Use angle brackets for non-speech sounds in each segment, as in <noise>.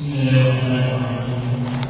Yeah.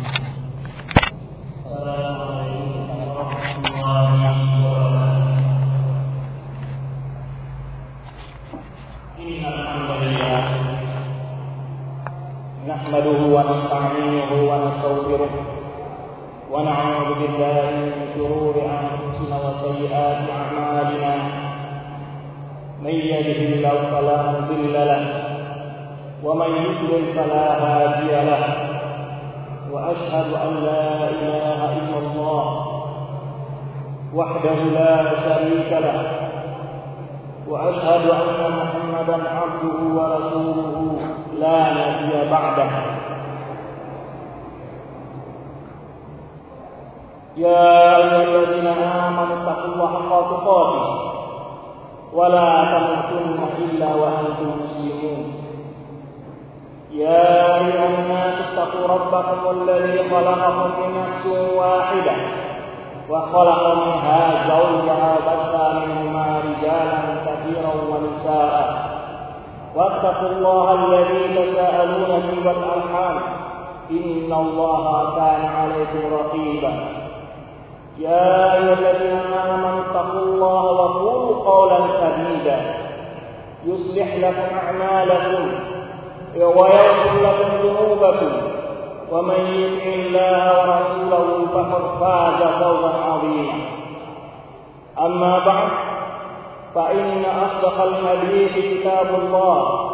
أصدق الحديث كتاب الله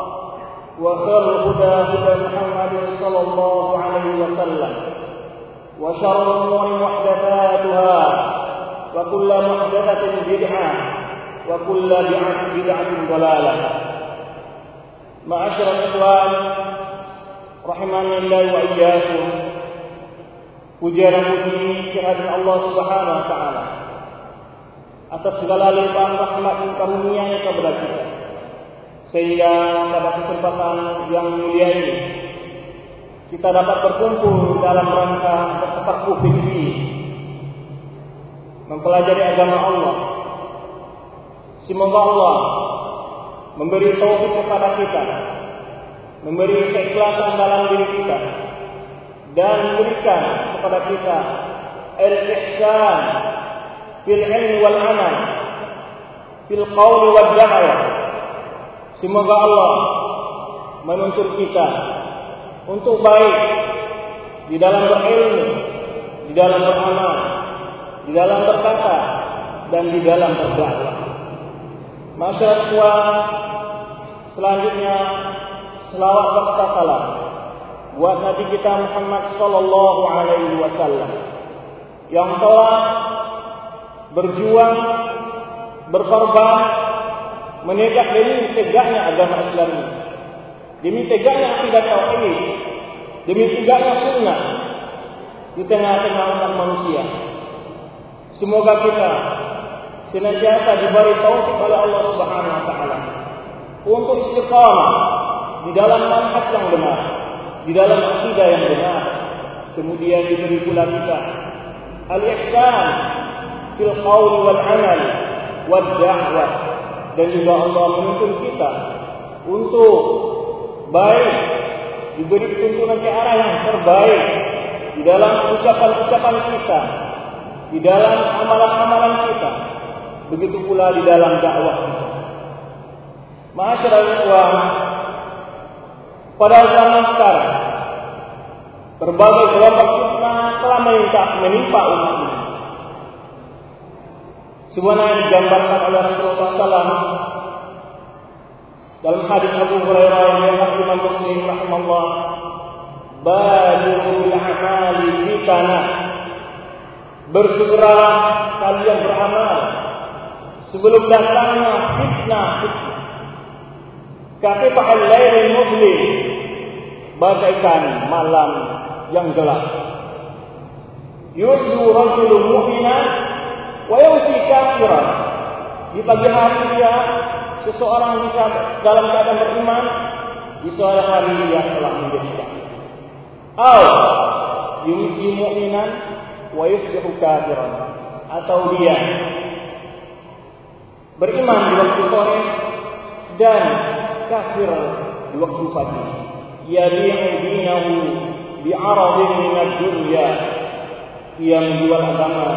وخر هدى هدى محمد صلى الله عليه وسلم وشر الأمور محدثاتها وكل محدثة بدعة وكل بدعة بدعة ضلالة. معاشر الإخوان رحمنا الله وإياكم. وجعل المسلمين كهذا الله سبحانه وتعالى atas segala limpahan rahmat dan karunia-Nya kepada kita. Sehingga pada kesempatan yang mulia ini kita dapat berkumpul dalam rangka bertafaqquh fikih mempelajari agama Allah. Semoga Allah memberi taufik kepada kita memberi keikhlasan dalam diri kita dan memberikan kepada kita al-ihsan fil ilmi wal amal fil qawli wal semoga Allah menuntut kita untuk baik di dalam berilmu di dalam beramal di dalam berkata dan di dalam berdakwah. Masyarakat selanjutnya selawat serta salam buat Nabi kita Muhammad sallallahu alaihi wasallam yang telah berjuang berkorban menegak demi tegaknya agama Islam ini. Demi tegaknya akidah tauhid demi tegaknya sunnah. Di tengah-tengah umat manusia. Semoga kita senantiasa diberi taufik oleh Allah Subhanahu wa taala untuk istiqamah di dalam manhaj yang benar, di dalam akidah yang benar. Kemudian diberi pula kita al-ihsan fil qaul wal amal wal da'wah. Dan juga Allah menuntun kita untuk baik diberi tuntunan ke arah yang terbaik di dalam ucapan-ucapan kita, di dalam amalan-amalan kita, begitu pula di dalam dakwah kita. Masyarakat pada zaman sekarang berbagai kelompok fitnah telah menimpa, menimpa umat Sebenarnya digambarkan oleh Rasulullah SAW dalam hadis Abu Hurairah yang diriwayatkan Imam Muslim rahimahullah, "Badiru bil amali fitana." Bersegera kalian beramal sebelum datangnya fitnah-fitnah. Kata al-lailul mublim bagaikan malam yang gelap. Yusdu rajulun mu'mina wa yumsi kafiran. Di pagi hari dia seseorang bisa dalam keadaan beriman, di sore hari dia telah menjadi kafir. Atau yumsi mu'minan wa yusbihu kafiran. Atau dia beriman di waktu sore dan kafir di waktu pagi. yabi'u dinahu bi'aradin minad dunya ia menjual agama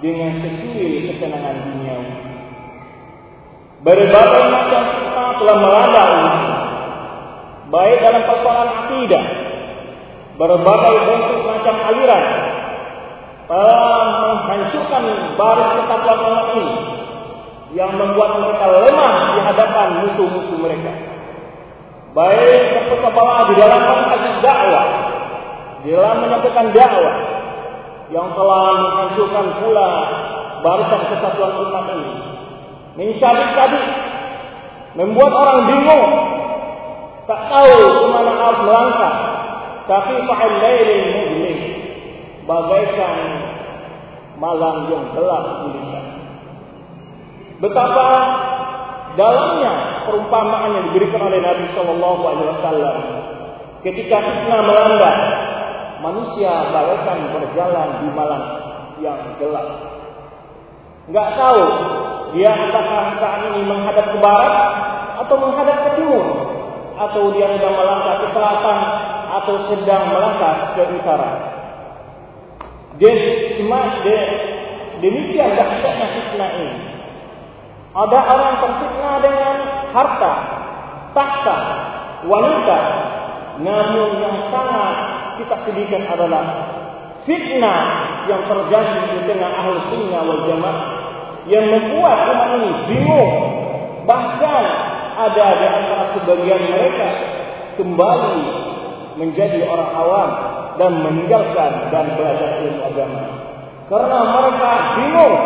dengan sesuai kesenangan dunia. Berbagai macam fitnah telah melanda. Baik dalam persoalan akidah, berbagai bentuk macam aliran telah menghancurkan baris kesatuan umat ini yang membuat mereka lemah di hadapan musuh-musuh mereka. Baik berkebawaan di dalam manhaj dakwah, di dalam menyampaikan dakwah, yang telah menghancurkan pula barisan kesatuan umat ini. Mencabik-cabik, membuat orang bingung, tak tahu ke mana harus melangkah. Tapi fa'al lailil mudlim, bagaikan malam yang gelap gulita. Betapa dalamnya perumpamaan yang diberikan oleh Nabi Shallallahu Alaihi Wasallam ketika fitnah melanda manusia bagaikan berjalan di malam yang gelap. Enggak tahu dia apakah saat ini menghadap ke barat atau menghadap ke timur atau dia sedang melangkah ke selatan atau sedang melangkah ke utara. Demikian dahsyatnya fitnah ini. Ada orang terfitnah dengan harta, tahta, wanita, namun yang sangat kita sedihkan adalah fitnah yang terjadi di tengah ahli sunnah wal jamaah yang membuat umat ini bingung. Bahkan ada di antara sebagian mereka kembali menjadi orang awam dan meninggalkan dan belajar ilmu agama. Karena mereka bingung,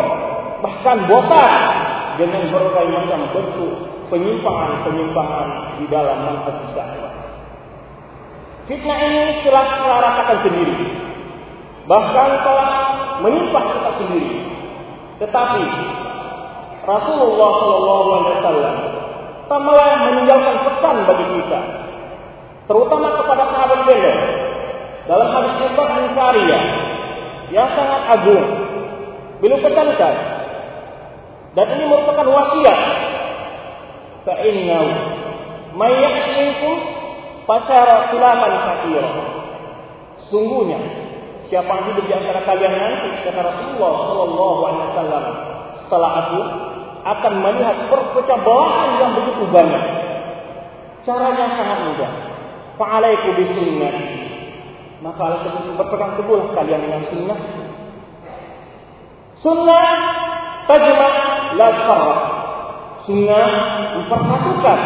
bahkan bosan dengan berbagai macam bentuk penyimpangan-penyimpangan di dalam manhaj dakwah. Fitnah ini telah kita rasakan sendiri. Bahkan telah menimpa kita sendiri. Tetapi Rasulullah Shallallahu Alaihi Wasallam malah meninggalkan pesan bagi kita, terutama kepada sahabat beliau dalam hadis Ibad bin Sariyah yang sangat agung. Beliau pesankan dan ini merupakan wasiat. Fa'innahu may Pasar khilafan kathira. Sungguhnya siapa yang hidup di antara kalian nanti kata Rasulullah sallallahu alaihi wasallam setelah aku akan melihat perpecah belahan yang begitu banyak. Caranya sangat mudah. Fa'alaiku bisunnah. Maka harus berpegang teguh kalian dengan sunnah. Sunnah tajma la. Sunnah mempersatukan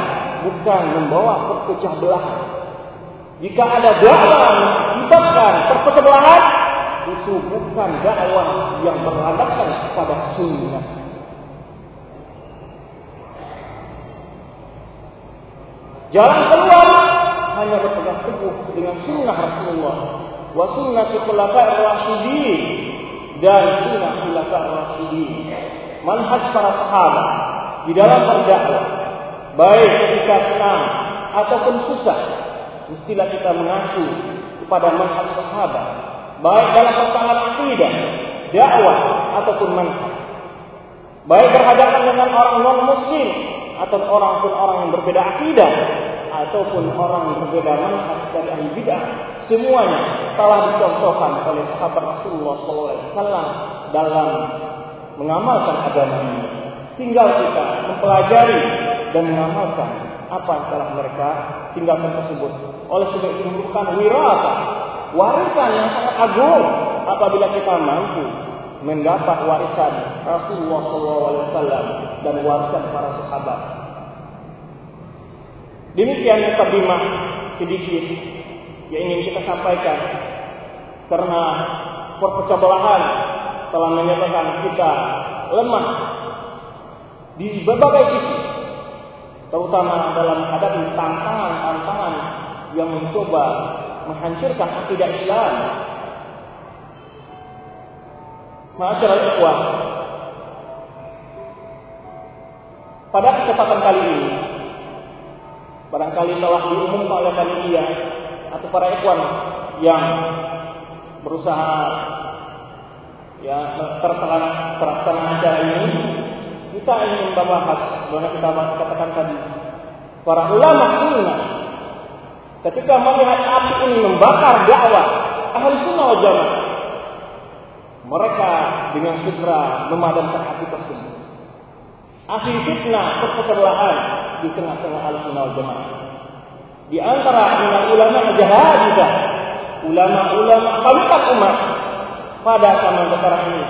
bukan membawa perpecah belahan. Jika ada dakwah menyebabkan perpecah belahan, itu bukan dakwah yang berlandaskan pada sunnah. Jalan keluar hanya berpegang teguh dengan sunnah Rasulullah wa sunnah khulafa rasyidin dan sunnah khulafa rasyidin manhaj para sahabat di dalam berdakwah Baik ketika senang ataupun susah, mestilah kita mengacu kepada manhaj sahabat. Baik dalam persoalan akidah, dakwah ataupun manhaj. Baik berhadapan dengan orang non muslim atau orang pun orang yang berbeda akidah ataupun orang yang berbeda manhaj dari ahli bidah, semuanya telah dicontohkan oleh sahabat Rasulullah SAW dalam mengamalkan agama ini. Tinggal kita mempelajari dan mengamalkan apa yang telah mereka tinggalkan tersebut. Oleh sebab itu merupakan wirata, warisan yang sangat agung apabila kita mampu mendapat warisan Rasulullah SAW dan warisan para sahabat. Demikian mukadimah sedikit yang ingin kita sampaikan karena perpecah belahan telah menyebabkan kita lemah di berbagai sisi terutama dalam menghadapi tantangan-tantangan yang mencoba menghancurkan akidah Islam. Masyarakat ikhwah, pada kesempatan kali ini, barangkali telah diumumkan oleh panitia atau para ikhwan yang berusaha ya terlaksana terlaksana acara ini kita ingin membahas, bagaimana kita katakan tadi, para ulama sunnah ketika melihat api ini membakar dakwah ahli sunnah mereka dengan segera memadamkan api tersebut. Akhir fitnah perpecah di tengah-tengah ahli sunnah. Di antara ulama juga ulama-ulama keempat umat pada zaman sekarang ini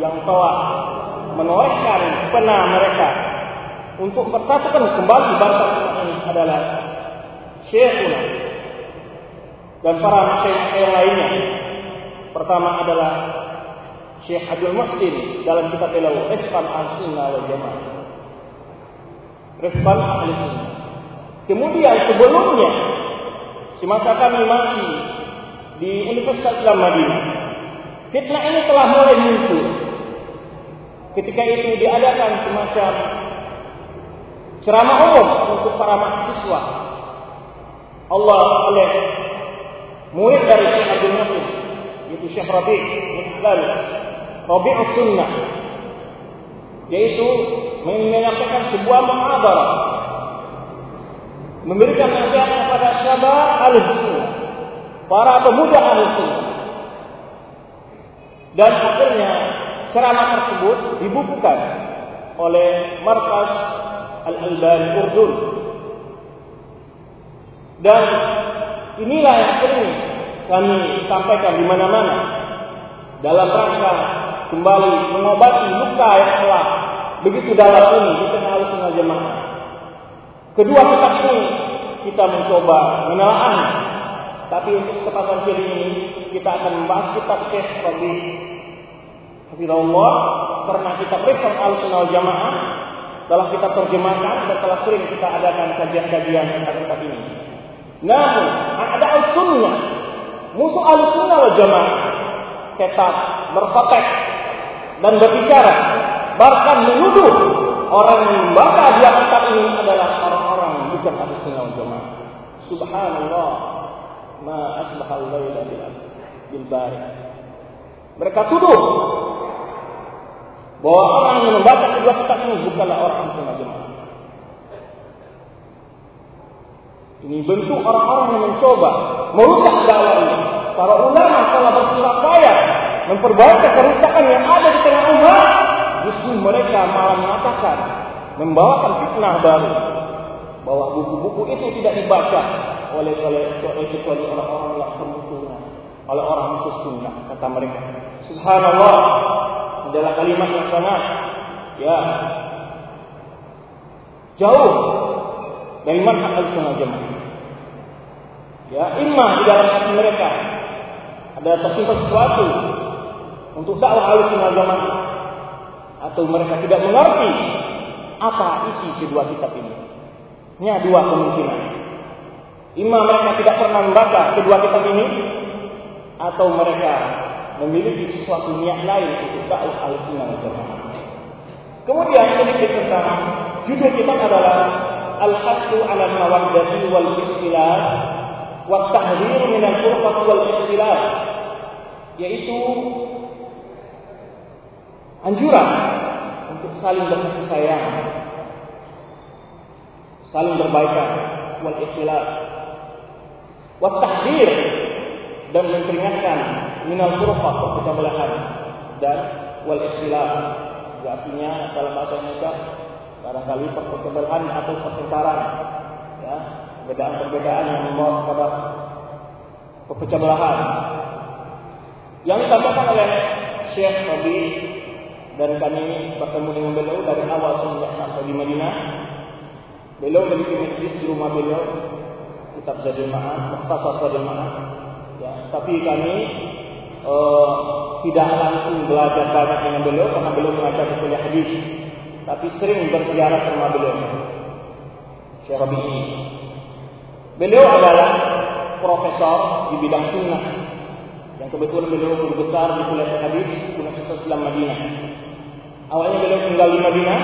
yang telah menorehkan pena mereka untuk persatukan kembali bangsa ini adalah Syekhuna dan para masyayikh yang lainnya. Pertama adalah Syekh Abdul Muhsin dalam kitab beliau Rifqan Al-Sunnah wal Jamaah. Rifqan Al-Sunnah. Kemudian sebelumnya semasa kami masih di Universitas Islam Madinah, fitnah ini telah mulai muncul. Ketika itu diadakan semacam ceramah umum untuk para mahasiswa. Allah oleh murid dari Syekh Abdul Nasir, yaitu Syekh Rabi' Iqbal, Rabi' Sunnah, yaitu menyampaikan sebuah muhadarah memberikan nasihat kepada syabab al-sunnah, para pemuda al-sunnah. Dan akhirnya ceramah tersebut dibukukan oleh Markas Al-Albani Urdun. Dan inilah yang sering kami sampaikan di mana-mana dalam rangka kembali mengobati luka yang telah begitu dalam ini di tengah sunnah jemaah. Kedua kitab ini kita mencoba menelaah, tapi untuk kesempatan kali ini kita akan membahas kitab Syekh Rabi Hafizahullah karena kita Rifat al-Sunnah Jamaah telah kita terjemahkan dan telah sering kita adakan kajian-kajian tentang kitab ini. Namun, ada al-sunnah, musuh al-sunnah wal jamaah, tetap berkotek dan berbicara, bahkan menuduh orang yang membaca dua kitab ini adalah orang-orang yang bukan al-sunnah wal jamaah. Subhanallah, ma asbahal laila bil barik. Mereka tuduh bahwa orang yang membaca kedua kitab ini bukanlah orang sunnah jemaah. Ini bentuk orang-orang yang mencoba merusak dakwah ini. Para ulama telah bersusah payah memperbaiki kerusakan yang ada di tengah umat. Justru mereka malah mengatakan membawakan fitnah baru bahwa buku-buku itu tidak dibaca oleh oleh kecuali orang-orang yang bermusuhan oleh orang musuh sunnah kata mereka. Subhanallah adalah kalimat yang sangat ya jauh dari manhaj al-sunnah jamaah. Ya, imma di dalam hati mereka ada tersimpan sesuatu untuk dakwah al-sunnah jamaah atau mereka tidak mengerti apa isi kedua kitab ini. Ini ada dua kemungkinan. Imma mereka tidak pernah membaca kedua kitab ini atau mereka memiliki sesuatu niat lain untuk dakwah al-sunnah jamaah. Kemudian sedikit tentang judul kita adalah Al-Haqqu 'ala al-mawaddati wal ikhtilaf wa tahdhir min al-furqah wal ikhtilaf yaitu anjuran untuk saling berkasih sayang saling berbaikan wal ikhtilaf wa tahdhir dan memperingatkan minal furqah perpecah dan wal ikhtilaf. Artinya dalam bahasa Indonesia barangkali perpecah belahan atau pertengkaran ya perbedaan-perbedaan yang membawa kepada perpecah belahan yang disampaikan oleh Syekh Rabi dan kami bertemu dengan beliau dari awal sejak sampai di Madinah. Beliau memiliki majlis di rumah beliau kitab jadi ma'an, mukhtasar jadi ma'an Ya, tapi kami uh, tidak langsung belajar banyak dengan beliau karena beliau mengajar kuliah hadis. Tapi sering berziarah ke rumah beliau. Syekh ini. Beliau adalah profesor di bidang sunnah. Yang kebetulan beliau berbesar di kuliah hadis Universitas Islam Madinah. Awalnya beliau tinggal di Madinah.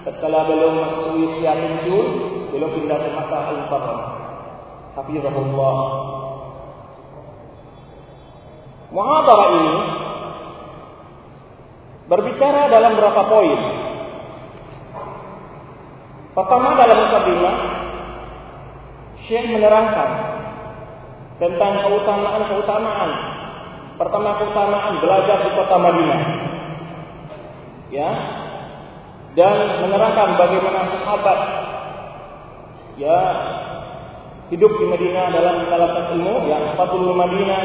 Setelah beliau masuk pensiun, beliau pindah ke Makkah Al-Mukarram. Hafizahullah. Muhadarah ini berbicara dalam beberapa poin. Pertama dalam mukadimah, Syekh menerangkan tentang keutamaan-keutamaan. Pertama keutamaan belajar di kota Madinah. Ya. Dan menerangkan bagaimana sahabat ya hidup di Madinah dalam mendapatkan ilmu ya fadlul Madinah,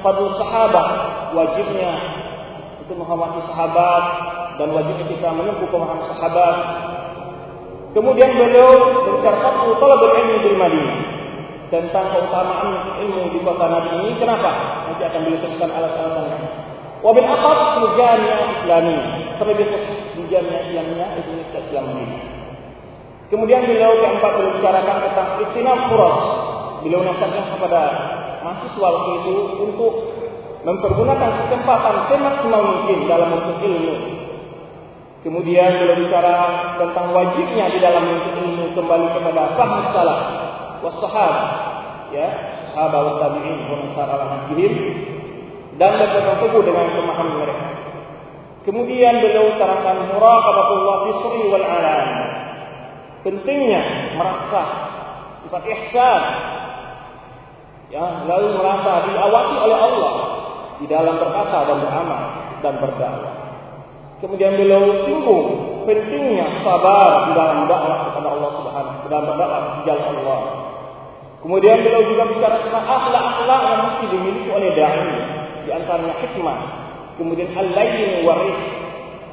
fadlul sahabat, wajibnya itu menghormati sahabat dan wajibnya kita menempuh pemahaman sahabat Kemudian beliau berbicara talab ilmu di Madinah tentang keutamaan ilmu di kota Nabi ini. Kenapa? Nanti akan beliau sebutkan alat-alatnya. Wabil atas sujanya Islami. Terlebih khusus sujanya Islamnya itu Islam ini. Kemudian beliau keempat berbicarakan tentang istinam kuras. Beliau nasihatkan kepada mahasiswa waktu itu untuk mempergunakan kesempatan semaksimal mungkin dalam menuntut ilmu Kemudian beliau bicara tentang wajibnya di dalam menuntut ilmu kembali kepada faham salah wasahab ya sahabat wa tabi'in wa ala dan berpegang teguh dengan pemahaman mereka. Kemudian beliau terangkan muraqabatullah fi sirri wal alam. Pentingnya merasa sifat ihsan ya lalu merasa diawasi oleh Allah di dalam berkata dan beramal dan berdakwah. Kemudian beliau singgung pentingnya sabar di dalam dakwah kepada Allah Subhanahu dalam berdakwah di jalan Allah. Kemudian beliau juga bicara tentang akhlak-akhlak yang mesti dimiliki oleh dai, di antaranya hikmah. Kemudian al-layyin waris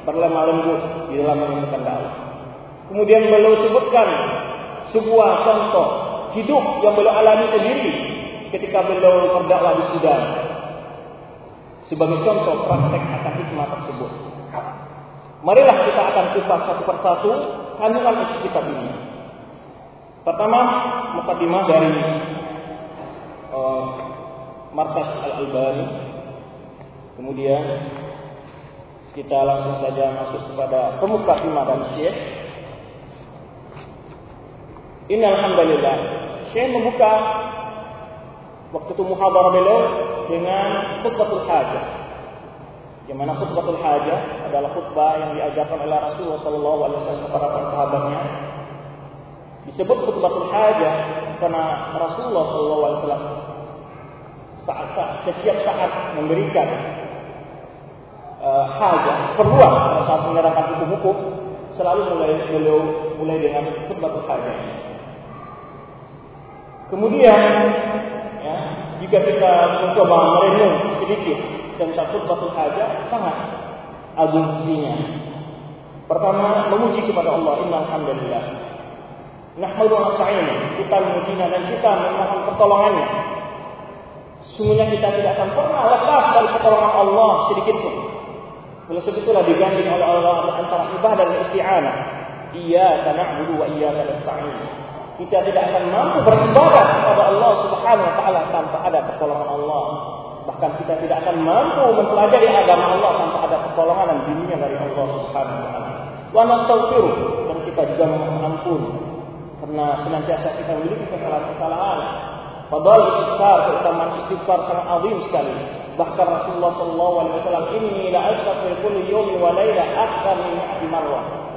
berlemah lembut di dalam menyampaikan dakwah. Kemudian beliau sebutkan sebuah contoh hidup yang beliau alami sendiri ketika beliau berdakwah di Sudan. Sebagai contoh praktek akan hikmah tersebut. Marilah kita akan kupas satu persatu kandungan isi kitab ini. Pertama, mukadimah dari uh, Markas Al-Albani. Kemudian kita langsung saja masuk kepada pemukadimah dan Syekh. Ini alhamdulillah. Syekh membuka waktu itu muhadarah beliau dengan khutbatul hajah. Yang mana khutbatul hajah adalah khutbah yang diajarkan oleh Rasulullah Sallallahu Alaihi Wasallam kepada para sahabatnya. Disebut khutbatul hajah karena Rasulullah Sallallahu Alaihi Wasallam saat, saat setiap saat memberikan uh, hajah perluan saat menerangkan hukum-hukum selalu mulai beliau mulai dengan khutbatul hajah. Kemudian ya, jika kita mencoba merenung sedikit tentang khutbatul hajah sangat agung fungsinya. Pertama, memuji kepada Allah. Inna alhamdulillah. Nahmadu wa. Kita memujinya dan kita memohon pertolongannya. Sungguhnya kita tidak akan pernah lepas dari pertolongan Allah sedikit pun. Oleh sebab itulah diganding oleh Allah antara ibadah dan isti'anah. Iyyaka na'budu wa iyyaka nasta'in. Kita tidak akan mampu beribadah kepada Allah Subhanahu wa taala tanpa ada pertolongan Allah. Bahkan kita tidak akan mampu mempelajari agama Allah tanpa ada pertolongan dan bimbingan dari Allah Subhanahu wa taala. Wa dan kita juga memohon ampun karena senantiasa kita memiliki kesalahan-kesalahan. Padahal istighfar keutamaan istighfar sangat azim sekali. Bahkan Rasulullah sallallahu alaihi wasallam ini la astaghfir kulli yawmi wa laila akthar min mi'ati marrah.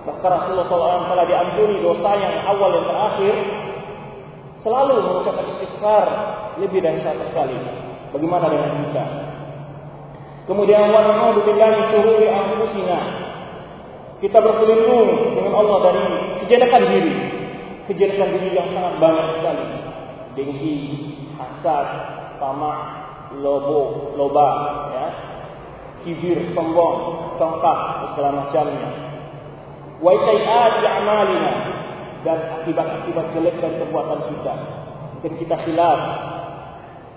Bahkan Rasulullah SAW telah diampuni dosa yang awal dan terakhir selalu mengucapkan istighfar lebih dari satu kali. Bagaimana dengan kita? Kemudian wa na'udzu billahi syururi anfusina. Kita berlindung dengan Allah dari kejelekan diri. Kejelekan diri yang sangat banyak sekali. Dengki, hasad, tamak, lobo, loba, ya. Kibir, sombong, congkak, segala macamnya. Wa sayyi'ati a'malina dan akibat-akibat jelek dari perbuatan kita. Mungkin kita silap,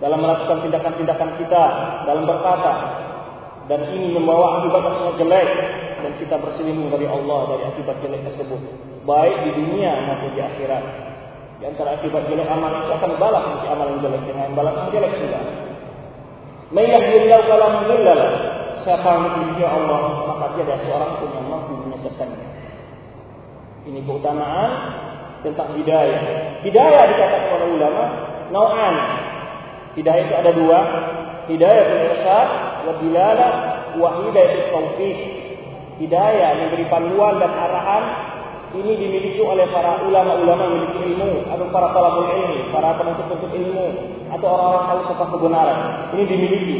dalam melakukan tindakan-tindakan kita, dalam berkata, dan ini membawa akibat yang jelek dan kita berselingkuh dari Allah dari akibat jelek tersebut, baik di dunia maupun di akhirat. Di antara akibat jelek amal itu akan balas nanti amal yang jelek dengan balas yang jelek juga. Mayyahdillahu kalam mudhillalah. Siapa yang Allah, maka dia adalah seorang pun yang mampu menyesatkannya. Ini keutamaan tentang hidayah. Hidayah dikatakan oleh ulama, nau'an, Hidayah itu ada dua, hidayah irsyad wa dilalah wa hidayah taufik. Hidayah yang memberi panduan dan arahan ini dimiliki oleh para ulama-ulama yang memiliki ilmu atau para talabul ilmi, para penuntut-penuntut ilmu atau orang-orang tahu tentang kebenaran. Ini dimiliki.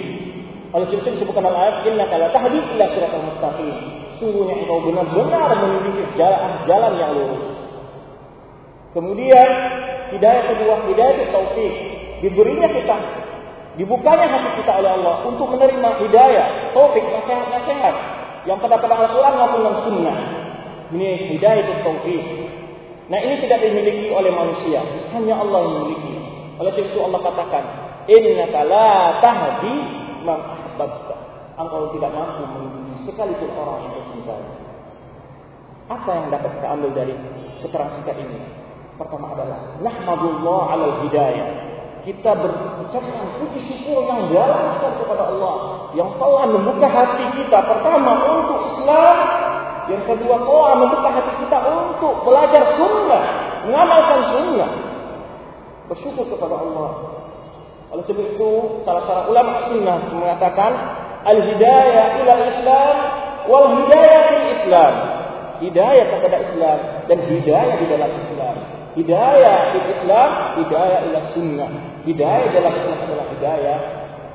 Sebab itu disebutkan dalam ayat innaka la tahdi ila siratal mustaqim. Sungguhnya engkau benar-benar memiliki jalan jalan yang lurus. Kemudian hidayah kedua, hidayah taufik. Diberinya kita dibukanya hati kita oleh Allah untuk menerima hidayah, taufik, nasihat-nasihat yang pada pada Al-Quran maupun dalam Sunnah. Ini hidayah itu taufik. Nah ini tidak dimiliki oleh manusia, hanya Allah yang memiliki. Oleh itu Allah katakan, Innaka la tahdi man. Engkau tidak mampu membimbing sekalipun orang yang kau cintai. Apa yang dapat kita ambil dari keterangan singkat ini? Pertama adalah nahmadullah ala hidayah. Kita berucapkan puji syukur yang dalam sekali kepada Allah yang telah membuka hati kita pertama untuk Islam, yang kedua telah membuka hati kita untuk belajar sunnah, mengamalkan sunnah. Bersyukur kepada Allah. Oleh sebab itu, salah seorang ulama sunnah mengatakan, Al-hidayah ila Islam, wal hidayah fil Islam. Hidayah kepada Islam dan hidayah di dalam Islam. Hidayah di Islam, hidayah ila sunnah. Hidayah dalam Islam adalah hidayah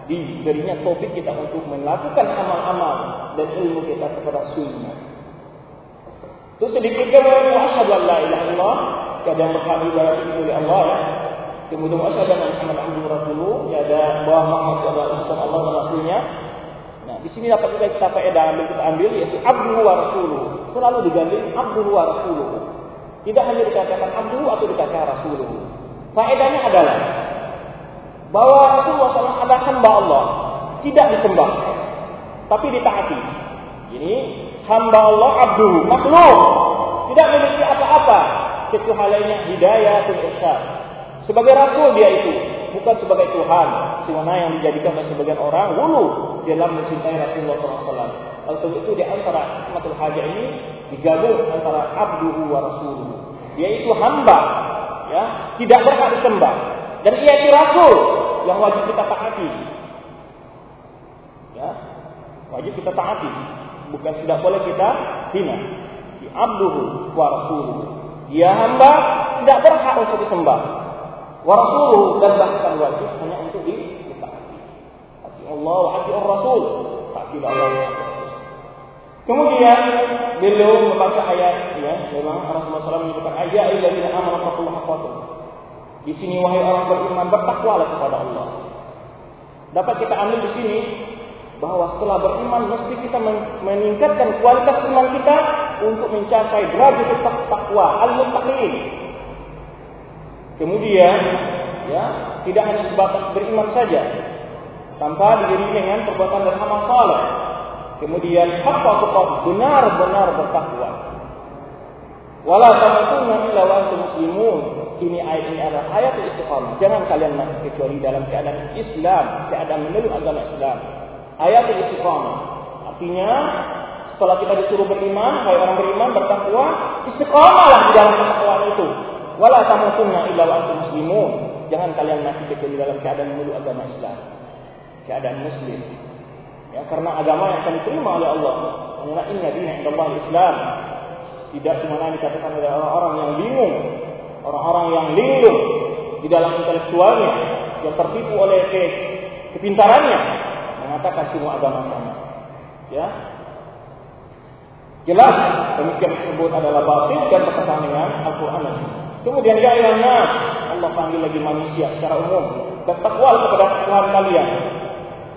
diberinya topik kita untuk melakukan amal-amal dan ilmu kita kepada sunnah. Itu sedikit kemudian asyhadu an la ilaha illallah, kadang berhak ibadah oleh Allah ya. Kemudian asyhadu anna Muhammad abduhu ya ada bahwa Muhammad adalah Allah dan rasulnya. Di sini dapat kita kita faedah ambil kita ambil yaitu abduhu wa rasuluh. Selalu diganding abduhu wa rasuluh. Tidak hanya dikatakan abduhu atau dikatakan rasuluh. Faedahnya adalah bahwa Rasulullah SAW adalah hamba Allah, tidak disembah, tapi ditaati. Ini hamba Allah abduhu, makhluk, tidak memiliki apa-apa kecuali hidayah dan irsyad. Sebagai rasul dia itu, bukan sebagai Tuhan, semana yang dijadikan oleh sebagian orang hulu dalam mencintai Rasulullah SAW. Oleh itu di antara hikmatul hajah ini digabung antara abduhu wa rasuluhu. Yaitu hamba, ya, tidak berhak disembah. Dan ia itu rasul yang wajib kita taati. Ya, wajib kita taati. Bukan tidak boleh kita hina. Di abduhu wa rasuluhu. Dia hamba tidak berhak untuk disembah. Wa rasuluhu dan bahkan wajib hanya Allah wa taati Rasul. Taati Allah. Kemudian beliau membaca ayat ya, memang Rasulullah SAW menyebutkan ayat illadzina amanu taqullaha haqqa Di sini wahai orang beriman bertakwalah kepada Allah. Dapat kita ambil di sini bahwa setelah beriman mesti kita meningkatkan kualitas iman kita untuk mencapai derajat takwa al-muttaqin. Kemudian ya, tidak hanya sebatas beriman saja tanpa diiringi dengan perbuatan dan amal saleh. Kemudian haqqa tuqat benar-benar bertakwa. Wala tamutunna illa wa antum muslimun. Ini ayat ini adalah ayat istiqamah. Jangan kalian mati kecuali dalam keadaan Islam, keadaan memeluk agama Islam. Ayat istiqamah. Artinya setelah kita disuruh beriman, hai orang beriman bertakwa, istiqamahlah di dalam ketakwaan itu. Wala tamutunna illa wa antum muslimun. Jangan kalian mati kecuali dalam keadaan memeluk agama Islam. Keadaan muslim. Ya, karena agama yang akan diterima oleh Allah. Karena inna dina indallah Islam. Tidak cuma dikatakan oleh orang-orang yang bingung, orang-orang yang linglung di dalam intelektualnya, yang tertipu oleh ke, kepintarannya, mengatakan semua agama sama. Ya, jelas demikian tersebut adalah batil dan bertentangan dengan Al-Quran. Kemudian ya nas, Allah panggil lagi manusia secara umum, bertakwa kepada Tuhan kalian,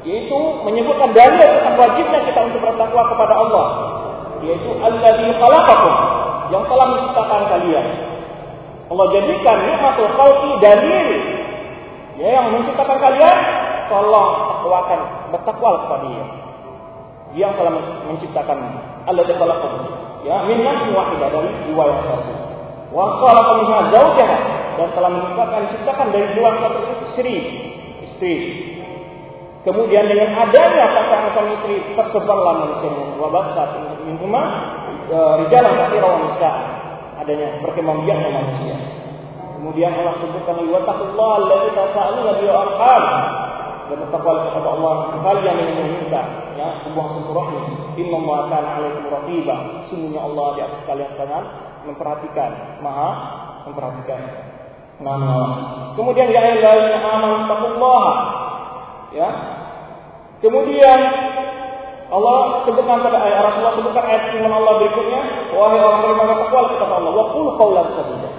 yaitu menyebutkan dalil tentang wajibnya kita untuk bertakwa kepada Allah yaitu alladzi khalaqakum yang telah menciptakan kalian. Allah jadikan nikmatul khalqi dalil ya yang menciptakan kalian tolong takwakan bertakwa kepada Dia. Yang telah menciptakan alladzi khalaqakum ya min nafsin wahidah dari jiwa yang satu. Wa khalaqa minha zawjaha dan telah menciptakan menciptakan dari jiwa satu istri istri Kemudian dengan adanya pasangan istri tersebarlah manusia wabatah minhuma rijalan katsira wa nisa. Adanya berkembang biaknya manusia. Kemudian Allah sebutkan wa taqullaha allazi tasaaluna bihi arham. Dan bertakwa kepada Allah kalian yang meminta ya hubungan silaturahmi. Inna Allah kana alaikum raqiba. Sungguhnya Allah di atas kalian sangat memperhatikan, maha memperhatikan. Nah, Kemudian ya ayyuhallazina amanu taqullaha. Ya. Kemudian Allah sebutkan pada ayat Rasulullah sebutkan ayat firman Allah berikutnya, wahai orang beriman bertakwa kata Allah, wa qul qawlan sadida.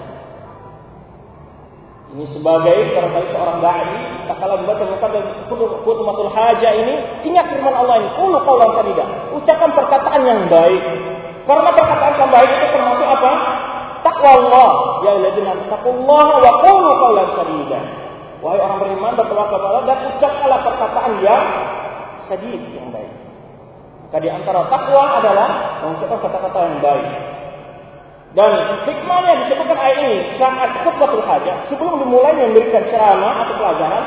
Ini sebagai terkait seorang dai, tak kalah membaca muka dan kutumatul haja ini, ingat firman Allah ini, qul qawlan sadida. Ucapkan perkataan yang baik. Karena perkataan yang baik itu termasuk apa? Takwa Allah. Ya alladzina taqullaha wa qulu qawlan sadida. Wahai orang beriman bertakwa kepada Allah dan ucapkanlah perkataan yang sadid yang baik. Tadi antara takwa adalah mengucapkan kata-kata yang baik. Dan hikmahnya disebutkan ayat ini saat khutbatul hajat sebelum dimulai memberikan ceramah atau pelajaran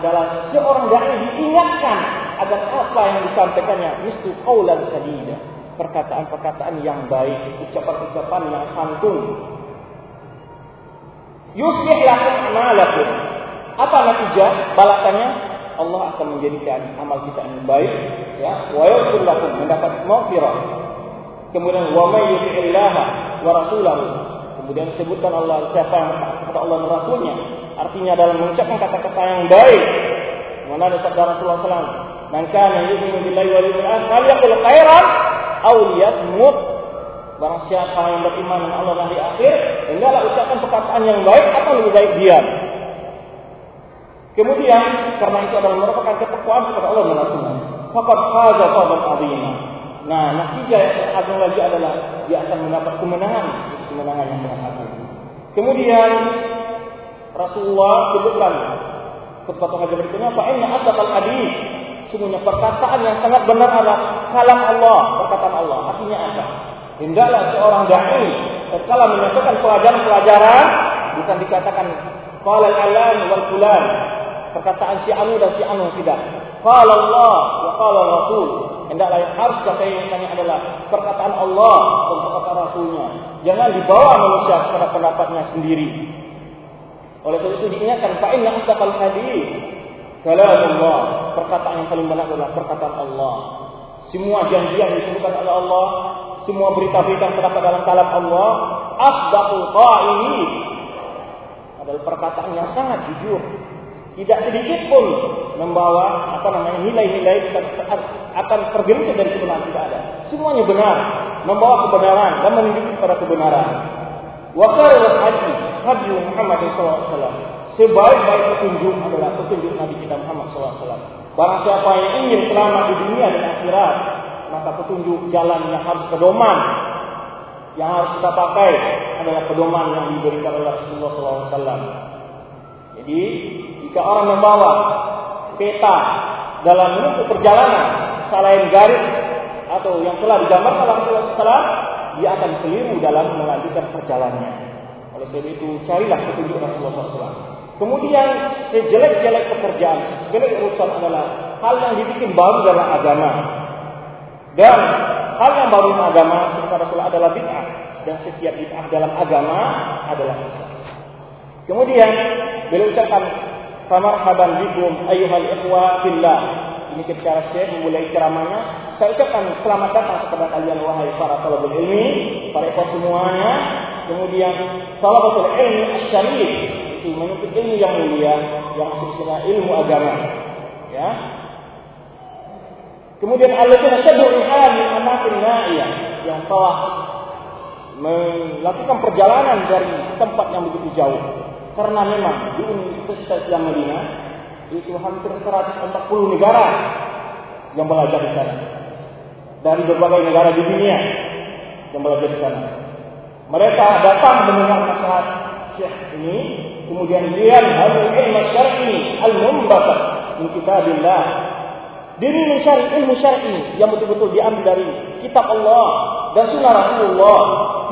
adalah seorang dai diingatkan agar apa yang disampaikannya misu qaulan sadida perkataan-perkataan yang baik, ucapan-ucapan yang santun. Yuslih lakum amalakum. Apa natijah? Balasannya Allah akan menjadikan amal kita yang baik, ya. Wa yaghfir lakum mendapat maghfirah. Kemudian wa may yuti'illaha wa rasulahu. Kemudian sebutkan Allah siapa yang kata Allah dan Rasulnya. Artinya dalam mengucapkan kata-kata yang baik. Mana ada sabda Rasulullah SAW. Man kana yu'minu billahi wal yawmil akhir falyaqul khairan semut Barang siapa yang beriman dengan Allah dan di akhir, hendaklah ucapkan perkataan yang baik atau lebih baik diam. Kemudian karena itu adalah merupakan ketakwaan kepada Allah dan Rasulnya. Fakat faza fawzan azima. Nah, natijah yang agung lagi adalah dia akan mendapat kemenangan, kemenangan yang sangat agung. Kemudian Rasulullah sebutkan khutbah haji berikutnya, fa inna asdaqal hadis Sungguhnya perkataan yang sangat benar adalah kalam Allah, perkataan Allah. Artinya apa? Hendaklah seorang dai setelah menyampaikan pelajaran-pelajaran bukan dikatakan qala al-alam wal fulan perkataan si anu dan si anu tidak. Qala Allah wa qala Rasul. Hendaklah yang harus tanya adalah perkataan Allah dan perkataan Rasulnya. Jangan dibawa manusia kepada pendapatnya sendiri. Oleh sebab itu diingatkan fa inna asdaqal hadis Allah, perkataan yang paling benar adalah perkataan Allah. Semua janji yang disebutkan oleh Allah, semua berita-berita yang terdapat dalam kalam Allah, asdaqul qaili adalah perkataan yang sangat jujur. Tidak sedikit pun membawa apa namanya nilai-nilai akan tergelincir dari kebenaran tidak ada. Semuanya benar, membawa kebenaran dan menunjukkan kepada kebenaran. Wa hadi hadi Muhammad SAW sebaik-baik petunjuk adalah petunjuk Nabi kita Muhammad SAW. Barang siapa yang ingin selamat di dunia dan akhirat, maka petunjuk jalan yang harus pedoman yang harus kita pakai adalah pedoman yang diberikan oleh Rasulullah SAW. Jadi, jika orang membawa peta dalam menempuh perjalanan selain garis atau yang telah digambarkan Rasulullah SAW, dia akan keliru dalam melanjutkan perjalanannya. Oleh sebab itu, carilah petunjuk Rasulullah SAW. Kemudian sejelek-jelek pekerjaan, sejelek urusan adalah hal yang dibikin baru dalam agama. Dan hal yang baru dalam agama secara Rasul adalah bid'ah dan setiap bid'ah dalam agama adalah. Kemudian beliau ucapkan Famarhaban bikum ayuhal ikhwa fillah. Ini ketika Syekh memulai ceramahnya, saya ucapkan selamat datang kepada kalian wahai para talabul ilmi, para ikhwan semuanya. Kemudian talabatul ilmi asyarif itu menuntut ilmu yang mulia yang maksudnya ilmu agama ya kemudian alladzina syaddu rihal min amakin na'iyah yang telah melakukan perjalanan dari tempat yang begitu jauh karena memang di Universitas Islam Madinah itu hampir 140 negara yang belajar di sana dari berbagai negara di dunia yang belajar di sana mereka datang mendengar nasihat Syekh ini Kemudian dia harus ilmu syar'i al-mumbatar min kitabillah. Diri mencari ilmu syar'i yang betul-betul diambil dari kitab Allah dan sunnah Rasulullah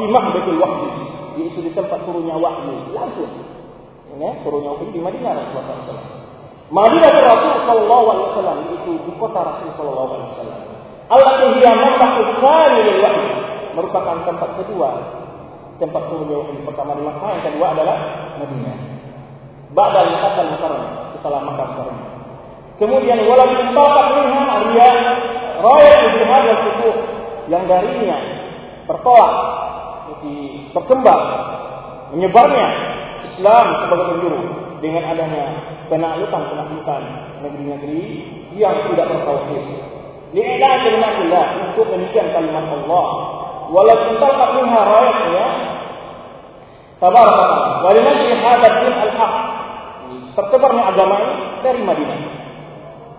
di mahbatul wahyi, yaitu di tempat turunnya wahyu langsung. Ini turunnya wahyu di Madinah Rasulullah SAW. Madinah Rasul Sallallahu Alaihi Wasallam itu di kota Rasul Sallallahu Alaihi Wasallam. Allah dia mahbatul wahyu merupakan tempat kedua tempat turunnya wahyu pertama di Makkah, yang kedua adalah Madinah. Ba'da Makkah al-Mukarramah, setelah Makkah al-Mukarramah. Kemudian wala intaqat minha riya raya jihad wal futuh yang darinya bertolak berkembang menyebarnya Islam sebagai penjuru dengan adanya penaklukan-penaklukan negeri-negeri yang tidak bertauhid. Li'lan kalimatillah untuk meninggikan kalimat Allah. Walaupun talqat minha rayatnya Tabarakallah. Wa linashri hadha din al-haq. Tersebarnya agama ini dari Madinah.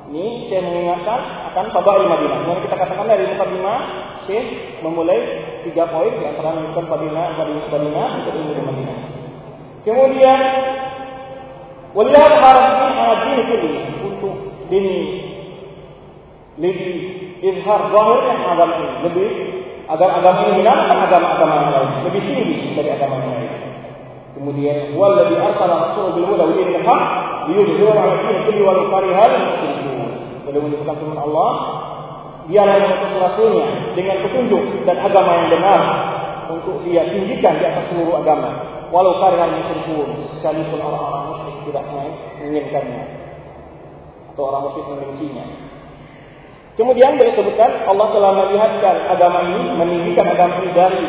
Ini saya mengingatkan akan fadail Madinah. Yang kita katakan dari mukadimah, Syekh memulai tiga poin di antara menunjukkan Madinah Madinah untuk ilmu Madinah. Kemudian Wallah harapin adin ini untuk dini lebih izhar zahirnya agama ini lebih agar agama ini menantang agama-agama yang lain lebih tinggi dari agama yang lain. Kemudian walladzi arsala rasulahu bil huda wa dinil haq liyudhhirahu 'ala dini kulli wa karihal musyrikun. Beliau menyebutkan firman Allah, dialah yang rasulnya dengan petunjuk dan agama yang benar untuk dia tinggikan di atas seluruh agama. Walau karihal musyrikun, sekalipun orang-orang musyrik tidak menginginkannya atau orang musyrik membencinya. Kemudian beliau sebutkan Allah telah melihatkan agama ini, meninggikan agama ini dari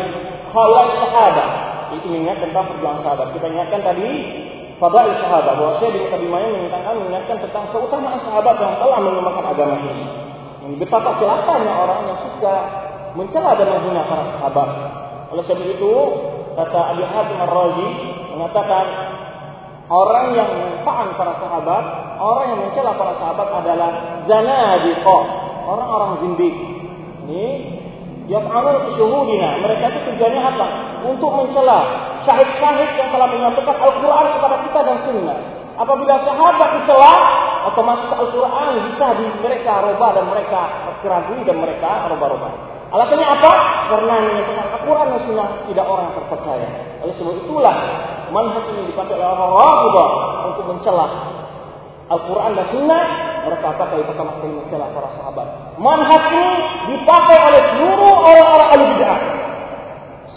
halal sahabat. Itu mengingat tentang perjuangan sahabat. Kita ingatkan tadi fadail sahabat bahwa saya di mukadimahnya mengingatkan mengingatkan tentang keutamaan sahabat yang telah mengembangkan agama ini. Ini betapa celakanya orang yang suka mencela dan menghina para sahabat. Oleh sebab itu, kata Ali Hatim Ar-Razi mengatakan orang yang menfaan para sahabat, orang yang mencela para sahabat adalah zanadiqah, orang-orang zindik. Ini yaf'alun syuhudina. Mereka itu tujuannya apa? Untuk mencela syahid-syahid yang telah menyampaikan Al-Quran kepada kita dan Sunnah. Apabila sahabat dicela, otomatis Al-Quran bisa di mereka roba dan mereka keragui dan mereka roba-roba. Alasannya apa? Karena menyampaikan Al-Quran dan Sunnah tidak orang terpercaya. Oleh sebab itulah manhaj ini dipakai oleh orang-orang untuk mencela Al-Quran dan Sunnah mereka pakai pertama sekali mencela para sahabat. Manhaj ini dipakai oleh seluruh orang-orang ahli bid'ah.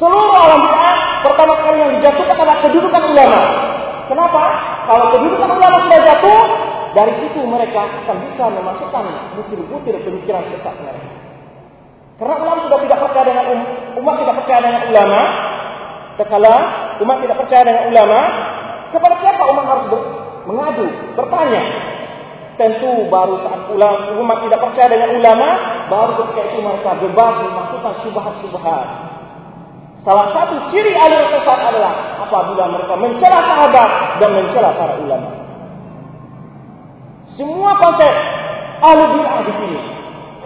Seluruh orang bid'ah pertama kali yang dijatuhkan adalah kedudukan ulama. Kenapa? Kalau kedudukan ulama sudah jatuh, dari situ mereka akan bisa memasukkan butir-butir pemikiran sesat mereka. Karena ulama sudah tidak percaya dengan um, umat tidak percaya dengan ulama, Sekala umat tidak percaya dengan ulama, kepada siapa umat harus ber, mengadu, bertanya? Tentu baru saat ulama, umat tidak percaya dengan ulama, baru ketika itu mereka bebas memasukkan subhat-subhat. Salah satu ciri alur sesat adalah apabila mereka mencela sahabat dan mencela para ulama. Semua konsep ahlu bid'ah di sini.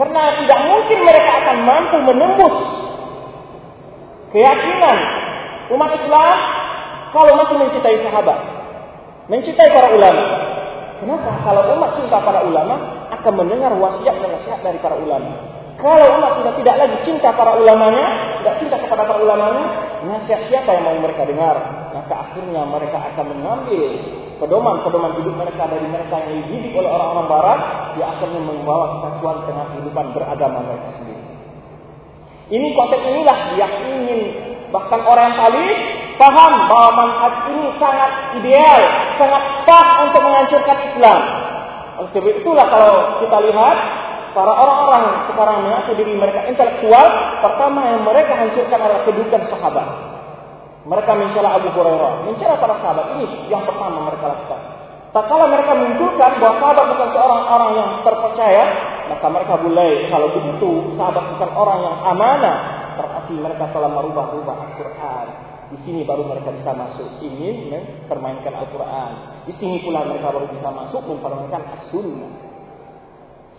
Karena tidak mungkin mereka akan mampu menembus keyakinan umat Islam kalau masih mencintai sahabat, mencintai para ulama. Kenapa? Kalau umat cinta para ulama akan mendengar wasiat dan nasihat dari para ulama. Kalau umat sudah tidak lagi cinta para ulamanya, tidak cinta kepada para ulamanya, nasihat siapa yang mau mereka dengar? Maka akhirnya mereka akan mengambil pedoman-pedoman hidup mereka dari mereka yang dididik oleh orang-orang barat, dia akhirnya membawa kekacauan tengah kehidupan beragama mereka sendiri. Ini konteks inilah yang ingin Bahkan yang paham bahwa manhaj ini sangat ideal, sangat pas untuk menghancurkan Islam. Oleh sebab itulah kalau kita lihat para orang-orang sekarang mengaku diri mereka intelektual, pertama yang mereka hancurkan adalah kedudukan sahabat. Mereka mencela Abu Hurairah, mencela para sahabat ini yang pertama mereka lakukan. Tak kala mereka menunjukkan bahwa sahabat bukan seorang orang yang terpercaya, maka mereka mulai kalau begitu sahabat bukan orang yang amanah, berarti mereka telah merubah-rubah Al-Quran. Di sini baru mereka bisa masuk ingin mempermainkan Al-Quran. Di sini pula mereka baru bisa masuk mempermainkan As-Sunnah.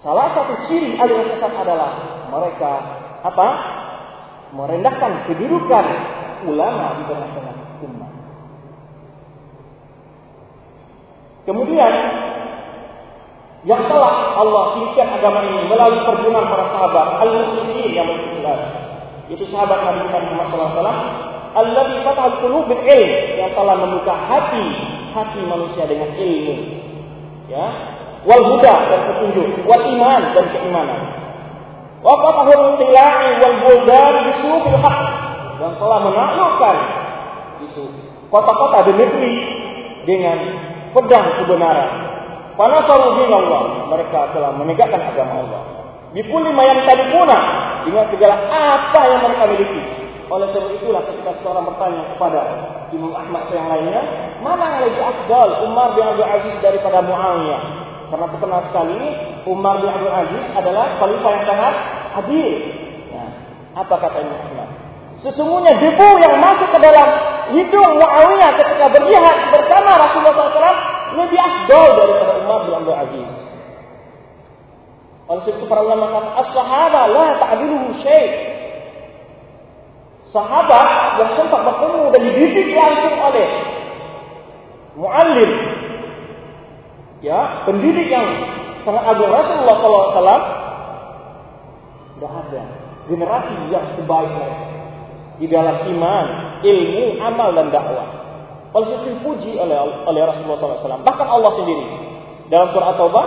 Salah satu ciri aliran sesat adalah mereka apa? Merendahkan kedudukan ulama di tengah-tengah umat. Kemudian yang telah Allah tinggikan agama ini melalui perjuangan para sahabat al-muslimin yang berikhlas itu sahabat Nabi Muhammad SAW Alladhi fatahul qulub bil ilm yang telah membuka hati hati manusia dengan ilmu ya wal huda dan petunjuk wal iman dan keimanan. Wa fatahul tila'i wal buldan yang telah menaklukkan itu kota-kota dan negeri dengan pedang kebenaran Panasaru Allah mereka telah menegakkan agama Allah Bikuli mayan talipuna dengan segala apa yang mereka miliki. Oleh sebab itulah ketika seorang bertanya kepada Imam Ahmad yang lainnya, mana yang lebih afdal Umar bin Abdul Aziz daripada Muawiyah? Karena terkenal sekali Umar bin Abdul Aziz adalah khalifah yang sangat adil. Nah, apa kata Imam? Sesungguhnya debu yang masuk ke dalam hidung Muawiyah ketika berjihad bersama Rasulullah SAW lebih afdal daripada Umar bin Abdul Aziz. Oleh sebab itu para ulama kata, as-sahaba la ta'diluhu syai'. Sahabat yang sempat bertemu dan dididik langsung oleh muallim ya, pendidik yang sangat agung Rasulullah SAW tidak ada generasi yang sebaik mereka di dalam iman, ilmu, amal dan dakwah. Oleh itu dipuji oleh oleh Rasulullah SAW. Bahkan Allah sendiri dalam surah Taubah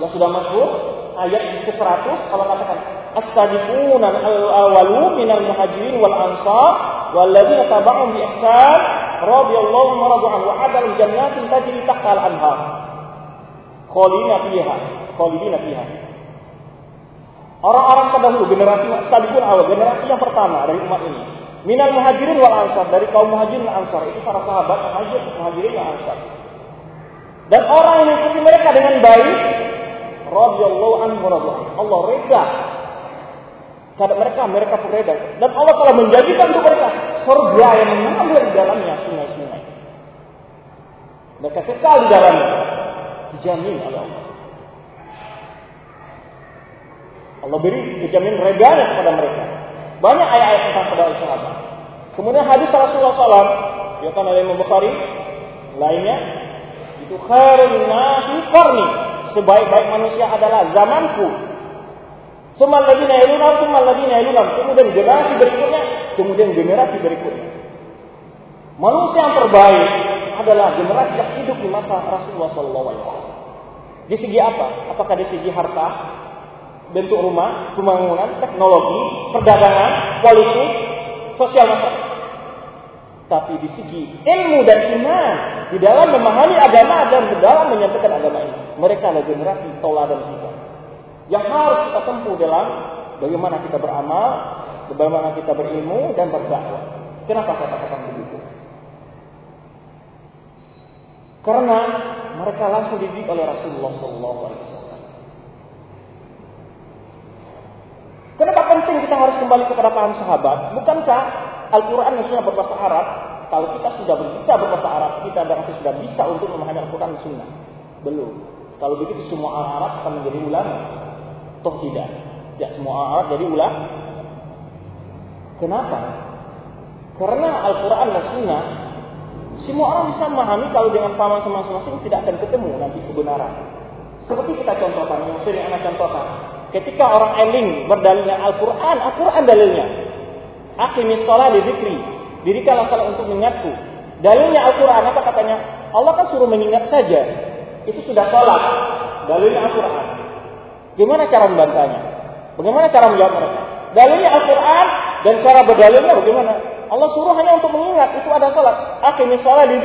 yang sudah masyhur ayat ke-100 Allah katakan as-sabiquna al-awwalu minal muhajirin wal ansar walladzina tabauhum bi ihsan radhiyallahu anhum wa adal jannatin tajri tahta al-anhar khalidina fiha khalidina fiha Orang-orang terdahulu generasi sabiqun awal generasi yang pertama dari umat ini minal muhajirin wal ansar. Dari kaum muhajirin dan ansar. Itu para sahabat muhajir muhajirin dan ansar. Dan orang yang mengikuti mereka dengan baik radhiyallahu anhu Allah reda. Kepada mereka mereka pun reda. Dan Allah telah menjadikan untuk mereka surga yang mengalir di dalamnya sungai-sungai. Mereka kekal di dalamnya. Dijamin oleh Allah. Allah beri dijamin redanya kepada mereka banyak ayat-ayat tentang kepada sahabat kemudian hadis Rasulullah SAW ya kan oleh Imam Bukhari lainnya itu khairun nasi qarni sebaik-baik manusia adalah zamanku. Semal ladina yalunam, semal ladina yalunam. Kemudian generasi berikutnya, kemudian generasi berikutnya. Manusia yang terbaik adalah generasi yang hidup di masa Rasulullah SAW. Di segi apa? Apakah di segi harta, bentuk rumah, pembangunan, teknologi, perdagangan, politik, sosial masyarakat? tapi di segi ilmu dan iman di dalam memahami agama dan di dalam menyampaikan agama ini. Mereka adalah generasi tauladan kita yang harus kita tempuh dalam bagaimana kita beramal, bagaimana kita berilmu dan berdakwah. Kenapa saya katakan begitu? Karena mereka langsung dididik oleh Rasulullah SAW. Kenapa penting kita harus kembali kepada paham sahabat? Bukankah Al-Quran yang sudah berbahasa Arab, kalau kita sudah bisa berbahasa Arab, kita berarti sudah bisa untuk memahami Al-Quran dan Sunnah. Belum. Kalau begitu semua orang Arab akan menjadi ulama. Toh tidak. Tidak semua orang Arab jadi ulama. Kenapa? Karena Al-Quran dan Sunnah, semua orang bisa memahami kalau dengan pahaman masing-masing tidak akan ketemu nanti kebenaran. Seperti kita contohkan, yang sering anak contohkan. Ketika orang eling berdalilnya Al-Quran, Al-Quran dalilnya. Aqimis sholat di zikri. Dirikanlah salat untuk mengingatku. Dalilnya Al-Quran apa katanya? Allah kan suruh mengingat saja. Itu sudah sholat. Dalilnya Al-Quran. Gimana cara membantahnya? Bagaimana cara menjawab mereka? Dalilnya Al-Quran dan cara berdalilnya bagaimana? Allah suruh hanya untuk mengingat. Itu ada sholat. Aqimis sholat di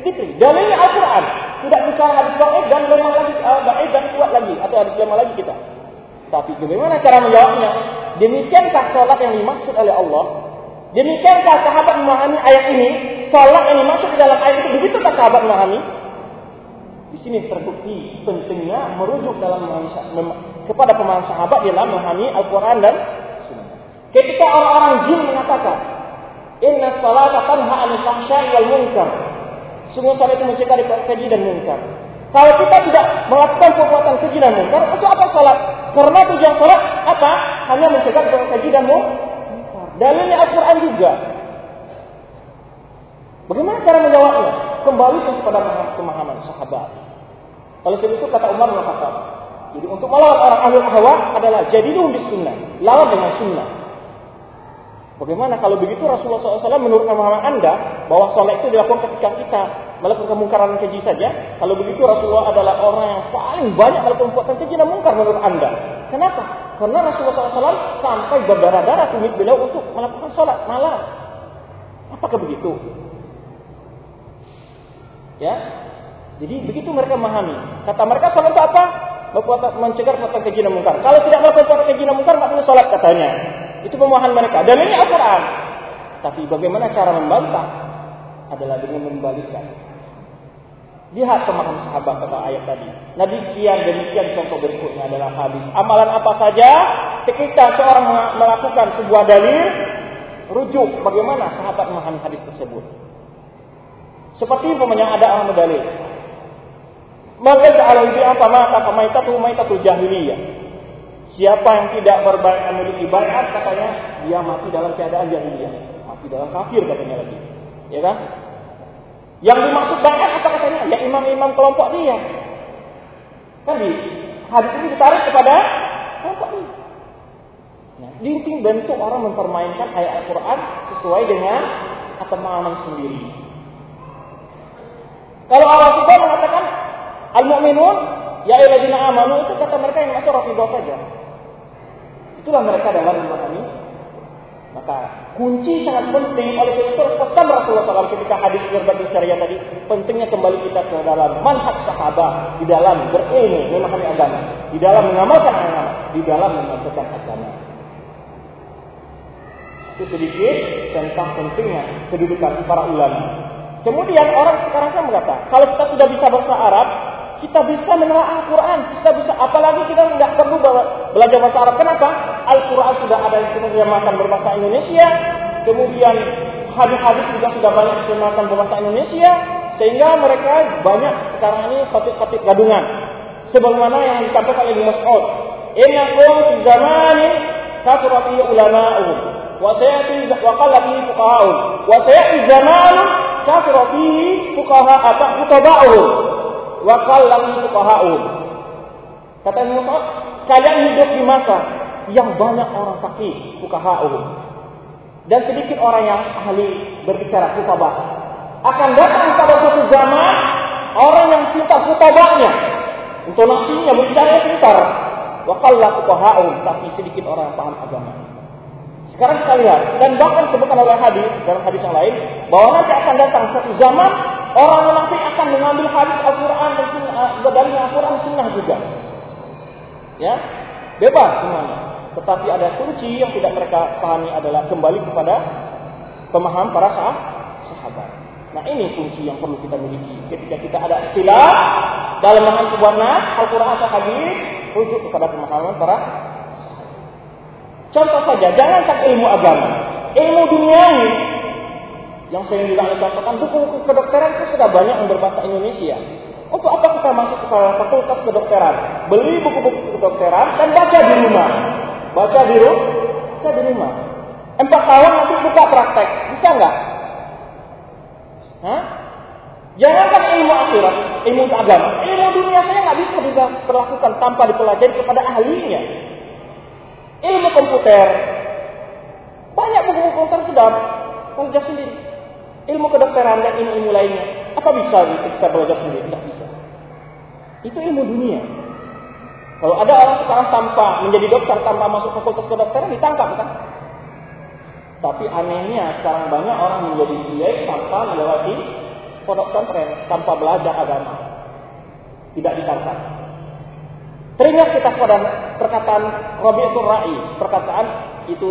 zikri. Dalilnya Al-Quran. Tidak bicara hadis baik dan lemah lagi, uh, baik dan kuat lagi. Atau hadis lemah lagi kita. Tapi bagaimana cara menjawabnya? Demikiankah sholat yang dimaksud oleh Allah? Demikiankah sahabat memahami ayat ini? Sholat yang dimaksud di dalam ayat itu begitu tak sahabat memahami? Di sini terbukti pentingnya merujuk dalam kepada pemahaman sahabat dalam memahami Al-Quran dan Sunnah. Ketika orang-orang jin mengatakan, Inna salata tanha anil fahsyai wal munkar. Sungguh salat itu mencegah dari keji dan munkar. Kalau kita tidak melakukan perbuatan keji dan munkar, itu apa salat? Karena tujuan salat apa? Hanya mencegah dari keji dan munkar. Dalilnya Al-Quran juga. Bagaimana cara menjawabnya? Kembali kepada pemahaman sahabat. Oleh sebab itu kata Umar Khattab, jadi untuk melawan orang ahli ahwa adalah jadilah di sunnah, lawan dengan sunnah. Bagaimana kalau begitu Rasulullah SAW menurut pemahaman anda bahwa sholat itu dilakukan ketika kita melakukan kemungkaran keji saja? Kalau begitu Rasulullah adalah orang yang paling banyak melakukan perbuatan keji dan mungkar menurut anda. Kenapa? Karena Rasulullah SAW sampai berdarah-darah tumit beliau untuk melakukan sholat malam. Apakah begitu? Ya, jadi begitu mereka memahami. Kata mereka sholat itu apa? mencegah perbuatan keji dan mungkar. Kalau tidak melakukan perbuatan keji dan mungkar, boleh sholat katanya. Itu pemahaman mereka. Dan ini Al-Quran. Tapi bagaimana cara membantah? Adalah dengan membalikkan. Lihat pemahaman sahabat pada ayat tadi. Nabi kian demikian contoh berikutnya adalah hadis. Amalan apa saja ketika seorang melakukan sebuah dalil, rujuk bagaimana sahabat memahami hadis tersebut. Seperti umpamanya ada orang berdalil. Maka bi apa maka pamaitatu maitatu jahiliyah. Siapa yang tidak berbayat memiliki bayat katanya dia mati dalam keadaan jahiliyah, mati dalam kafir katanya lagi. Ya kan? Yang dimaksud bayat apa katanya? Ya imam-imam kelompok dia. Kan di hadis ini ditarik kepada kelompok dia. Nah, inti bentuk orang mempermainkan ayat Al-Quran sesuai dengan pemahaman sendiri. Kalau Allah Subhanahu mengatakan Al-mu'minun ya ayyuhalladzina amanu itu kata mereka yang masuk rafidah saja. Itulah mereka dalam memahami. Maka kunci sangat penting oleh itu pesan Rasulullah SAW ketika hadis berbagi syariah tadi pentingnya kembali kita ke dalam manhaj sahabat di dalam berilmu memahami agama di dalam mengamalkan agama di dalam mengamalkan agama. Itu sedikit tentang pentingnya kedudukan para ulama. Kemudian orang sekarang kan berkata kalau kita sudah bisa bahasa Arab kita bisa menelaah Al-Quran, kita bisa, apalagi kita tidak perlu belajar bahasa Arab. Kenapa? Al-Quran sudah ada yang diterjemahkan berbahasa Indonesia, kemudian hadis-hadis juga sudah banyak diterjemahkan berbahasa Indonesia, sehingga mereka banyak sekarang ini khatib-khatib gadungan. Sebagaimana yang disampaikan oleh Mas'ud, Innakum fi zamanin kathurati ulama'uhum wa sayati wa fuqaha'uhum wa sayati zamanun kathurati fuqaha atau fuqaha'uhum wa qallahu fuqaha'un. Kata Ibnu Mas'ud, kalian hidup di masa yang banyak orang fakih, fuqaha'un. Dan sedikit orang yang ahli berbicara fuqaha. Akan datang pada suatu zaman orang yang pintar fuqahanya. Intonasinya berbicara pintar. Wa qallahu fuqaha'un, tapi sedikit orang yang paham agama. Sekarang kita lihat dan bahkan sebutkan oleh hadis dalam hadis yang lain bahwa nanti akan datang satu zaman Orang munafik akan mengambil hadis Al-Quran dan sunnah, eh, dari Al-Quran sunnah juga. Ya, bebas semuanya. Tetapi ada kunci yang tidak mereka pahami adalah kembali kepada pemahaman para sah sahabat. Nah ini kunci yang perlu kita miliki. Ketika kita ada istilah dalam memahami sebuah nas, Al-Quran atau hadis, rujuk kepada pemahaman para sahabat. Contoh saja, jangan tak ilmu agama. Ilmu duniawi yang saya bilang katakan buku-buku kedokteran itu sudah banyak yang berbahasa Indonesia. Untuk apa kita masuk ke fakultas kedokteran? Beli buku-buku kedokteran dan baca di rumah. Baca di rumah, baca di rumah. Empat tahun nanti buka praktek, bisa nggak? Hah? Jangankan ilmu akhirat, ilmu agama, ilmu dunia saya nggak bisa diperlakukan tanpa dipelajari kepada ahlinya. Ilmu komputer, banyak buku-buku komputer sudah kerja sendiri ilmu kedokteran dan ilmu-ilmu lainnya. Apa bisa kita belajar sendiri? Tidak bisa. Itu ilmu dunia. Kalau ada orang sekarang tanpa menjadi dokter tanpa masuk fakultas kedokteran ditangkap kan? Tapi anehnya sekarang banyak orang menjadi kiai tanpa melewati pondok pesantren, tanpa belajar agama. Tidak ditangkap. Teringat kita pada perkataan Rabi'atul Ra'i, perkataan itu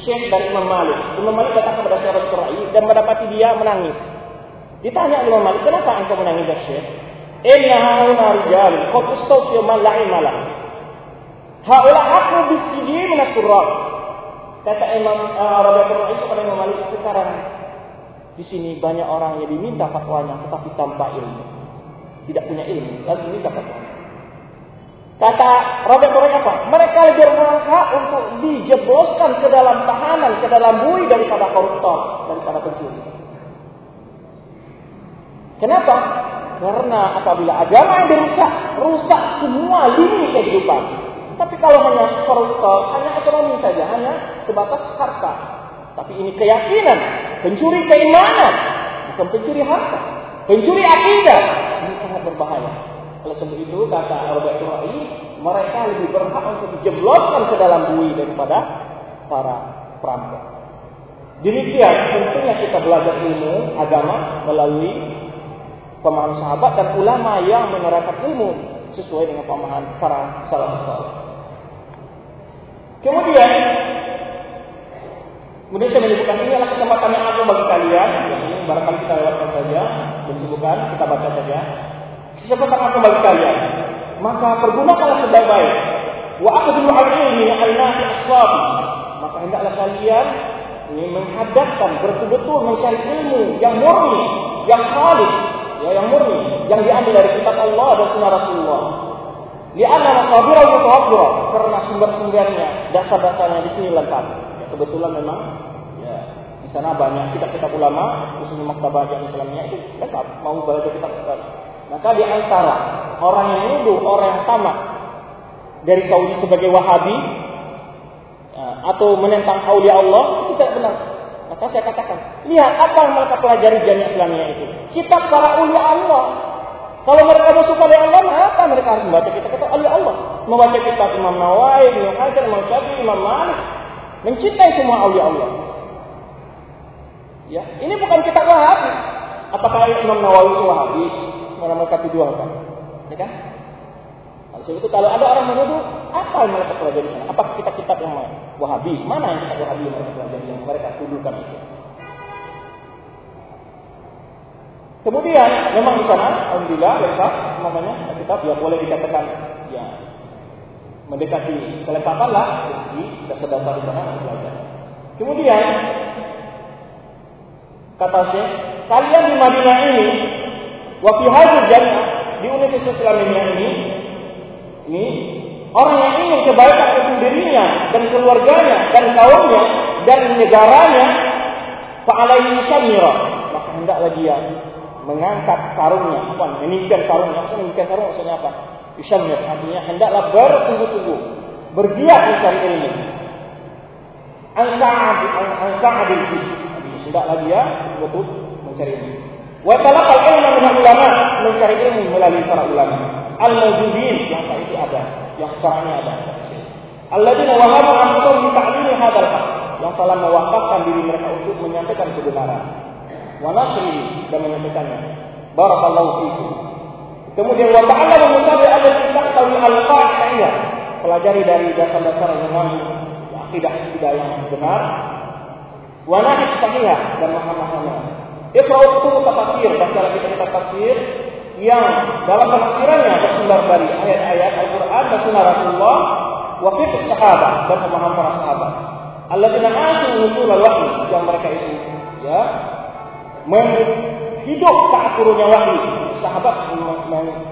Syekh dari Imam Malik. Imam Malik datang kepada Syekh Rabi Rai dan mendapati dia menangis. Ditanya Imam Malik, kenapa engkau menangis ya Syekh? Inna hauna rijal, qad ustawfiyu man la'im malah. Haula aku bisidi min surat. Kata Imam uh, Rabi Rai kepada Imam Malik, sekarang di sini banyak orang yang diminta fatwanya tetapi tanpa ilmu. Tidak punya ilmu, lalu diminta fatwanya. Kata Robert apa? Mereka lebih berhak untuk dijebloskan ke dalam tahanan, ke dalam bui daripada koruptor, daripada pencuri. Kenapa? Karena apabila agama yang dirusak, rusak semua lini kehidupan. Tapi kalau hanya koruptor, hanya ekonomi saja, hanya sebatas harta. Tapi ini keyakinan, pencuri keimanan, bukan pencuri harta. Pencuri akidah, ini sangat berbahaya. Oleh sebab itu kata Robert Rai, mereka lebih berhak untuk dijebloskan ke dalam bui daripada para perampok. Demikian tentunya kita belajar ilmu agama melalui pemahaman sahabat dan ulama yang menerapkan ilmu. sesuai dengan pemahaman para salafus saleh. Kemudian Kemudian saya menyebutkan ini adalah kesempatan yang agung bagi kalian. Yang ini barangkali kita lewatkan saja, disebutkan, kita baca saja. Kesempatan agung bagi kalian. Maka pergunakanlah sebaik-baik. Wa aqdimu al-ilmi al-nafi as Maka hendaklah kalian ini menghadapkan betul-betul mencari ilmu yang murni, yang khalis, ya yang murni, yang diambil dari kitab Allah dan sunnah Rasulullah. Lianna masabira mutawaffira karena sumber-sumbernya, dasar-dasarnya di sini lengkap kebetulan memang ya di sana banyak kitab-kitab ulama khususnya maktabah yang Islamnya itu lengkap mau baca kitab kitab maka di antara orang yang menuduh orang yang tamat dari Saudi sebagai Wahabi ya, atau menentang aulia Allah itu tidak benar maka saya katakan lihat apa yang mereka pelajari jamiah Islamnya itu kitab para ulia Allah kalau mereka suka dengan Allah, apa mereka harus membaca kitab-kitab oleh Allah? Membaca kitab Imam Nawawi, Imam Hajar, Imam Syafi'i, Imam Malik, mencintai semua aulia Allah. Ya, ini bukan kita Wahabi. Apakah Imam Nawawi itu Wahabi? Mana mereka tuduhkan? Ya kan? Sebab itu kalau ada orang menuduh, apa yang mereka pelajari di sana? Apa kitab-kitab yang Wahabi? Mana yang kitab Wahabi yang mereka pelajari yang mereka tuduhkan itu? Kemudian memang di sana, alhamdulillah lengkap namanya kitab yang boleh dikatakan ya mendekati kelengkapan lah sisi dasar-dasar di sana belajar. Kemudian kata Syekh, kalian di Madinah ini, wa fi jannah di Universitas Islamiyah ini, ini orang yang ingin kebaikan untuk dirinya dan keluarganya dan kaumnya dan negaranya, fa'alaihi syamira, maka hendaklah dia mengangkat sarungnya, apa? Meninggikan sarungnya, maksudnya meninggikan sarung maksudnya apa? Yusamir artinya hendaklah bersungguh-sungguh bergiat mencari ilmu. Ansa'ad ansa'adil hendaklah dia betul mencari ilmu. Wa talaqal ilmu min ulama mencari ilmu melalui para ulama. Al-mawjudin yang saat itu ada, yang sekarang ada. Alladzina wahabu anfusahum bi ta'limi hadzal haq yang telah mewakafkan diri mereka untuk menyampaikan kebenaran. Wa nasri dan menyampaikannya. Barakallahu fiikum. Kemudian wa ta'ala mutabi allati taqtawi al-qa'idiyah. Pelajari dari dasar-dasar yang akidah akidah yang benar. Wa nahij sahihah dan memahaminya. Iqra'u kutub tafsir, baca lagi kitab tafsir yang dalam penafsirannya bersumber dari ayat-ayat Al-Qur'an dan sunnah Rasulullah wa fiqh sahabat dan pemahaman para sahabat. Alladzina asu nusul al-wahyi yang mereka itu ya hidup saat turunnya wahyu sahabat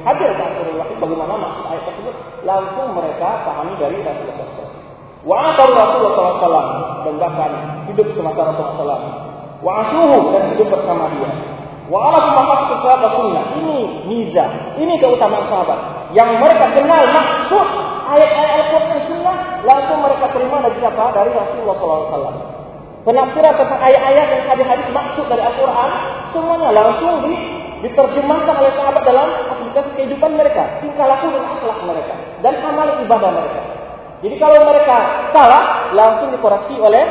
hadir saat waktu bagaimana maksud ayat tersebut langsung mereka pahami dari Rasulullah SAW. Wa atal Rasulullah SAW dan bahkan hidup semasa Rasulullah SAW. Wa asuhu dan hidup bersama dia. Wa ala maqsad sahabat sunnah. Ini niza. Ini keutamaan sahabat. Yang mereka kenal maksud ayat-ayat Al-Quran sunnah langsung mereka terima dari siapa? Dari Rasulullah SAW. Penafsiran tentang ayat-ayat dan hadis-hadis maksud dari Al-Quran semuanya langsung di diterjemahkan oleh sahabat dalam aktivitas kehidupan mereka, tingkah laku dan akhlak mereka, dan amal ibadah mereka. Jadi kalau mereka salah, langsung dikoreksi oleh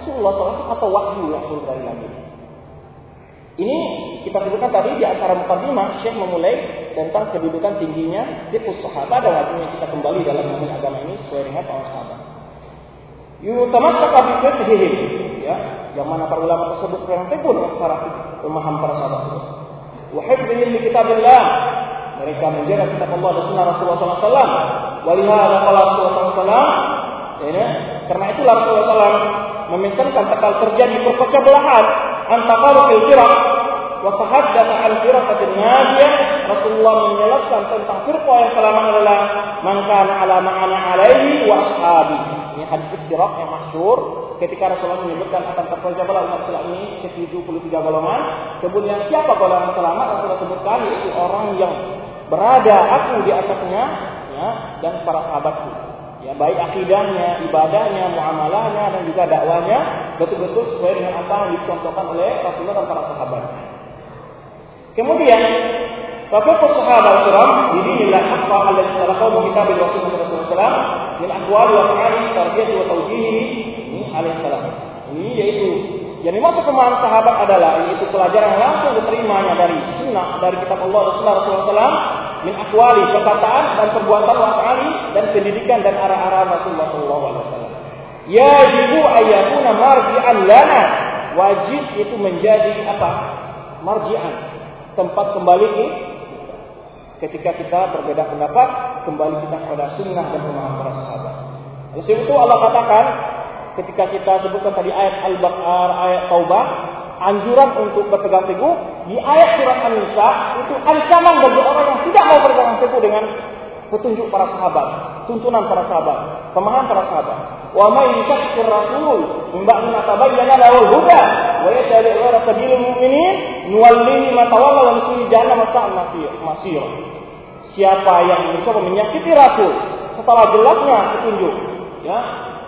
Rasulullah SAW atau wahyu turun dari Nabi. Ini kita sebutkan tadi di antara mukadimah Syekh memulai tentang kedudukan tingginya di sahabat dan waktunya kita kembali dalam memahami agama ini sesuai dengan para sahabat. Yutamassaka bi fiqhihim ya, yang mana para ulama tersebut teguh dengan para pemahaman para sahabat wa hifdzihim li kitabillah. Mereka menjaga kitab Allah dan sunnah Rasulullah SAW. Walihada qala Rasulullah SAW. Ya, karena itulah Rasulullah SAW mementionkan bakal terjadi perpecah belahan antara fil firaq wa tahaddatha al firaqatin Rasulullah menjelaskan tentang firqah yang selamat adalah man kana ala alaihi wa ashabi. Ini hadis firaq yang masyhur ketika Rasulullah menyebutkan akan terpecah belah umat Islam ini ke 73 golongan. Kemudian siapa golongan selamat Rasulullah sebutkan yaitu orang yang berada aku di atasnya ya dan para sahabatku ya baik akidahnya, ibadahnya, muamalahnya dan juga dakwanya betul-betul sesuai dengan apa yang dicontohkan oleh Rasulullah dan para sahabat. Kemudian Bapak sahabat kiram ini inilah apa Allah Taala kaum kita bila Rasulullah SAW dan akwal wa fi'ali tarbiyati dua tahun ini alaihi salah. Ini yaitu yang dimaksud kemarin sahabat adalah yaitu pelajaran langsung diterimanya dari sunnah dari kitab Allah Rasulullah SAW min akwali perkataan dan perbuatan wa dan pendidikan dan arah-arah Rasulullah sallallahu alaihi wasallam. Yajibu ayakuna marji'an lana. Wajib itu menjadi apa? Marji'an. Tempat kembali ketika kita berbeda pendapat, kembali kita kepada sunnah dan pemahaman para sahabat. Oleh itu Allah katakan ketika kita sebutkan tadi ayat Al-Baqarah, ayat Taubah, anjuran untuk berpegang teguh di ayat surat An-Nisa itu ancaman bagi orang yang tidak mau berpegang teguh dengan petunjuk para sahabat, tuntunan para sahabat, pemahaman para sahabat. Wa may yushaqqir rasul min ba'di ma tabayyana al-huda wa yattabi' ghayra sabilil mu'minin nuwallihi ma tawalla wa nuslihi jahannam sa'at masir. Siapa yang mencoba menyakiti rasul setelah jelasnya petunjuk, ya,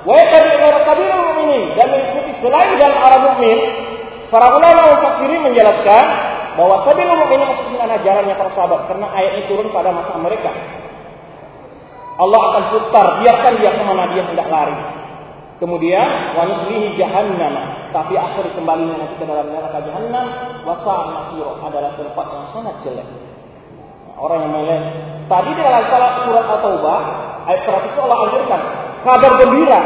wa yattabi' ghayra sabilil mu'minin dan mengikuti selain jalan arah mukmin, Para ulama mufassirin menjelaskan bahwa sabilul mu'minin maksudnya adalah jalannya para sahabat karena ayat ini turun pada masa mereka. Allah akan putar, biarkan dia ke mana dia hendak lari. Kemudian wanuslihi jahannam, tapi akhir kembali nanti ke dalam neraka jahannam, wasa masiro adalah tempat yang sangat jelek. Nah, orang yang melihat tadi di dalam salah surat At-Taubah ayat 100 Allah anjurkan kabar gembira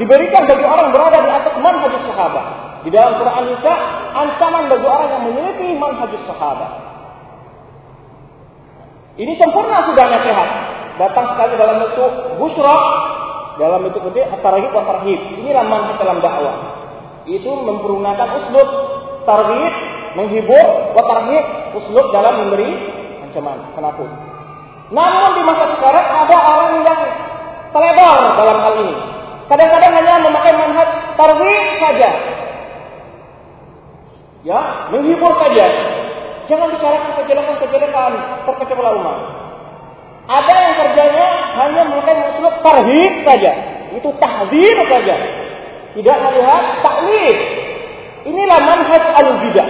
diberikan bagi orang berada di atas manhaj sahabat. Di dalam Quran Nisa, ancaman bagi orang yang memiliki manhajus sahabat. Ini sempurna sudah nasihat. Datang sekali dalam bentuk busra, dalam bentuk gede, tarhib wa tarhib. Inilah manhaj dalam dakwah. Itu menggunakan uslub tarhib, menghibur, wa uslub dalam memberi ancaman, penakut. Namun di masa sekarang ada orang yang terlebar dalam hal ini. Kadang-kadang hanya memakai manhaj tarhib saja, Ya, menghibur saja. Jangan bicarakan kejelekan-kejelekan terpecah umat. Ada yang kerjanya hanya memakai usul tarhib saja. Itu tahzir saja. Tidak melihat taklif. Inilah manhaj al-bidah.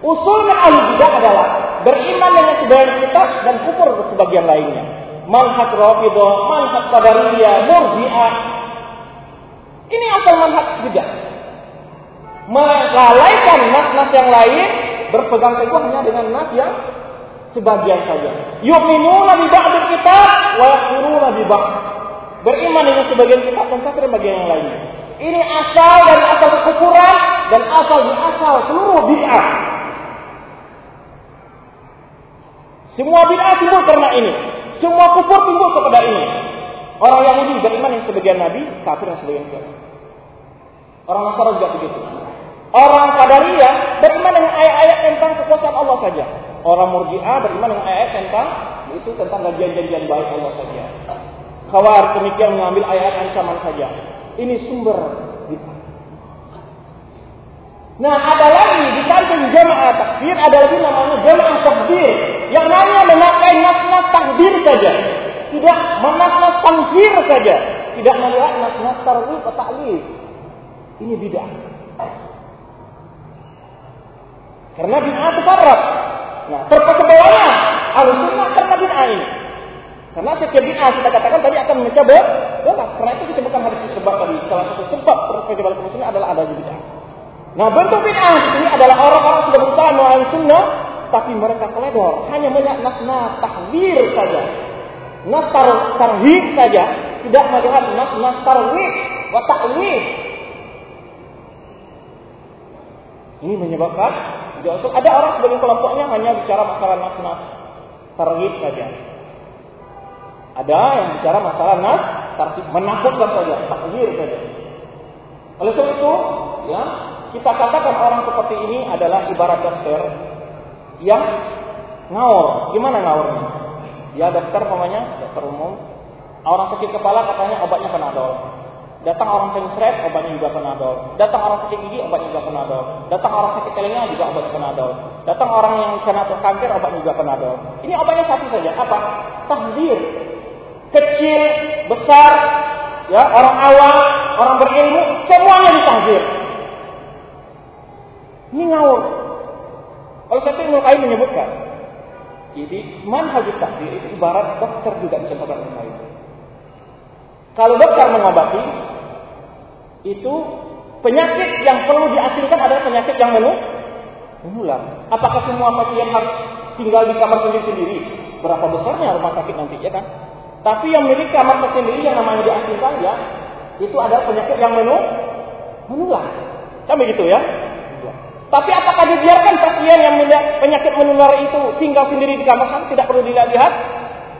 Usul al-bidah adalah beriman dengan sebagian kitab dan kufur ke sebagian lainnya. Manhaj Rafidah, manhaj Qadariyah, Murji'ah. Ini asal manhaj bidah melalaikan nas-nas yang lain berpegang teguh hanya dengan nas yang sebagian saja. Yu'minuna bi ba'd kitab wa yakfuruna bi ba'd. Beriman dengan sebagian kitab dan kafir bagian yang lainnya. Ini asal dari asal kekufuran dan asal di asal seluruh bid'ah. Semua bid'ah timbul karena ini. Semua kufur timbul kepada ini. Orang Yahudi beriman yang sebagian nabi, kafir yang sebagian kafir. Orang Nasara juga begitu. Orang Qadariyah beriman dengan ayat-ayat tentang kekuasaan Allah saja. Orang Murji'ah beriman dengan ayat tentang itu tentang janjian-janjian baik Allah saja. Khawar demikian mengambil ayat ancaman saja. Ini sumber Nah, ada lagi di samping jamaah takdir, ada lagi namanya jamaah takdir. Yang namanya memakai nas-nas takdir saja. Tidak nas-nas tangkir saja. Tidak melihat nas-nas tarwih atau taklif. Ini bid'ah. Karena bid'ah tersarap. Nah, terpaksa bawahnya al-sunnah karena bid'ah ini. Karena setiap bid'ah kita katakan tadi akan mencoba bola. Karena itu disebutkan harus sebab tadi. Salah satu sebab terpaksa kemuslimin adalah ada bid'ah. Nah, bentuk bid'ah di sini adalah orang-orang sudah berusaha melawan sunnah, tapi mereka teledor. Hanya melihat nas-nas tahdir saja. Nas tarhib saja. Tidak melihat nas-nas tarhib wa. Ini menyebabkan ada orang sebagian kelompoknya hanya bicara masalah nas-nas tarhib saja. Ada yang bicara masalah nas tarhib menakutkan saja, takdir saja. Oleh sebab itu, ya, kita katakan orang seperti ini adalah ibarat dokter yang ngawur. Gimana ngawurnya? Ya dokter namanya, dokter umum. Orang sakit kepala katanya obatnya panadol. Datang orang pencret, obatnya juga penadol. Datang orang sakit gigi, obatnya juga penadol. Datang orang sakit telinga, juga obatnya penadol. Datang orang yang kena kanker, obatnya juga penadol. Ini obatnya satu saja. Apa? Tahdir. Kecil, besar, ya orang awam, orang berilmu, semuanya ditahdir. Ini ngawur. Kalau satu ilmu kain menyebutkan, jadi manhajut tahdir itu ibarat dokter juga bisa mengobati. Kalau dokter mengobati, itu penyakit yang perlu diasingkan adalah penyakit yang menular. Apakah semua pasien harus tinggal di kamar sendiri-sendiri? berapa besarnya rumah sakit nanti, ya kan? Tapi yang milik kamar tersendiri yang namanya diasingkan ya, itu adalah penyakit yang menu menular. Kan begitu ya? Tapi apakah dibiarkan pasien yang penyakit menular itu tinggal sendiri di kamar sakit tidak perlu dilihat?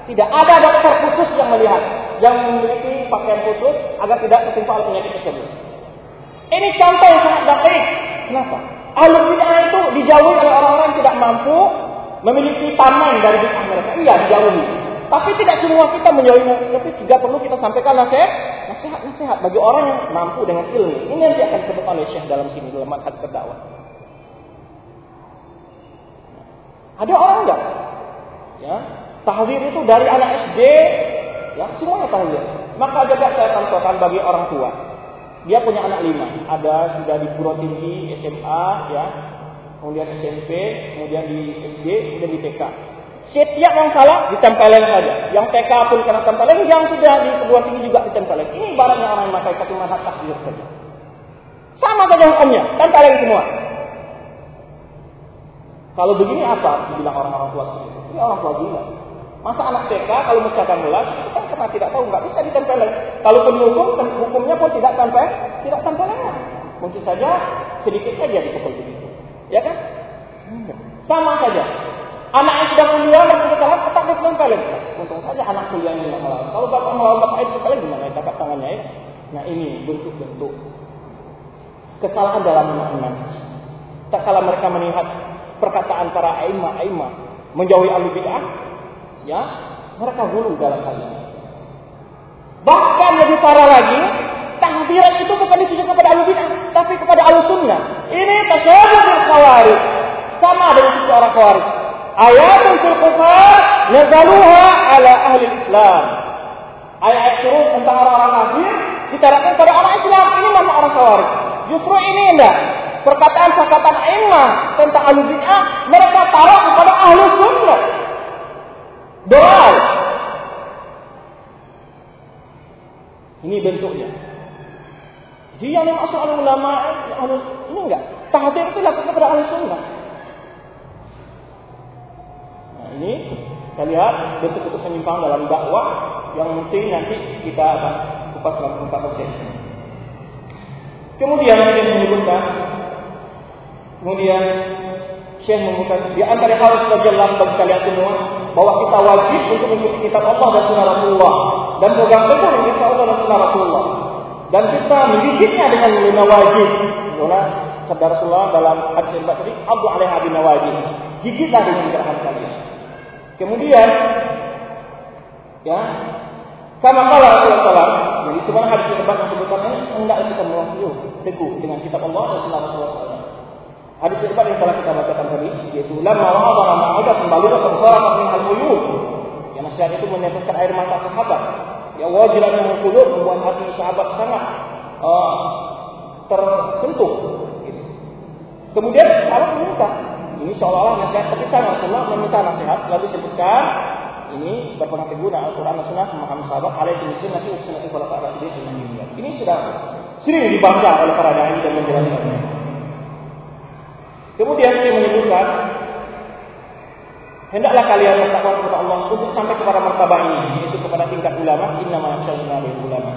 Tidak ada dokter khusus yang melihat, yang memiliki pakaian khusus agar tidak tertimpa oleh penyakit tersebut. Ini contoh yang sangat baik. Kenapa? Ahlul bid'ah itu dijauhi oleh orang-orang yang tidak mampu memiliki taman dari bid'ah mereka. Iya, dijauhi. Tapi tidak semua kita menjauhinya. Tapi juga perlu kita sampaikan nasihat, nasihat, nasihat bagi orang yang mampu dengan ilmu. Ini nanti akan disebut oleh Syekh dalam sini dalam manhaj berdakwah. Ada orang enggak? Ya, tahzir itu dari anak SD, ya semuanya tahzir. Maka juga saya contohkan bagi orang tua. Dia punya anak lima, ada sudah di Puro Tinggi, SMA, ya, kemudian SMP, kemudian di SD, kemudian di TK. Setiap yang salah ditempelin saja. Yang TK pun kena tempelin, yang sudah di kedua tinggi juga ditempelin. Ini ibaratnya orang yang memakai satu manhaj takdir saja. Sama saja hukumnya, tempelin semua. Kalau begini apa? Dibilang orang-orang tua. Ini orang tua gila. Masa anak TK kalau mencapai belas itu kan karena tidak tahu nggak bisa ditempelin. Kalau kan hukumnya pun tidak tempel, tidak tempelin. Mungkin saja sedikit saja dipukul begitu, ya kan? Sama saja. Anak yang sudah kuliah dan sudah salah tetap ditempelin. Untung saja anak kuliahnya tidak melawan. Kalau bapak melawan bapak itu kalian gimana? Tangkap tangannya ya. Nah ini bentuk-bentuk kesalahan dalam iman. Tak kala mereka melihat perkataan para aima-aima menjauhi ahli bid'ah, ya mereka gulu dalam hal ini. Bahkan lebih parah lagi, tahdiran itu bukan ditujukan kepada bidah, tapi kepada ahlu sunnah. Ini tasyabul khawarij. Sama dengan sisi orang khawarij. Ayatun fil kufar nazaluha ala ahli Islam. Ayat-ayat turun tentang orang-orang kafir diterapkan kepada orang Islam. Ini nama orang khawarij. Justru ini enggak. Perkataan-perkataan imam tentang bid'ah mereka taruh kepada ahlu sunnah. Doa. Ini bentuknya. Jadi yang dimaksud oleh ulama ini enggak. Tahdir itu lakukan kepada ahli sunnah. Nah ini kita lihat bentuk-bentuk penyimpangan dalam dakwah yang mungkin nanti kita akan kupas dalam tempat sesi. Kemudian yang menyebutkan kemudian Syekh menyebutkan di antara hal jelas bagi kalian semua bahwa kita wajib untuk mengikuti kitab Allah dan sunnah Rasulullah dan pegang teguh kitab Allah dan sunnah Rasulullah dan kita menggigitnya dengan lima wajib. Karena sabda Rasulullah dalam hadis yang tadi, Abu alaiha bin wajib. Gigitlah dengan gerakan kalian. Kemudian ya sama kala Rasulullah jadi sebenarnya hadis yang yang sebutannya hendak kita mewakili teguh dengan kitab Allah dan sunnah Rasulullah. Hadis keempat yang telah kita bacakan tadi yaitu lama wa'adha ma'adat kembali ke sarakat min al-uyub. Yang nasihat itu meneteskan air mata sahabat. Ya wajilan yang mengkulur membuat hati sahabat sangat uh, tersentuh. Gitu. Kemudian sahabat meminta. Ini seolah-olah nasihat ketika Rasulullah meminta nasihat lalu sebutkan ini berpengaruh guna Al-Quran dan Sunnah memahami sahabat alaihi sunnati wa sunnati khulafa'i rasyidin Ini sudah sering dibaca oleh para dai dan menjelaskannya. Kemudian dia menyebutkan hendaklah kalian bertakwa kepada Allah untuk sampai kepada martabat ini yaitu kepada tingkat ulama innama yakhshawna bil ulama.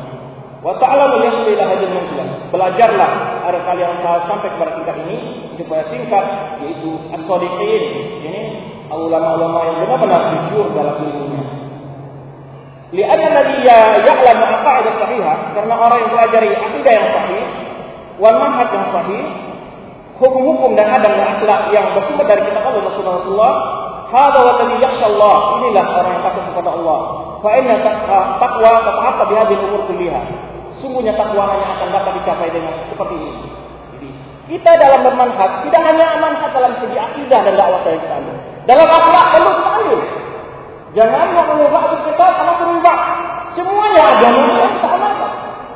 Wa ta'lamu yasila hadil manzilah belajarlah agar kalian tahu sampai kepada tingkat ini kepada tingkat yaitu as-sadiqin ini ulama-ulama yang benar-benar jujur dalam ilmunya. Li'anna alladhi ya'lamu aqaidah sahihah karena orang yang belajar akidah yang sahih wal manhaj yang sahih hukum-hukum dan adab dan akhlak yang bersumber dari kitab Allah Rasulullah Rasulullah. Hada wa ladhi yakhsha Allah. Inilah orang yang takut kepada Allah. Fa inna taqwa tata'atta bi hadhihi umur kulliha. Sungguhnya takwa hanya akan dapat dicapai dengan seperti ini. Jadi kita dalam bermanhaj tidak hanya manhaj dalam segi akidah dan dakwah yang kita ambil dalam akhlak perlu kita ambil. Jangan mau mengubah kita karena berubah semuanya agama yang kita amalkan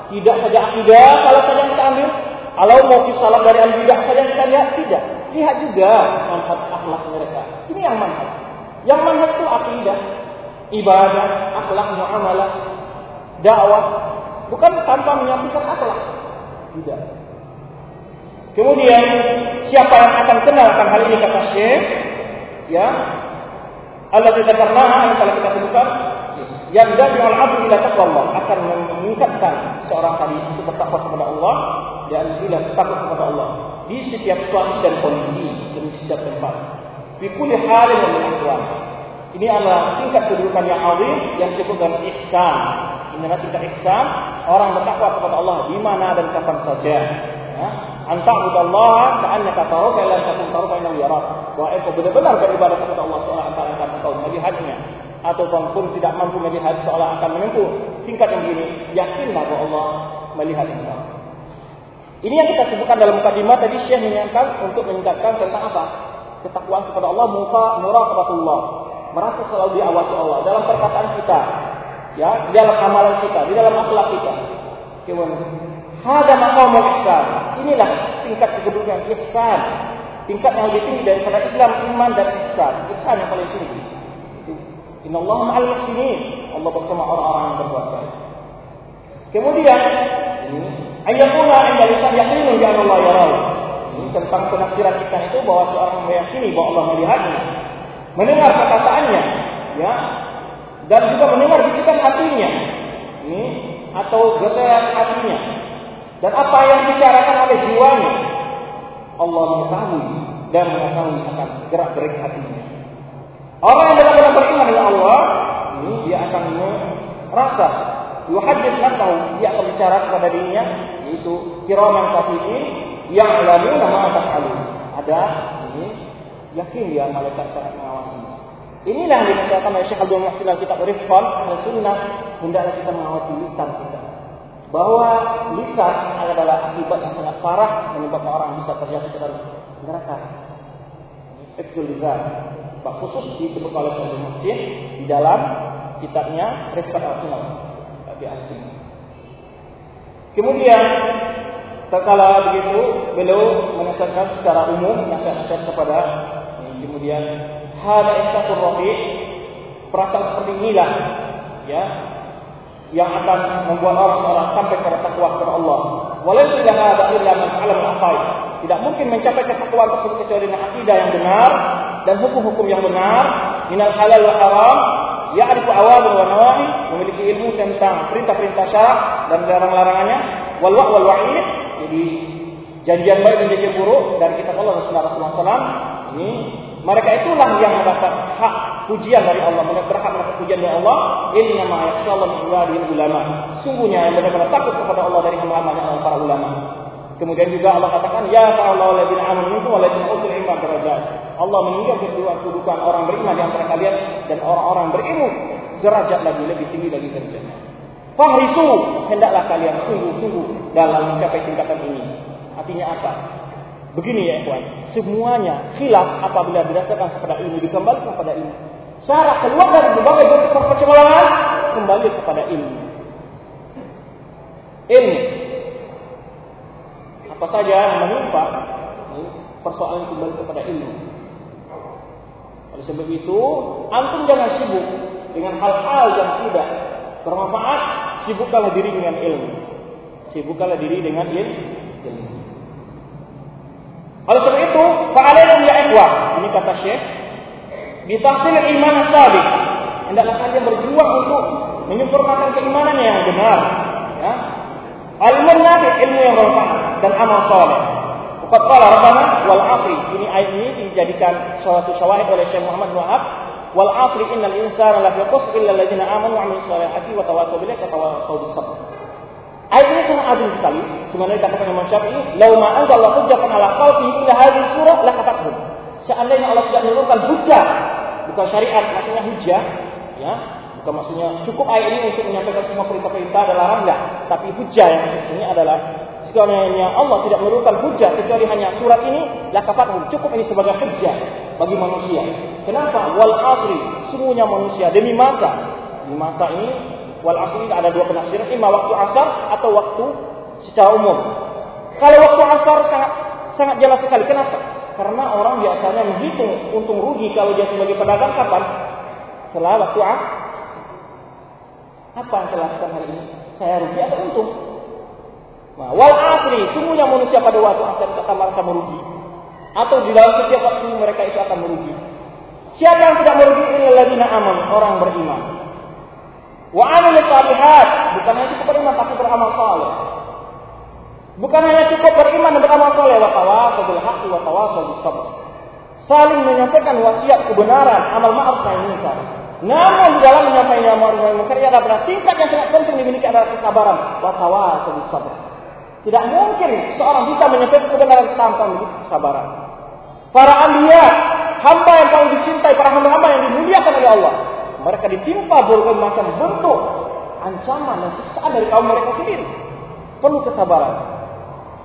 tidak saja akidah kalau saja kita ambil kalau mau salah dari al-bidah saja kita lihat tidak. Lihat juga manfaat akhlak mereka. Ini yang manfaat. Yang manfaat itu akidah, ibadah, akhlak, muamalah, dakwah. Bukan tanpa menyampaikan akhlak. Tidak. Kemudian siapa yang akan kenal akan hal ini kata Syekh? Ya, Allah tidak pernah yang telah kita sebutkan yang dari al-abdu ila taqwa akan meningkatkan seorang tadi untuk bertakwa kepada Allah dan bila takut kepada Allah di setiap situasi dan kondisi dan setiap tempat. Fi kulli halin min ahwal. Ini adalah tingkat kedudukan yang azim yang disebut dengan ihsan. Ini adalah tingkat ihsan orang bertakwa kepada Allah di mana dan kapan saja. Ya. Anta'budallaha ka'annaka tarahu fa lam takun tarahu fa innahu yarak. Bahwa engkau benar-benar beribadah kepada Allah seolah antara engkau melihatnya ataupun pun tidak mampu melihat seolah akan menempuh tingkat yang begini, yakinlah bahwa Allah melihat engkau. Ini yang kita sebutkan dalam mukadimah tadi Syekh mengingatkan untuk meningkatkan tentang apa? Ketakwaan kepada Allah, muka muraqabatullah. Merasa selalu diawasi Allah dalam perkataan kita, ya, di dalam amalan kita, di dalam akhlak kita. Kemudian Hada maqamul ihsan. Inilah tingkat kedudukan ihsan. Tingkat yang lebih tinggi daripada Islam, iman dan ihsan. Ihsan yang paling tinggi. Inna Allah ma'al muhsinin. Allah bersama orang-orang yang berbuat baik. Kemudian, ayatuna inda lisan yaqinu ya Allah ya. Ini tentang penafsiran ihsan itu bahwa seorang meyakini bahwa Allah melihatnya. Mendengar perkataannya, ya, dan juga mendengar bisikan hatinya. Ini atau geseran hatinya dan apa yang dibicarakan oleh jiwanya Allah mengetahui dan mengetahui akan gerak gerik hatinya. Orang yang benar-benar beriman dengan Allah, ini dia akan merasa yuhadis tahu dia akan bicara kepada dirinya yaitu kiraman katibin yang lalu nama taf'alun. Ada ini yakin dia malaikat sangat mengawasi. Inilah yang dikatakan oleh Syekh Abdul Muhsin kitab Rifqan Sunnah hendaklah kita mengawasi lisan kita bahwa lisan adalah akibat yang sangat parah menyebabkan orang bisa terjatuh ke dalam neraka. Ekul lisan. Khusus disebut oleh Syekh Muslim di dalam kitabnya Rifat Al-Sunnah Abi Asim. Kemudian tatkala begitu beliau menasihatkan secara umum nasihat-nasihat kepada kemudian hada istatur rafi perasaan seperti inilah ya yang akan membuat orang seorang sampai kepada takwa kepada Allah. Walau tidak ada man alam aqaid. Tidak mungkin mencapai ketakwaan tersebut kecuali dengan akidah yang benar dan hukum-hukum yang benar, minal halal wa haram, ya'rifu awamir wa nawahi, memiliki ilmu tentang perintah-perintah syarak dan larang-larangannya, wal wa' wal. Jadi janjian baik janjian buruk dari kitab Allah Rasulullah SAW ini mereka itulah yang mendapat hak pujian dari Allah, berhak mendapat pujian dari Allah. Inna ma yakhshallahu min ulama. Sungguhnya yang benar-benar takut kepada Allah dari hamba-hambanya para ulama. Kemudian juga Allah katakan, Ya Allah ladzina amanu minkum walladzina utul ilma derajat. Allah meninggal kedudukan orang beriman di antara kalian dan orang-orang berilmu derajat lagi lebih tinggi lagi derajatnya. Fahrisu hendaklah kalian sungguh-sungguh dalam mencapai tingkatan ini. Artinya apa? Begini ya ikhwan, semuanya khilaf apabila didasarkan kepada ilmu dikembalikan kepada ilmu. Cara keluar dari berbagai bentuk perpecahan kembali kepada ilmu. Ilmu. Apa saja yang menimpa persoalan kembali kepada ilmu. Oleh sebab itu, antum jangan sibuk dengan hal-hal yang tidak bermanfaat. Sibukkanlah diri dengan ilmu. Sibukkanlah diri dengan ilmu. Oleh sebab itu, fa'alaikum ya. Ini kata Syekh. Ditahsil iman sabit. Hendaklah kalian berjuang untuk menyempurnakan keimanan yang benar. Ya. Ilmu nabi, ilmu yang bermanfaat dan amal soleh. Bukat kala Rabbana wal asri. Ini ayat ini dijadikan suatu syawahid oleh Syekh Muhammad Wahab. Wal asri innal insana lafi qusr illa alladziina amanu wa 'amilus shalihati wa tawassaw bil haqqi wa tawassaw. Ayat ini sangat adil sekali. Sebenarnya dikatakan Imam Syafi'i, "Lau ma Allah hujjatan ala qalbi ila hadhihi surah la katakhum." Seandainya Allah tidak menurunkan hujjah, bukan syariat, maksudnya hujjah, ya, bukan maksudnya cukup ayat ini untuk menyampaikan semua perintah-perintah dan larang enggak, tapi hujjah yang ini adalah sekiranya Allah tidak menurunkan hujjah kecuali hanya surat ini, la katakhum. Cukup ini sebagai hujjah bagi manusia. Kenapa? Wal asri, semuanya manusia demi masa. Di masa ini Wal asri ada dua penafsiran, ima waktu asar atau waktu secara umum. Kalau waktu asar sangat sangat jelas sekali. Kenapa? Karena orang biasanya menghitung untung rugi kalau dia sebagai pedagang kapan? Setelah waktu asar. Apa yang telah hari ini? Saya rugi atau untung? Nah, wal asri, semuanya manusia pada waktu itu akan merasa merugi. Atau di dalam setiap waktu mereka itu akan merugi. Siapa yang tidak merugi illalladzina aman, orang beriman. Wa amilus salihat, bukan hanya cukup beriman tapi beramal saleh. Bukan hanya cukup beriman dan beramal saleh wa tawasau bil haqqi wa tawasau sabr. Saling menyampaikan wasiat kebenaran, amal ma'ruf nahi munkar. Namun di dalam menyampaikan amal ma'ruf nahi munkar adalah tingkat yang sangat penting dimiliki adalah kesabaran wa tawasau sabr. Tidak mungkin seorang bisa menyampaikan kebenaran tanpa kesabaran. Para anbiya, hamba yang paling dicintai, para hamba-hamba yang dimuliakan oleh Allah. Mereka ditimpa berbagai macam bentuk ancaman dan siksaan dari kaum mereka sendiri. Perlu kesabaran.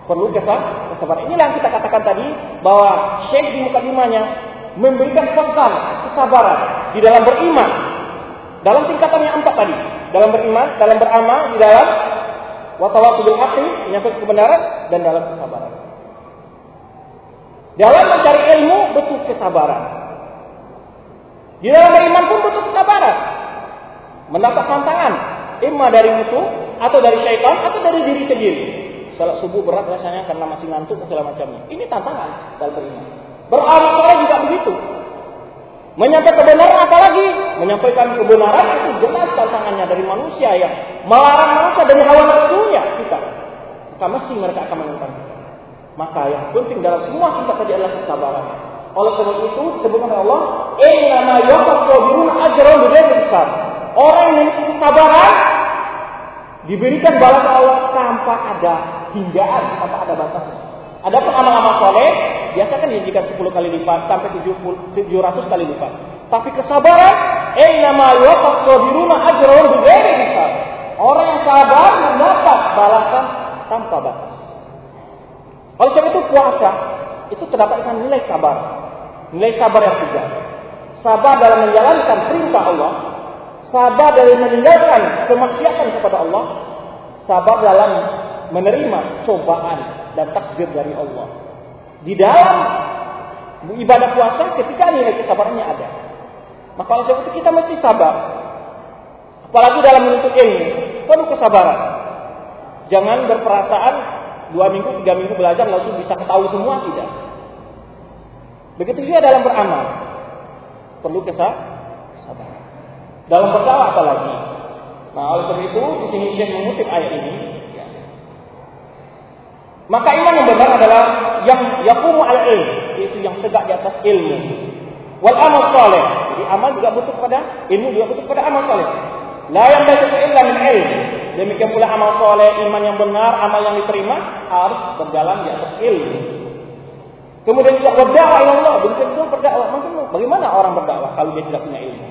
Perlu kesabaran. Inilah yang kita katakan tadi bahwa Syekh di muka mukadimahnya memberikan pesan kesabaran di dalam beriman. Dalam tingkatan yang empat tadi. Dalam beriman, dalam beramal, di dalam watawatu bil haqqi, menyangkut kebenaran dan dalam kesabaran. Dalam mencari ilmu butuh kesabaran. Di dalam beriman pun butuh kesabaran. Mendapat tantangan, imma dari musuh atau dari syaitan atau dari diri sendiri. Salat subuh berat rasanya karena masih ngantuk segala macamnya. Ini tantangan dalam beriman. Beramal juga begitu. Menyampaikan kebenaran apalagi menyampaikan kebenaran itu jelas tantangannya dari manusia yang melarang manusia dari hawa nafsunya kita. Maka mesti mereka akan menentang kita. Maka yang penting dalam semua kita tadi adalah kesabaran. Oleh sebab itu oleh Allah, "Inna ma yaqabirun ajran bighairi besar. Orang yang kesabaran diberikan balasan Allah tanpa ada hinggaan, tanpa ada batas. Adapun amal-amal soleh biasa kan dijanjikan 10 kali lipat sampai 70, 700 kali lipat. Tapi kesabaran, "Inna ma yaqabirun ajran bighairi besar. Orang yang sabar mendapat balasan tanpa batas. Oleh sebab itu puasa itu terdapat nilai sabar. Nilai sabar yang tiga. Sabar dalam menjalankan perintah Allah. Sabar dalam meninggalkan kemaksiatan kepada Allah. Sabar dalam menerima cobaan dan takdir dari Allah. Di dalam ibadah puasa ketika nilai kesabarannya ada. Maka oleh itu kita mesti sabar. Apalagi dalam menuntut ilmu, perlu kesabaran. Jangan berperasaan dua minggu, tiga minggu belajar langsung bisa ketahui semua tidak. Begitu juga dalam beramal. Perlu kesabaran. Dalam berdakwah apalagi. Nah, oleh sebab itu di sini Syekh mengutip ayat ini. Maka iman yang benar adalah yang yakumu al ilm, yaitu yang tegak di atas ilmu. Wal amal saleh. Jadi amal juga butuh pada ilmu juga butuh pada amal saleh. La yang illa min ilm. Demikian pula amal soleh, iman yang benar, amal yang diterima harus berjalan di atas ilmu. Kemudian juga berdakwah ya Allah, demikian juga berdakwah. Bagaimana orang berdakwah kalau dia tidak punya ilmu?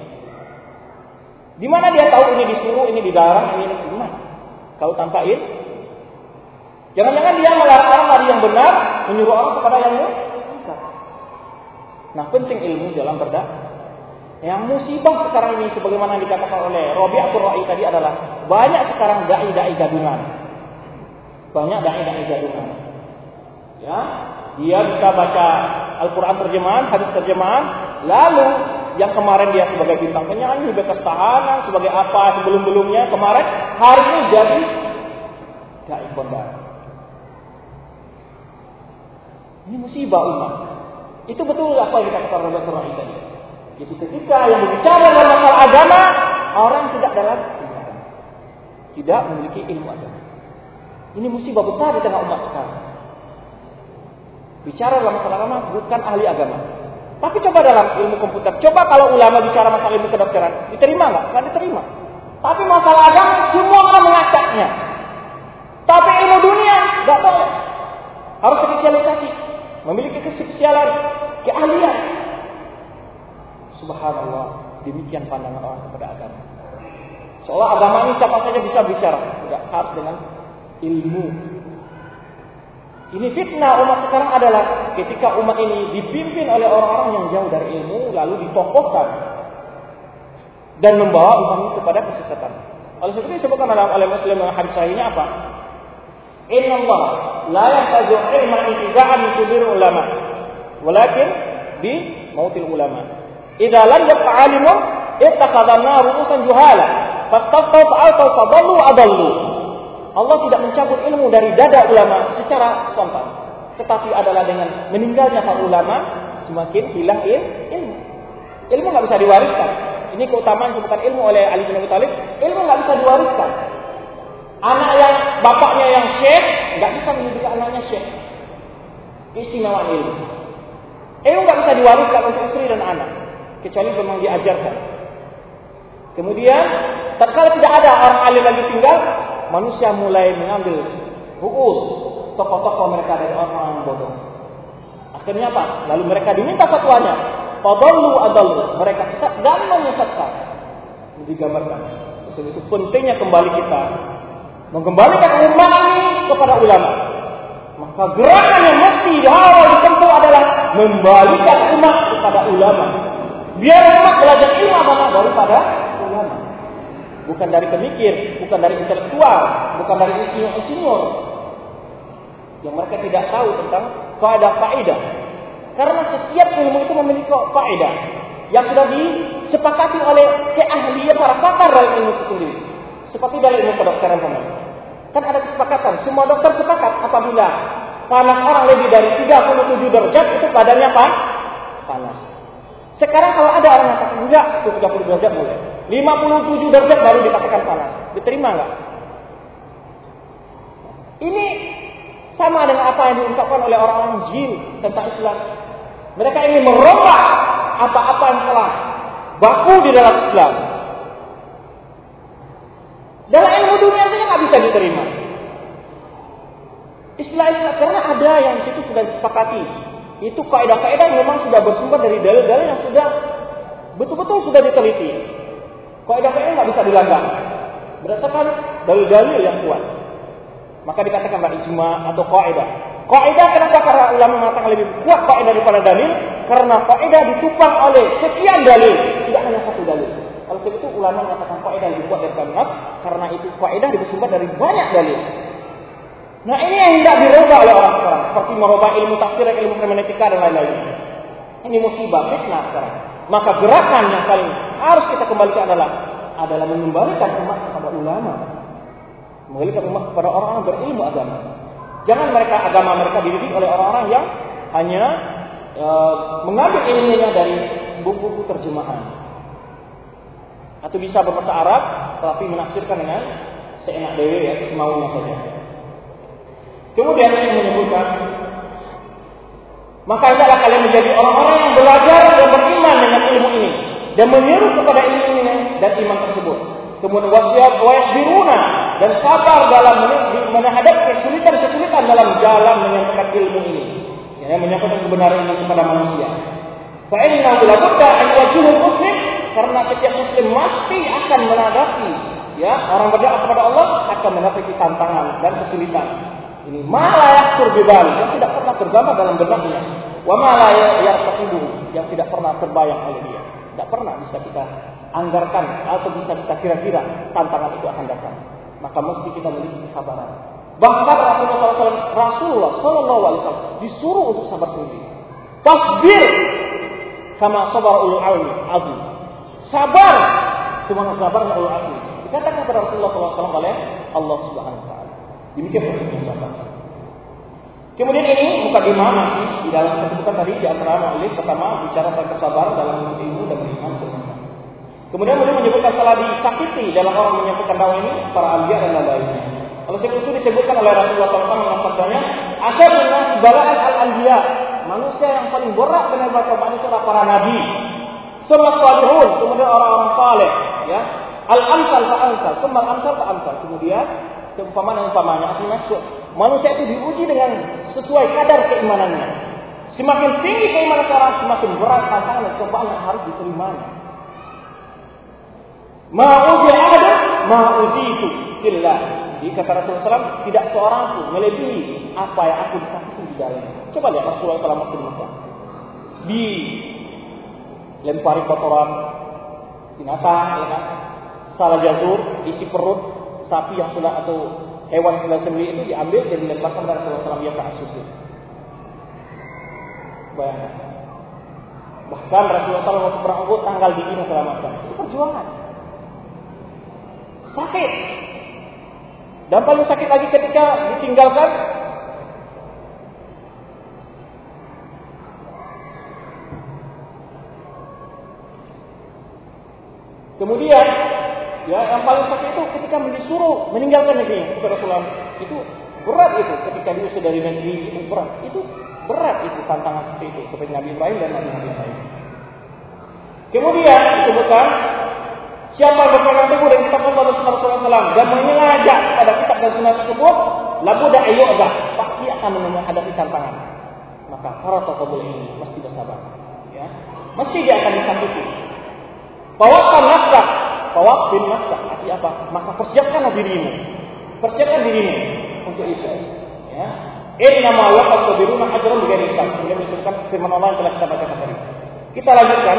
Di mana dia tahu ini disuruh, ini dilarang, ini diterima? Kalau tanpa ilmu, jangan-jangan dia melarang dari yang benar, menyuruh orang kepada yang benar. Nah, penting ilmu dalam berdakwah. Yang musibah sekarang ini sebagaimana dikatakan oleh Rabi'atul Ra'i tadi adalah banyak sekarang dai-dai gadungan. Banyak dai-dai gadungan. Ya, dia bisa baca Al-Qur'an terjemahan, hadis terjemahan, lalu yang kemarin dia sebagai bintang penyanyi, bebas tahanan, sebagai apa sebelum-belumnya kemarin, hari ini jadi dai pondok. Ini musibah umat. Itu betul apa yang dikatakan Rabi'atul Ra'i tadi. Jadi ketika yang berbicara dalam masalah agama, orang tidak dalam tidak memiliki ilmu agama. Ini musibah besar di tengah umat sekarang. Bicara dalam masalah agama bukan ahli agama. Tapi coba dalam ilmu komputer, coba kalau ulama bicara masalah ilmu kedokteran, diterima nggak? Nggak diterima. Tapi masalah agama semua orang mengacaknya. Tapi ilmu dunia nggak boleh. Harus spesialisasi, memiliki kespesialan, keahlian. Subhanallah, demikian pandangan orang kepada agama. Seolah agama ini siapa saja bisa bicara, tidak harus dengan ilmu. Ini fitnah umat sekarang adalah ketika umat ini dipimpin oleh orang-orang yang jauh dari ilmu lalu ditokohkan dan membawa umat ini kepada kesesatan. Oleh sebab itu disebutkan dalam oleh Muslim dengan hadis sahihnya apa? Inna Allah la yahtaju ilman intiza'an min ulama walakin bi mautil ulama. Idza lam yabqa alimun ittakhadha ru'usan juhala fastafau fa'altau fadallu adallu. Allah tidak mencabut ilmu dari dada ulama secara spontan, tetapi adalah dengan meninggalnya para ulama semakin hilang ilmu. Ilmu nggak bisa diwariskan. Ini keutamaan bukan ilmu oleh Ali bin Abi Thalib. Ilmu nggak bisa diwariskan. Anak yang bapaknya yang syekh nggak bisa mendidik anaknya syekh. Istimewa ilmu. Ilmu nggak bisa diwariskan untuk istri dan anak kecuali memang diajarkan. Kemudian, tatkala tidak ada orang alim lagi tinggal, manusia mulai mengambil ruus tokoh-tokoh mereka dari orang-orang bodoh. Akhirnya apa? Lalu mereka diminta fatwanya. Fadallu adallu. Mereka sesat dan menyesatkan. Digambarkan. Itu pentingnya kembali kita mengembalikan umat ini kepada ulama. Maka gerakan yang mesti awal ditempuh adalah membalikan umat kepada ulama. Biar umat belajar ilmu agama daripada ulama. Bukan dari pemikir, bukan dari intelektual, bukan dari insinyur-insinyur. Yang mereka tidak tahu tentang faedah-faedah. Karena setiap ilmu itu memiliki faedah yang sudah disepakati oleh keahlian para pakar dalam ilmu itu sendiri. Seperti dari ilmu kedokteran pemain. Kan ada kesepakatan. Semua dokter sepakat apabila panas orang lebih dari 37 derajat itu badannya apa? Panas. Sekarang kalau ada orang yang kata enggak, itu 30 derajat boleh. 57 derajat baru dikatakan panas. Diterima enggak? Ini sama dengan apa yang diungkapkan oleh orang-orang jin tentang Islam. Mereka ingin merubah apa-apa yang telah baku di dalam Islam. Dalam ilmu dunia saja nggak bisa diterima. Istilah-istilah karena ada yang situ sudah disepakati. Itu kaidah-kaidah memang sudah bersumber dari dalil-dalil yang sudah betul-betul sudah diteliti. Kaidah-kaidah nggak bisa dilanggar berdasarkan dalil-dalil yang kuat. Maka dikatakan ijma atau kaidah. Kaidah kenapa para ulama mengatakan lebih kuat kaidah daripada dalil? Karena kaidah ditupang oleh sekian dalil, tidak hanya satu dalil. Sebab itu ulama mengatakan kaidah dibuat dari nas karena itu kaidah bersumber dari banyak dalil. Nah ini yang tidak dirubah oleh orang-orang seperti merubah ilmu tafsir, ilmu hermeneutika dan lain-lainnya. Ini musibah fitnah sekarang. Maka gerakan yang paling harus kita kembalikan adalah adalah mengembalikan umat kepada ulama. Mengembalikan umat kepada orang-orang berilmu agama. Jangan mereka agama mereka dididik oleh orang-orang yang hanya e, mengambil ilmunya dari buku-buku terjemahan atau bisa berbahasa Arab tapi menafsirkan dengan seenak dewi ya semaunya saja. Kemudian saya menyebutkan maka hendaklah kalian menjadi orang-orang yang belajar dan beriman dengan ilmu ini dan menyeru kepada ilmu ini dan iman tersebut. Kemudian wasiat biruna dan sabar dalam menghadapi kesulitan-kesulitan dalam jalan menyampaikan ilmu ini. Ya, menyampaikan kebenaran ini kepada manusia. Fa inna la budda an muslim karena setiap muslim mesti akan menghadapi ya orang berdoa kepada Allah akan menghadapi tantangan dan kesulitan. Ini malah turbibal yang tidak pernah tergambar dalam benaknya. Wa malah yartaqibu yang tidak pernah terbayang oleh dia. Tidak pernah bisa kita anggarkan atau bisa kita kira-kira tantangan itu akan datang. Maka mesti kita memiliki kesabaran. Bahkan Rasulullah SAW, Rasulullah Wasallam disuruh untuk sabar sendiri. Tasbir kama sabar ulul azim. Sabar. Cuma sabar Allah asli. Dikatakan kepada Rasulullah SAW oleh Allah Subhanahu Wa Taala. Demikian prinsip sabar. Kemudian ini bukan di mana sih di dalam kesebutan tadi di antara maulid pertama bicara tentang kesabaran dalam ilmu dan beriman semuanya. Kemudian beliau menyebutkan telah disakiti dalam orang menyampaikan dakwah ini para anbiya dan lain-lainnya. Kalau itu disebutkan oleh Rasulullah SAW dalam sabdanya, dengan balaan al anbiya manusia yang paling berat dengan cobaan itu adalah para nabi, Summa salihun, kemudian orang-orang saleh, ya. Al-amsal fa amsal, summa al-amsal fa amsal. Kemudian keumpamaan umpamanya artinya maksud manusia itu diuji dengan sesuai kadar keimanannya. Semakin tinggi keimanan seorang, semakin berat tantangan dan cobaan yang harus diterimanya. Ma'uzi ada, ma'uzi itu killa. Di kata Rasulullah SAW, tidak seorang pun melebihi apa yang aku disakiti di dalam. Coba lihat Rasulullah SAW waktu di. Di lempari kotoran binatang, ya kan? Salah jazur, isi perut sapi yang sudah atau hewan yang sudah sendiri itu diambil dan dilemparkan dari Rasulullah SAW biasa sujud. Bayangkan. Bahkan Rasulullah SAW waktu perang Uhud tanggal dingin selamatkan. Itu perjuangan. Sakit. Dan paling sakit lagi ketika ditinggalkan Kemudian ya yang paling sakit itu ketika disuruh meninggalkan negeri kepada Rasulullah itu berat itu ketika diusir dari negeri itu berat itu berat itu tantangan seperti itu seperti Nabi Ibrahim dan Nabi Nabi lain. Kemudian disebutkan siapa berpegang teguh dengan kitab Allah dan Sunnah Rasulullah dan mengajak pada kitab dan Sunnah tersebut, labu dah dah pasti akan menghadapi tantangan. Maka para tokoh ini mesti bersabar. Ya. Mesti dia akan disakiti. Bawakan nafkah, bawa bin nafkah. Arti apa? Maka persiapkanlah dirimu. Persiapkan dirimu untuk itu. Ya. Inna ma waqas sabiruna ajrun bighairi hisab. Kemudian disebutkan firman Allah yang telah kita baca tadi. Kita lanjutkan.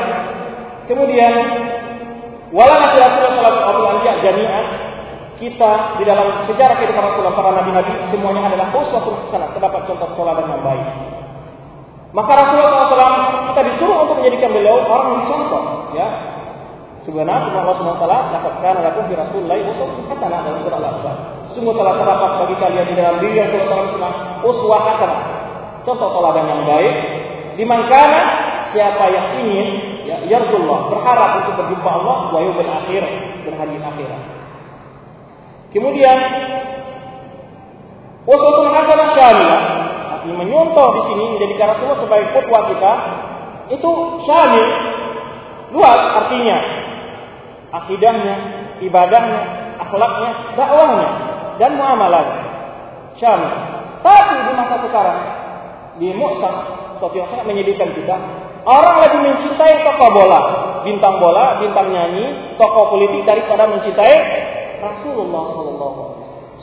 Kemudian wala nabi Rasulullah sallallahu alaihi wasallam jami'an kita di dalam sejarah kehidupan Rasulullah para nabi-nabi semuanya adalah uswatun hasanah, terdapat contoh teladan yang baik. Maka Rasulullah SAW kita disuruh untuk menjadikan beliau orang yang contoh, ya. Sebenarnya Allah taala dapatkan lakum fi Rasulillah uswatun hasanah dalam surah Al-Anfal. Sungguh telah terdapat bagi kalian di dalam diri Rasulullah SAW uswah hasanah. Contoh teladan yang baik di mana siapa yang ingin ya yarjullah berharap untuk berjumpa Allah wa yaumil akhir dan hari akhirat. Kemudian uswatun hasanah syamilah artinya menyontoh di sini menjadi Rasulullah sebagai kutwa kita itu syamil luas artinya akidahnya, ibadahnya, akhlaknya, dakwahnya dan muamalah syamil. Tapi di masa sekarang di sesuatu yang sangat menyedihkan kita Orang lebih mencintai tokoh bola, bintang bola, bintang nyanyi, tokoh politik daripada mencintai Rasulullah Wasallam.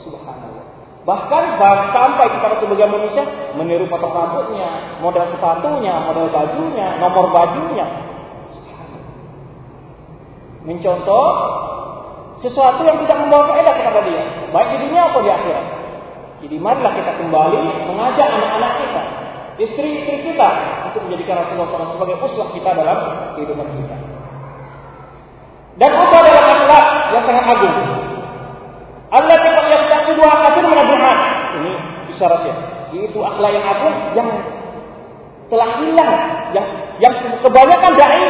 Subhanallah. Bahkan sampai kepada sebagian manusia meniru foto rambutnya, model sepatunya, model bajunya, nomor bajunya. Mencontoh sesuatu yang tidak membawa faedah kepada dia, baik di dunia atau di akhirat. Jadi marilah kita kembali mengajak anak-anak kita istri-istri kita untuk menjadikan Rasulullah SAW sebagai uswah kita dalam kehidupan kita. Dan apa adalah akhlak yang sangat agung. Allah tidak yang tak dua kafir menabuhan. Ini isyaratnya. Itu akhlak yang agung yang telah hilang, yang yang kebanyakan dai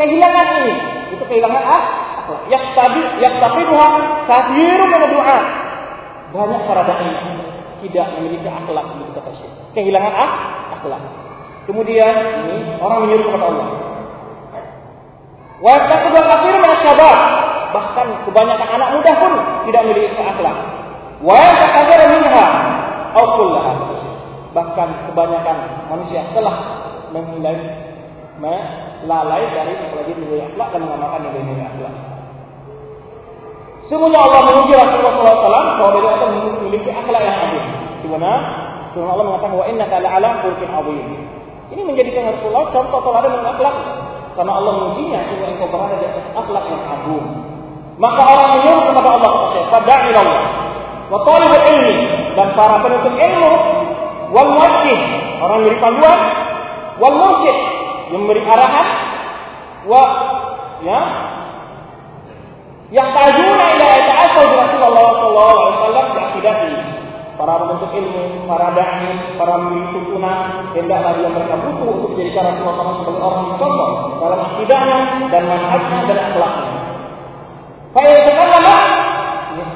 kehilangan ini. Itu kehilangan ah. Yang tadi, yang tapi Tuhan kafiru menabuhan. Banyak para dai tidak memiliki akhlak kata Syekh. Kehilangan ak akhlak. Kemudian ini orang menyuruh kepada Allah. Wa kedua kafir masyabab. Bahkan kebanyakan anak muda pun tidak memiliki akhlak. Wa takabir minha au kullaha. Bahkan kebanyakan manusia telah memulai melalai dari mempelajari nilai akhlak dan mengamalkan nilai-nilai akhlak. Semuanya Allah menguji Rasulullah SAW bahwa beliau akan memiliki akhlak yang agung. Sebenarnya Firman Allah mengatakan wa innaka la'ala khuluqin azim. Ini menjadikan Rasulullah contoh teladan dengan akhlak. Karena Allah mengujinya sehingga engkau berada di atas akhlak yang agung. Maka orang menyuruh kepada Allah kata pada Allah. Wa talibul ilmi dan para penuntut ilmu wal muwajjih orang yang beri panduan wal mursyid memberi arahan wa ya yang tajuna ila ta'assub Rasulullah sallallahu alaihi wasallam di akidati para penuntut ilmu, para dai, para pemilik tuntunan, hendaklah dia mereka butuh untuk menjadikan Rasulullah sebagai orang yang contoh dalam akidahnya dan manhajnya dan akhlaknya.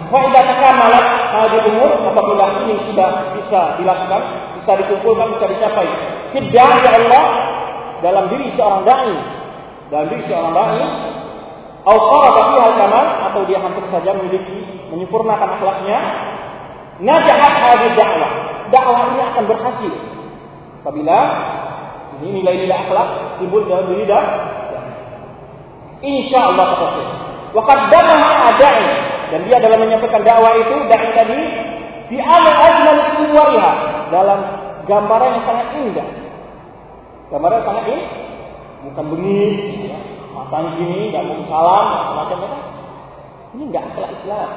Faidah malah hadil umur apabila ini sudah bisa dilakukan, bisa dikumpulkan, bisa dicapai. Tidak ya Allah dalam diri seorang dai, dalam diri seorang dai, atau hal kamal atau dia hampir saja memiliki menyempurnakan akhlaknya. Najahat hadhihi dakwah. Dakwah ini akan berhasil. Apabila ini nilai-nilai akhlak timbul dalam diri dan insya Allah kata. Wa qaddamaha adai dan dia dalam menyampaikan dakwah itu dai tadi di amal ajmal dalam gambaran yang sangat indah. Gambaran yang sangat indah. Bukan bengis, ya. matanya gini, tidak mau salam, macam macam. Ini enggak akhlak Islam.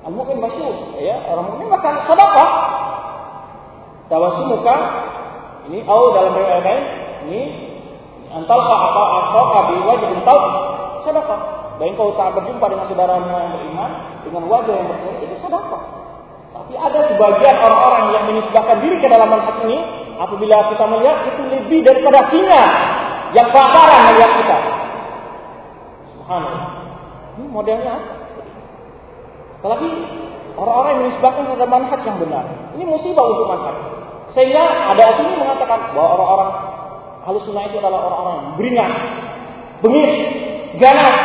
Al-mu'min masyur. Ya, orang mukmin makan sedekah. muka ini au dalam riwayat lain ini antal ka apa atau abi wajib ental sedekah. Dan kau tak berjumpa dengan saudaramu yang beriman dengan wajah yang bersih itu sedekah. Tapi ada sebagian orang-orang yang menisbahkan diri ke dalam manhaj ini apabila kita melihat itu lebih daripada singa yang kelaparan melihat kita. Subhanallah. Ini modelnya apa? Apalagi orang-orang yang menisbahkan pada manhaj yang benar. Ini musibah untuk manhaj. Sehingga ada opini mengatakan bahwa orang-orang halus sunnah itu adalah orang-orang beringas, bengis, ganas.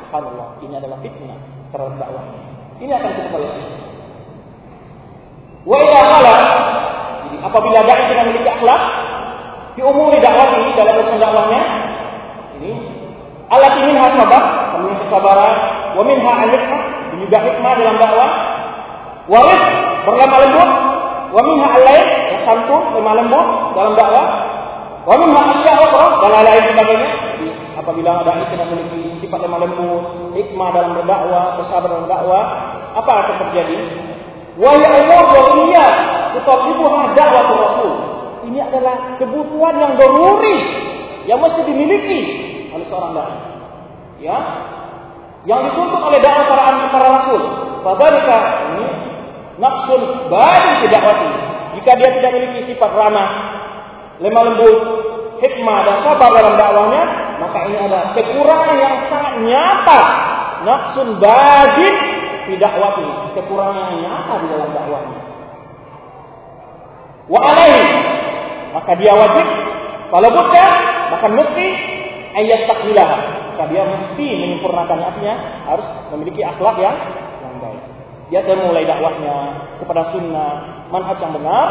Subhanallah, ini adalah fitnah terhadap dakwah. Ini akan kita lihat. Wa jadi apabila dai tidak memiliki akhlak di umur dakwah ini dalam urusan dakwahnya ini. Alat ini sabar, memiliki kesabaran, wa minha al-hikmah, juga hikmah dalam dakwah, waris berlemah lembut, wa minha al-lain, santun, lemah lembut dalam dakwah, wa minha asya ukhra dan lain-lain sebagainya. Jadi, apabila ada tidak memiliki sifat lemah lembut, hikmah dalam berdakwah, kesabaran dalam dakwah, apa akan terjadi? Wa ya Allah wa tutalibuha dakwah Rasul. Ini adalah kebutuhan yang doruri yang mesti dimiliki oleh seorang dai. Ya, yang dituntut oleh dakwah para para rasul. Fadzalika ini nafsul badi tidak wati. Jika dia tidak memiliki sifat ramah, lemah lembut, hikmah dan sabar dalam dakwahnya, maka ini ada kekurangan yang sangat nyata. Nafsun badi tidak wati, kekurangan yang nyata di dalam dakwahnya. Wa alaihi, maka dia wajib kalau bukan, maka mesti ayat takbilah maka dia mesti menyempurnakan artinya harus memiliki akhlak yang yang baik. Dia mulai dakwahnya kepada sunnah, manhaj yang benar,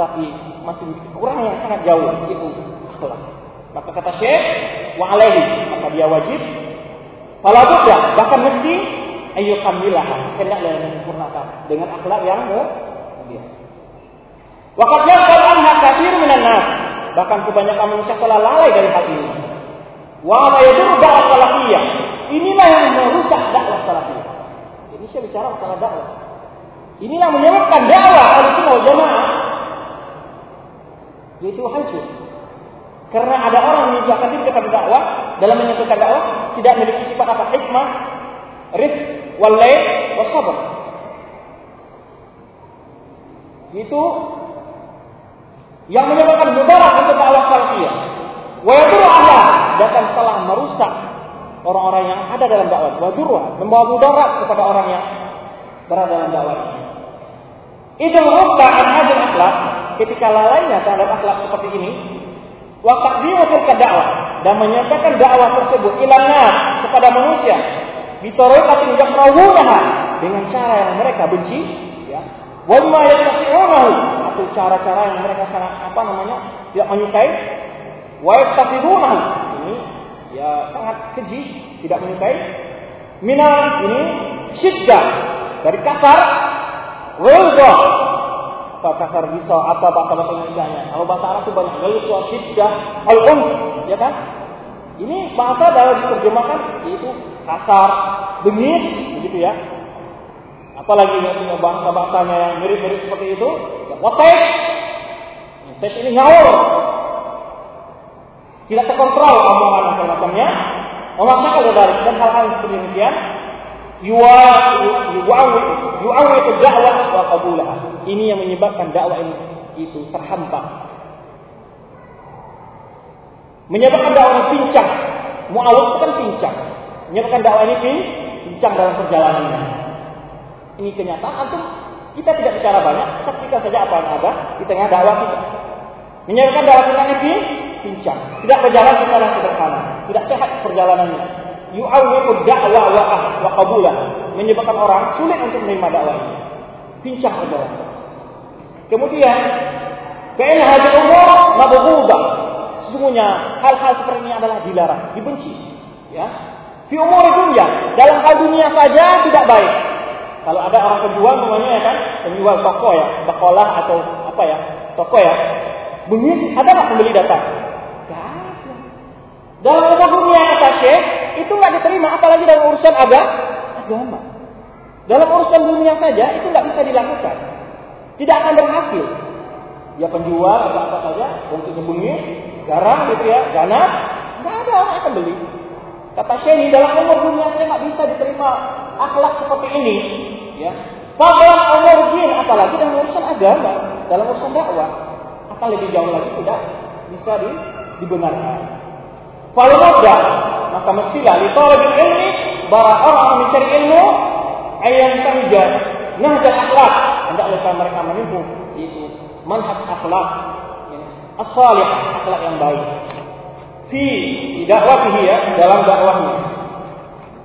tapi masih kurang yang sangat jauh itu akhlak. Maka kata Syekh, wa alaihi, maka dia wajib kalau buddha, bahkan mesti ayo kamilah, hendaklah menyempurnakan dengan akhlak yang. Waqad yaqul anha katsir minan nas. Bahkan kebanyakan manusia telah lalai dari hal ini. Wa ma yadur dakwah salafiyah. Inilah yang merusak dakwah salafiyah. Ini saya bicara masalah dakwah. Inilah menyebabkan dakwah al-sunnah jamaah yaitu hancur. Karena ada orang yang menyebabkan diri kepada dakwah dalam menyentuhkan dakwah tidak memiliki sifat apa hikmah, rizq, wal was sabr. Itu yang menyebabkan mudarat untuk dakwah salafiyah. Wa Allah dan telah merusak orang-orang yang ada dalam dakwah. Wajurwa membawa mudarat kepada orang yang berada dalam dakwah. Itu rubba an hadil akhlak ketika lalainya terhadap akhlak seperti ini wa taqdimu ke dakwah dan menyatakan dakwah tersebut ilana kepada manusia bitorokatin yakrahunaha dengan cara yang mereka benci ya wa ma yastati'unahu atau cara-cara yang mereka sangat apa namanya tidak menyukai. Wa yastafidunahu ini ya sangat keji tidak menyukai. Minal ini syiddah. Dari kasar ghilza apa kasar bisa apa bahasa bahasa Indonesia kalau bahasa Arab itu banyak. Ghilza syiddah al ya kan? Ini bahasa dalam diterjemahkan yaitu kasar bengis begitu ya apalagi yang bahasa bahasanya yang mirip-mirip seperti itu ya, Wates tes ini ngawur tidak terkontrol omongan dan macamnya. Memaksakan dari dan hal-hal seperti demikian yu'awi yu'awi itu dakwah wa qabulah ini yang menyebabkan dakwah ini itu terhambat menyebabkan dakwah ini pincang. Muawad kan pincang. Menyebabkan dakwah ini pincang dalam perjalanannya ini kenyataan tuh kita tidak bicara banyak saksikan saja apa yang ada di tengah dakwah kita menyebabkan dakwah kita ini pincang, tidak berjalan secara sederhana, tidak sehat perjalanannya. Yu'awwiqu da'wa wa wa qabulah, menyebabkan orang sulit untuk menerima dakwah ini. Pincang perjalanan. Kemudian, ka'in hadhihi umur mabghudah. Sesungguhnya hal-hal seperti ini adalah dilarang, dibenci. Ya. Fi umur dunia, dalam hal dunia saja tidak baik. Kalau ada orang penjual namanya ya kan, penjual toko ya, bakolah atau apa ya, toko ya, bengis ada nggak pembeli datang? Dalam urusan dunia kata Syekh, itu nggak diterima, apalagi dalam urusan agama. Dalam urusan dunia saja itu nggak bisa dilakukan. Tidak akan berhasil. Ya penjual atau apa saja, untuk nyembunyi, garam gitu ya, ganas, nggak ada orang akan beli. Kata Syekh dalam umur dunia saya nggak bisa diterima akhlak seperti ini. Ya, Fadlan umur apalagi dalam urusan agama, dalam urusan dakwah, apa lebih jauh lagi tidak bisa dibenarkan. Kalau mudah, maka mestilah li talabil ilmi para orang mencari ilmu ayam tanjah nahjal akhlak. Hendaklah mereka menempuh itu manhaj akhlak. As-salih akhlak yang baik. Fi dakwah ya dalam dakwahnya.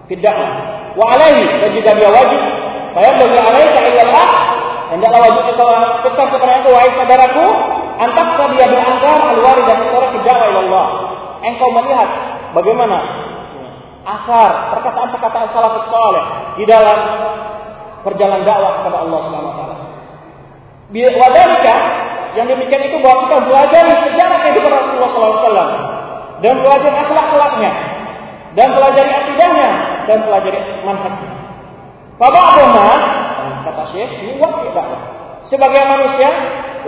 Fi dakwah. Wa alaihi dan juga dia wajib saya bagi alaika illallah hendaklah wajib kita pesan kepada aku wahai saudaraku antak dia berangkar al dan suara fi dakwah ilallah engkau melihat bagaimana asar perkataan-perkataan salafus saleh di dalam perjalanan dakwah kepada Allah Subhanahu wa taala. Wadalika yang demikian itu bahwa kita belajar sejarah kehidupan Rasulullah SAW dan belajar akhlak-akhlaknya dan pelajari akidahnya dan pelajari manhajnya. Faba'duma kata Syekh ini wakil dakwah. Sebagai manusia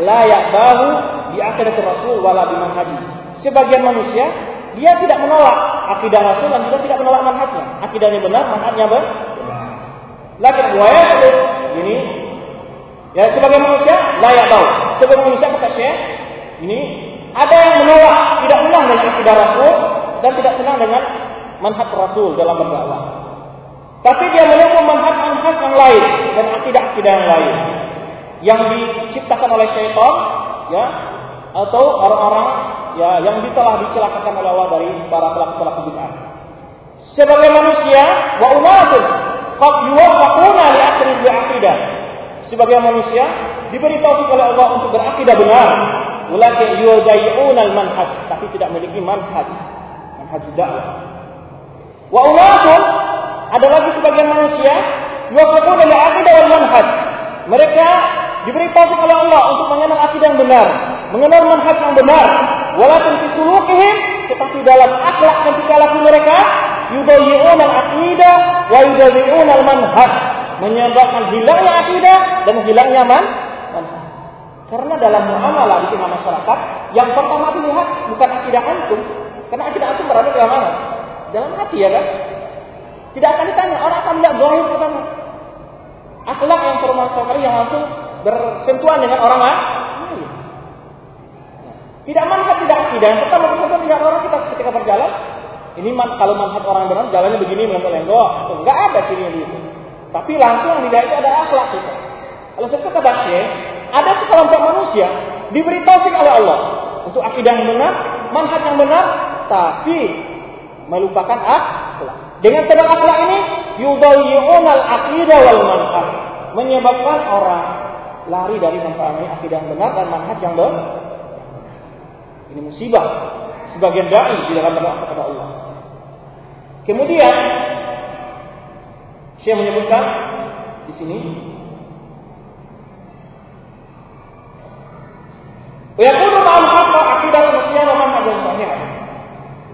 layak bahu di akidah Rasul wala di manhaji. Sebagian manusia dia tidak menolak akidah Rasul dan juga tidak menolak manhajnya. Akidahnya benar, manhajnya benar. Lakin waya ini ya sebagai manusia layak tahu. Sebagai manusia kata Syekh ini ada yang menolak, tidak senang dengan akidah Rasul dan tidak senang dengan manhaj Rasul dalam berdakwah. Tapi dia menemukan manhaj-manhaj yang lain dan akidah-akidah yang lain yang diciptakan oleh syaitan ya atau orang-orang ya yang telah dicelakakan oleh Allah dari para pelaku-pelaku bid'ah. Sebagai manusia wa umatun qad yuwaffaquna li akhir akidah. Sebagai manusia diberi taufik oleh Allah untuk berakidah benar Walakin yudayyun al-manhaj, tapi tidak memiliki manhaj. Manhaj dakwah. Wa umatun ada lagi sebagian manusia yuwafaquna li aqidah wal manhaj. Mereka diberi taufik oleh Allah untuk mengenal akidah yang benar, mengenal manhaj yang benar. Walakin fi sulukihim tetapi dalam akhlak dan tingkah laku mereka yudayyun al-aqidah wa yudayyun al-manhaj menyebabkan hilangnya akidah dan hilangnya man manhaj. Karena dalam muamalah di tengah masyarakat, yang pertama dilihat bukan akidah antum. Karena akidah antum berada di mana? Dalam hati ya kan? Tidak akan ditanya, orang akan melihat zahir pertama. Akhlak yang permasalahan yang langsung bersentuhan dengan orang lain. Tidak manfaat tidak akidah. Pertama bersentuhan dengan orang kita ketika berjalan. Ini man, kalau manfaat orang benar jalannya begini mengentuk-lenggok. Enggak ada ciri itu. Tapi langsung yang dilihat itu ada akhlak kita. Kalau saya kata Syekh, ada sekelompok manusia diberi taufik oleh Allah untuk akidah yang benar, manhaj yang benar, tapi melupakan akhlak. Dengan sebab akhlak ini yudayyun al-aqidah wal manhaj, menyebabkan orang lari dari memahami akidah yang benar dan manhaj yang benar. Ini musibah sebagian dai di dalam berdoa kepada Allah. Kemudian saya menyebutkan di sini Wayakunu ma'al haqqa yang sahih.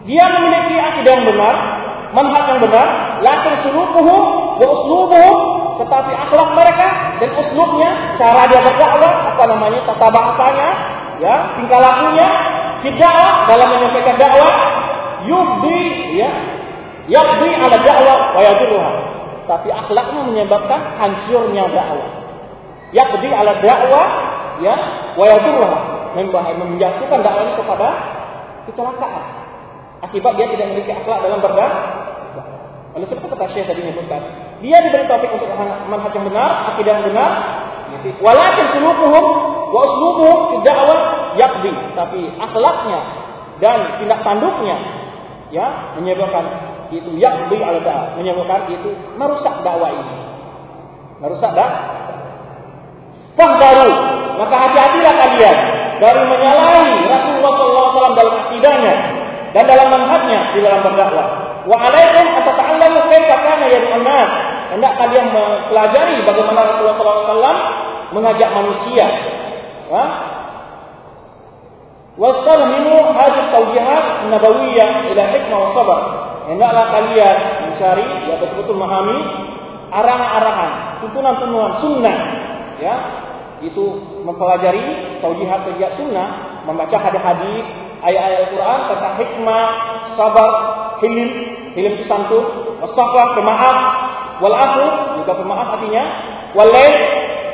Dia memiliki akidah yang benar, manhaj yang benar, lakin sulukuhum wa uslubuhum, tetapi akhlak mereka dan uslubnya, cara dia berdakwah, apa namanya, tata bahasanya, ya, tingkah lakunya, tidak dalam menyampaikan dakwah, yubdi, ya, yabdi ala dakwah wa yadurruha. Tapi akhlaknya menyebabkan hancurnya dakwah. Yabdi ala dakwah, ya, wa yadurruha menjatuhkan dakwah ini kepada kecelakaan. Akibat dia tidak memiliki akhlak dalam berdakwah. Oleh sebab itu kata Syekh tadi menyebutkan, dia diberi taufik untuk manhaj yang benar, akidah yang benar, walakin sulukuhum wa uslubuhum dakwah yakbi, tapi akhlaknya dan tindak tanduknya ya menyebabkan itu yakbi al dakwah, menyebabkan itu merusak dakwah ini. Merusak dah. baru maka hati-hatilah kalian dari menyalahi Rasulullah SAW dalam akidahnya dan dalam manhajnya di dalam berdakwah. Wa alaikum atata'allamu kaifa kana yad'un nas. Hendak kalian mempelajari bagaimana Rasulullah SAW mengajak manusia. Ya? Wastalhimu hadhihi tawjihat nabawiyah ila hikmah wa sabar. Hendaklah kalian mencari ya betul-betul memahami arahan-arahan, tuntunan-tuntunan sunnah ya itu mempelajari taujihat-taujihat sunnah, membaca hadis-hadis, ayat-ayat Al-Quran tentang hikmah, sabar, hilim, hilim itu santun, wasafah, pemaaf, wal juga pemaaf artinya, walail,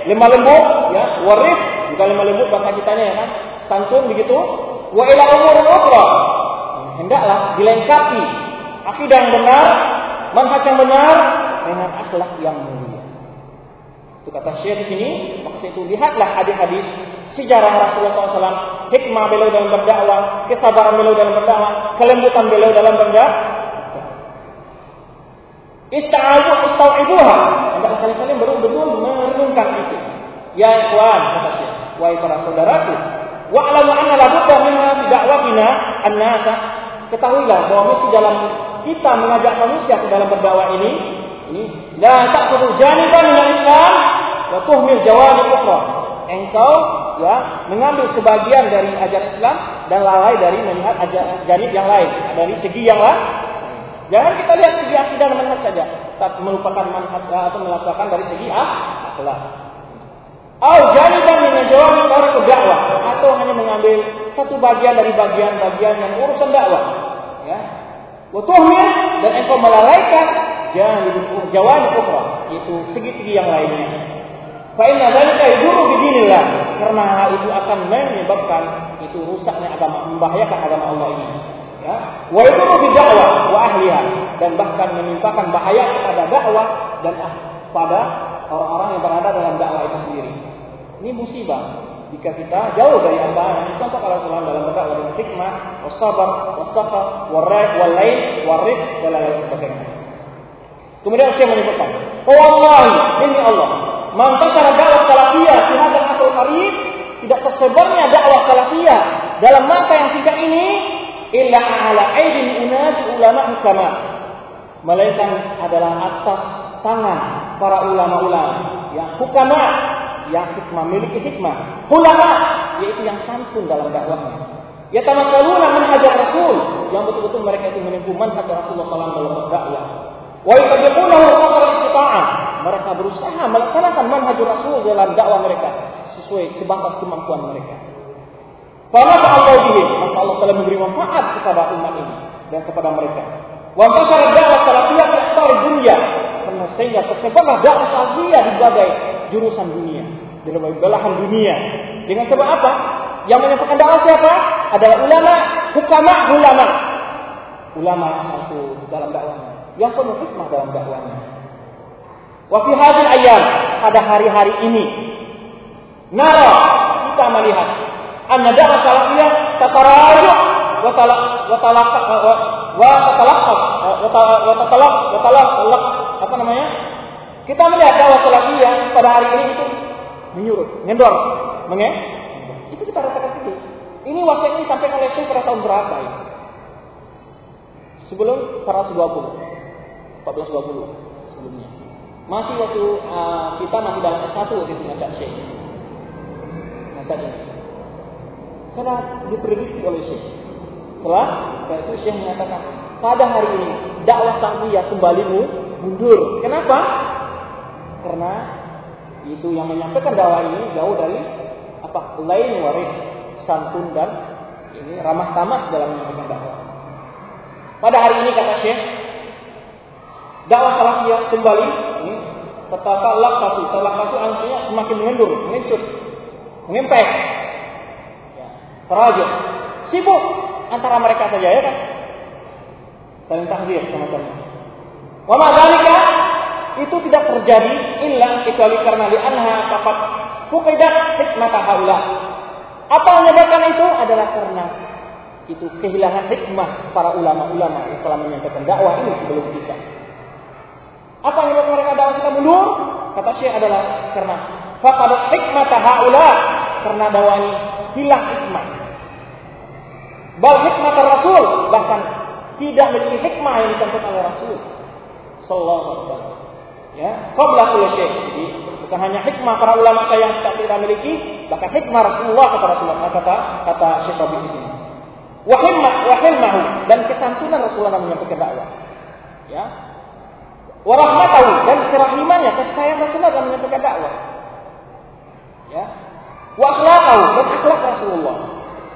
lemah lembut, ya, warif, juga lemah lembut bahasa kitanya ya kan, santun begitu, wa ila umur ukhra. Hendaklah dilengkapi akidah yang benar, manhaj yang benar dengan akhlak yang mulia. Itu kata Syekh di sini, maksud itu lihatlah hadis-hadis sejarah Rasulullah SAW, hikmah beliau dalam berdakwah, kesabaran beliau dalam berdakwah, kelembutan beliau dalam berdakwah. Istau'ibuha. Anda kalian-kalian betul-betul merenungkan itu. Ya ikhwan, kata Syekh, wahai para saudaraku, wa'lamu anna la budda minha fi da'watina an-nasa. Ketahuilah bahwa mesti dalam kita mengajak manusia ke dalam berdakwah ini, ini la ta'khudhu janiban min al-islam wa tuhmil jawanib ukhra. Engkau ya mengambil sebagian dari ajaran Islam dan lalai dari melihat ajaran yang lain, dari segi yang lain. Jangan kita lihat segi akidah dan manhaj saja, tapi melupakan manhaj atau melakukan dari segi akhlak. Au janiban min jawab para dakwah atau hanya mengambil satu bagian dari bagian-bagian yang urusan dakwah. Ya. Wa dan engkau melalaikan janib jawab ukhra, yaitu segi-segi yang lainnya. Fa inna dzalika yadurru bidinillah. Karena itu akan menyebabkan itu rusaknya agama, membahayakan agama Allah ini. Wa yadurru bidakwah wa ahliha dan bahkan menimpakan bahaya kepada dakwah dan ah, pada orang-orang yang berada dalam dakwah itu sendiri. Ini musibah jika kita jauh dari apa yang contoh kalau Tuhan dalam berdakwah dengan hikmah, wasabar, wasafa, warai, walain, warif, dan lain sebagainya. Kemudian saya menyebutkan, Oh Allah, ini Allah, mantasara dakwah salafiyah di hadal asal karib tidak tersebarnya dakwah salafiyah dalam masa yang singkat ini illa ala aidin unas ulama hukama melainkan adalah atas tangan para ulama-ulama. Yang hukama. Yang hikmah. Miliki hikmah. Ulama yaitu yang santun dalam dakwahnya. Ya tamakkaluna manhaj rasul. Yang betul-betul mereka itu menempuh manhaj Rasulullah SAW dalam berdakwah wa yatabiqunahu qadra istita'ah mereka berusaha melaksanakan manhajul Rasul dalam dakwah mereka sesuai sebatas kemampuan mereka. Fama Allah bihim, maka Allah telah memberi manfaat kepada umat ini dan kepada mereka. Wa tasara dakwah salafiyah fi dunia karena sehingga tersebarlah dakwah salafiyah di berbagai jurusan dunia, di berbagai belahan dunia. Dengan sebab apa? Yang menyampaikan dakwah siapa? Adalah ulama, hukama, ulama. Ulama yang satu dalam dakwahnya, yang penuh hikmah dalam dakwahnya. Wa fi ayam pada hari-hari ini nara kita melihat anna da'wah salafiyah tataraju wa talaq wa talaq wa tatalaqqas wa tatalaq wa talaq apa namanya? Kita melihat dakwah salafiyah pada hari ini itu menyurut, ngendor, menge itu kita rasakan itu. Ini wasiat ini sampai oleh Syekh pada tahun berapa ya? Sebelum 120. 1420 sebelumnya. Masih waktu uh, kita masih dalam S1 waktu itu ngajak Syekh. Ngajak. Karena diprediksi oleh Syekh. Setelah itu Syekh mengatakan, pada hari ini dakwah tangkiyah kembali mundur. Kenapa? Karena itu yang menyampaikan dakwah ini jauh dari apa lain waris santun dan ini ramah tamah dalam menyampaikan dakwah. Pada hari ini kata Syekh, dakwah salafiyah kembali Betapa lakasu, lakasu artinya semakin mengendur, mengencut, mengempes, terajuk, sibuk antara mereka saja ya kan, saling takdir semacamnya. Wa madzalika itu tidak terjadi illa kecuali karena di anha papat fuqidat hikmah haula. Apa yang menyebabkan itu adalah karena itu kehilangan hikmah para ulama-ulama yang telah menyampaikan dakwah ini sebelum kita. Apa yang membuat mereka dakwah kita mundur? Kata Syekh adalah karena faqad hikmah haula karena dakwah hilang hikmah. Bal hikmah Rasul bahkan tidak memiliki hikmah yang disampaikan oleh Rasul sallallahu alaihi wasallam. Ya, qabla kulli syekh. Jadi bukan hanya hikmah para ulama yang tidak miliki, bahkan hikmah Rasulullah kata Rasulullah kata kata Syekh Rabi di sini. Wa hikmah wa hilmahu dan kesantunan Rasulullah menyampaikan dakwah. Ya, warahmatahu dan kerahimannya kasih sayang Rasulullah dalam menyampaikan dakwah. Ya. Wa akhlaqahu dan akhlak Rasulullah.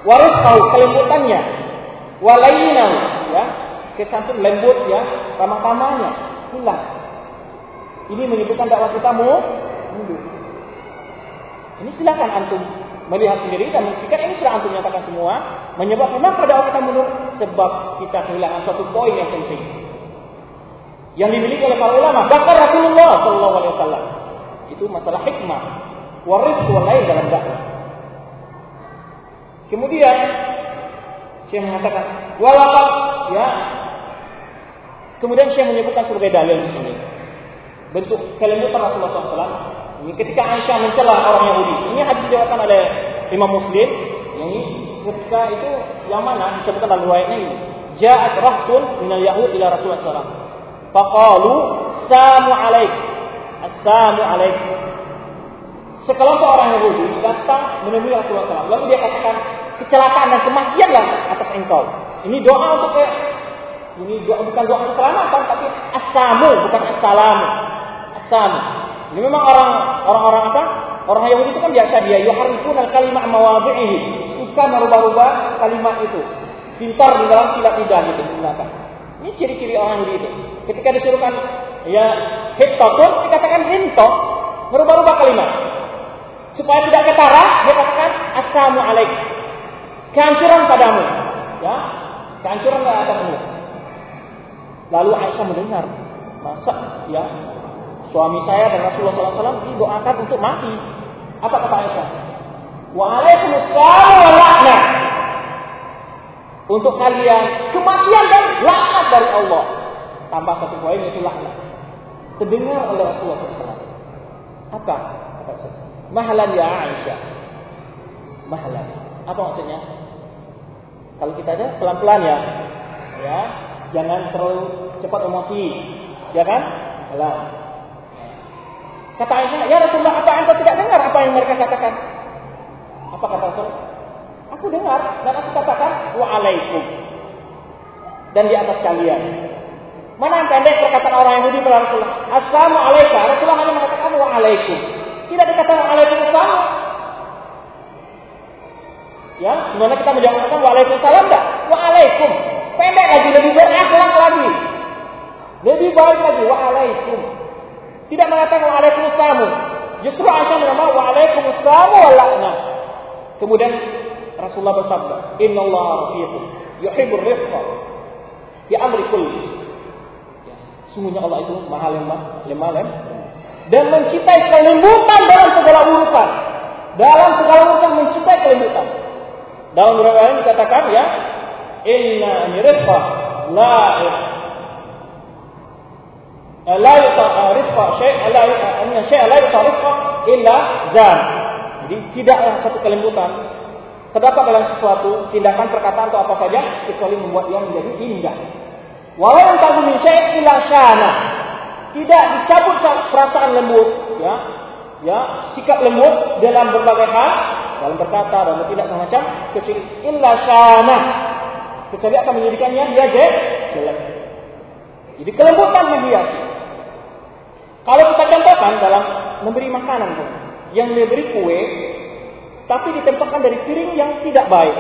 Warifqahu kelembutannya. Walainahu ya. Kesantun lembut ya, ramah tamahnya hilang. Ini menyebutkan dakwah kita mundur. Ini silakan antum melihat sendiri dan buktikan ini sudah antum nyatakan semua menyebabkan kenapa dakwah kita mundur sebab kita kehilangan suatu poin yang penting. Yang dimiliki oleh para ulama, bahkan Rasulullah Shallallahu Alaihi Wasallam. Itu masalah hikmah, waris lain dalam dakwah. Kemudian Syekh mengatakan, walaupun ya. Kemudian Syekh menyebutkan sebagai dalil di sini. Bentuk kelembutan Rasulullah SAW. Ini ketika Aisyah mencela orang Yahudi. Ini hadis dijawabkan oleh Imam Muslim. Ini ketika itu yang mana disebutkan dalam riwayatnya ini. Ja'at rahtun minal Yahud ila Rasulullah SAW. Faqalu samu alaik. Assalamu alaik. Sekelompok orang Yahudi datang menemui Rasulullah SAW. Lalu dia katakan, kecelakaan dan kematianlah atas engkau. Ini doa untuk ke, ini doa bukan doa keselamatan tapi asamu bukan assalamu. Asamu. Ini memang orang orang-orang apa? Orang Yahudi itu kan biasa dia yuharifun al-kalimat mawadhihi. Suka merubah-rubah kalimat itu. Pintar di dalam tidak tidak gitu menggunakan. Ini ciri-ciri orang Yahudi itu. Ketika disuruhkan ya hitotun dikatakan hinto merubah-rubah kalimat. Supaya tidak ketara, dia katakan assalamu alaikum kehancuran padamu. Ya, kehancuran ke atasmu. Lalu Aisyah mendengar, masa ya suami saya dan Rasulullah SAW didoakan untuk mati. Apa kata Aisyah? Waalaikumsalam laknat. Untuk kalian kematian dan laknat dari Allah. Tambah satu poin itu laknat. Terdengar oleh Rasulullah SAW. Apa? Mahalan ya Aisyah. Mahalan. Apa maksudnya? Kalau kita ada pelan-pelan ya. Ya, jangan terlalu cepat emosi. Ya kan? Pelan. Kata Aisyah, "Ya Rasulullah, apa anda tidak dengar apa yang mereka katakan?" Apa kata Rasul? Aku dengar dan aku katakan waalaikum. Dan di atas kalian. Mana yang pendek perkataan orang Yahudi pada Rasulullah? Assalamualaikum. Rasulullah hanya mengatakan waalaikum. Tidak dikatakan waalaikumsalam. Ya, gimana kita menjawabkan waalaikumsalam enggak? Waalaikum. Pendek lagi, lebih berakhlak lagi. Lebih baik lagi, waalaikum. Tidak mengatakan waalaikumsalam. Justru Aisyah menambah waalaikumsalam walakna. Kemudian Rasulullah bersabda, Inna Allah rafiqun yuhibbur rifqa di amri kulli. Ya, sungguhnya Allah itu maha lemah, lemah lem, dan mencintai kelembutan dalam segala urusan. Dalam segala urusan mencintai kelembutan. Dalam beberapa ayat dikatakan ya, inna mirfa la la yutarifqa syai' la anna syai' la yutarifqa illa zan. Jadi tidaklah satu kelembutan terdapat dalam sesuatu tindakan perkataan atau apa saja kecuali membuat dia menjadi indah. Walau yang tak min illa syana. Tidak dicabut perasaan lembut, ya, ya, sikap lembut dalam berbagai hal dalam berkata dan bertindak semacam kecuali illa syana kecuali akan menjadikannya dia jelek. Jadi kelembutan menghiasi. Kalau kita contohkan dalam memberi makanan pun, yang memberi kue, tapi ditempatkan dari piring yang tidak baik,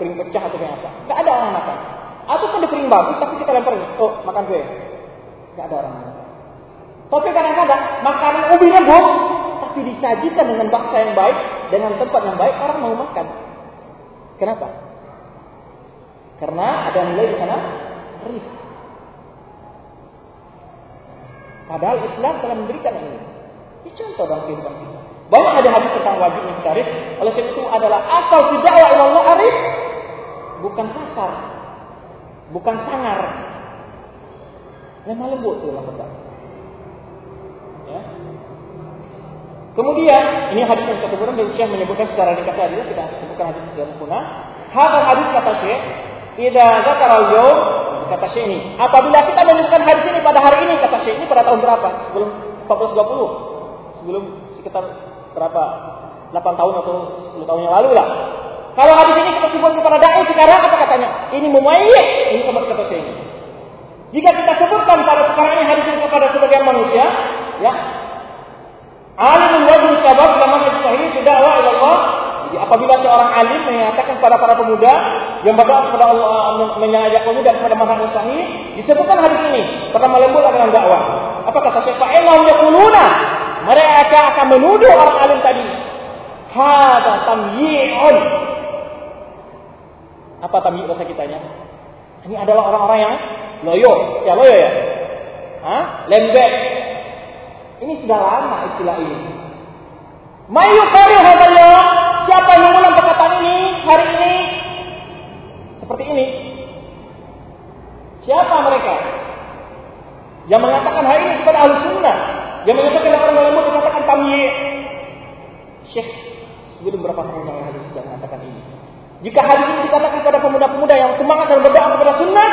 piring pecah atau yang apa, nggak ada orang makan. Atau kan di piring bagus, tapi kita lempar, oh makan kue, nggak ada orang makan. Tapi kadang-kadang makanan ubi rebus, tapi disajikan dengan bangsa yang baik, dengan tempat yang baik, orang mau makan. Kenapa? Karena ada nilai di sana rif. Padahal Islam telah memberikan ini. Ini contoh dalam kehidupan kita. Banyak ada hadis tentang wajib tarif. Oleh sebab itu adalah asal tidak Allah arif. Bukan kasar. Bukan sangar. Lemah lembut itu dalam Ya. Kemudian ini hadis yang kedua dan Syekh menyebutkan secara ringkas tadi kita sebutkan hadis yang sempurna. Hadal hadis kata Syekh, "Idza zakara al-yawm" kata Syekh ini, apabila kita menyebutkan hadis ini pada hari ini kata Syekh ini pada tahun berapa? Sebelum 1420. Sebelum sekitar berapa? 8 tahun atau 10 tahun yang lalu lah. Kalau hadis ini kita sebut kepada dai sekarang apa katanya? Ini mumayyid, ini sama kata Syekh. Jika kita sebutkan pada sekarang ini hadis ini kepada sebagian manusia, ya. Alim wajib sabab hadis sahih tidak wa Allah. Jadi apabila seorang alim menyatakan kepada para pemuda yang berdoa kepada Allah mengajak pemuda kepada manhaj sahih, disebutkan hadis ini pertama lembut dengan dakwah. Apa kata Syekh Fa'ilahum yaquluna? Mereka akan menuduh orang alim tadi. Hada tamyi'un. Apa tamyi' bahasa kitanya? Ini adalah orang-orang yang loyo. Ya loyo ya? Hah? Lembek. Ini sudah lama istilah ini. Mayu kari hadaya. Siapa yang mengulang perkataan ini hari ini? Seperti ini. Siapa mereka? Yang mengatakan hari ini kepada ahli sunnah. Yang mengatakan orang lembut mengatakan tamyi. Syekh sebelum berapa tahun yang hadis yang mengatakan ini. Jika hadis ini dikatakan kepada pemuda-pemuda yang semangat dan berdoa kepada sunnah,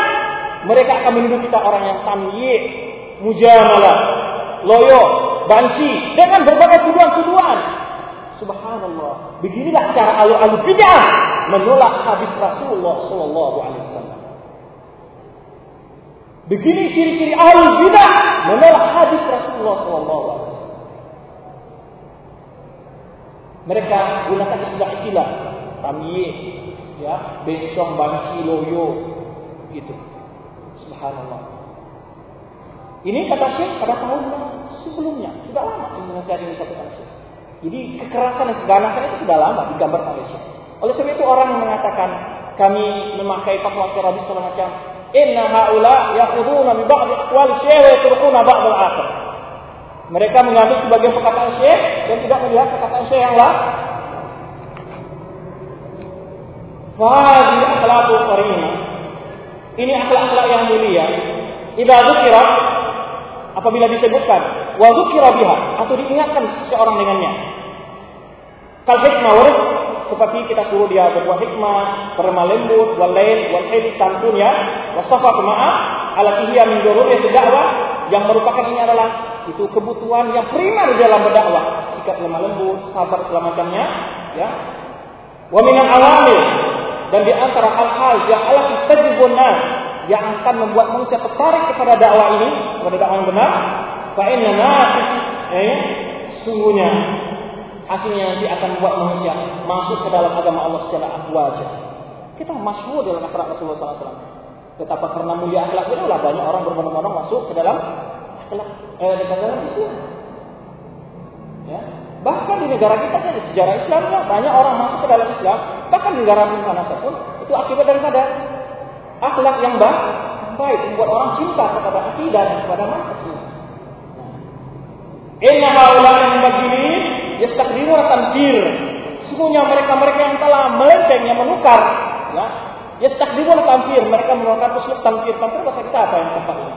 mereka akan menuduh kita orang yang tamyi, mujamalah, loyo, banci dengan berbagai tuduhan-tuduhan. Subhanallah. Beginilah cara alu-alu bid'ah menolak hadis Rasulullah sallallahu alaihi wasallam. Begini ciri-ciri ahli bidah menolak hadis Rasulullah sallallahu alaihi wasallam. Mereka gunakan istilah-istilah tamyiz, ya, bencong, banci, loyo, gitu. Subhanallah. Ini kata Syekh pada tahun sebelumnya, sudah lama ini nasihat ini satu Syekh. Jadi kekerasan dan keganasan itu sudah lama digambarkan oleh Syekh. Oleh sebab itu orang mengatakan kami memakai fatwa Syarabi segala macam, inna haula yaquduna bi ba'd aqwal Syekh wa yatrukuna ba'd al-akhir. Mereka mengambil sebagian perkataan Syekh dan tidak melihat perkataan Syekh yang lain. Fahadi akhlaqul karimah. Ini akhlak-akhlak yang mulia. Idza dzukira apabila disebutkan wa atau diingatkan seseorang dengannya. Kal hikmah seperti kita suruh dia berbuat hikmah, berlemah lembut, wal lail, wal santun ya, wasafa maaf, ala ihya min dururiyat dakwah yang merupakan ini adalah itu kebutuhan yang primer dalam berdakwah, sikap lemah lembut, sabar segala macamnya, ya. Wa minal awamil dan di antara hal-hal yang Allah tajibun nas yang akan membuat manusia tertarik kepada dakwah ini, kepada dakwah yang benar, fa inna nafis eh sungguhnya hasilnya nanti akan membuat manusia masuk ke dalam agama Allah secara afwaja. Kita masyhur dalam akhlak Rasulullah SAW. Betapa karena mulia akhlak itu lah banyak orang berbondong-bondong masuk ke dalam akhlak eh, di dalam Islam. Ya. Bahkan di negara kita saja sejarah Islamnya banyak orang masuk ke dalam Islam. Bahkan di negara mana pun itu akibat daripada akhlak yang baik, baik membuat orang cinta kepada akidah dan kepada manhaj. Inna haula yang begini yastakbiruna tanfir. Sesungguhnya mereka-mereka yang telah melenceng yang menukar ya yastakbiruna tanfir mereka menukar uslub tanfir tanfir bahasa kita apa yang tepat? Ini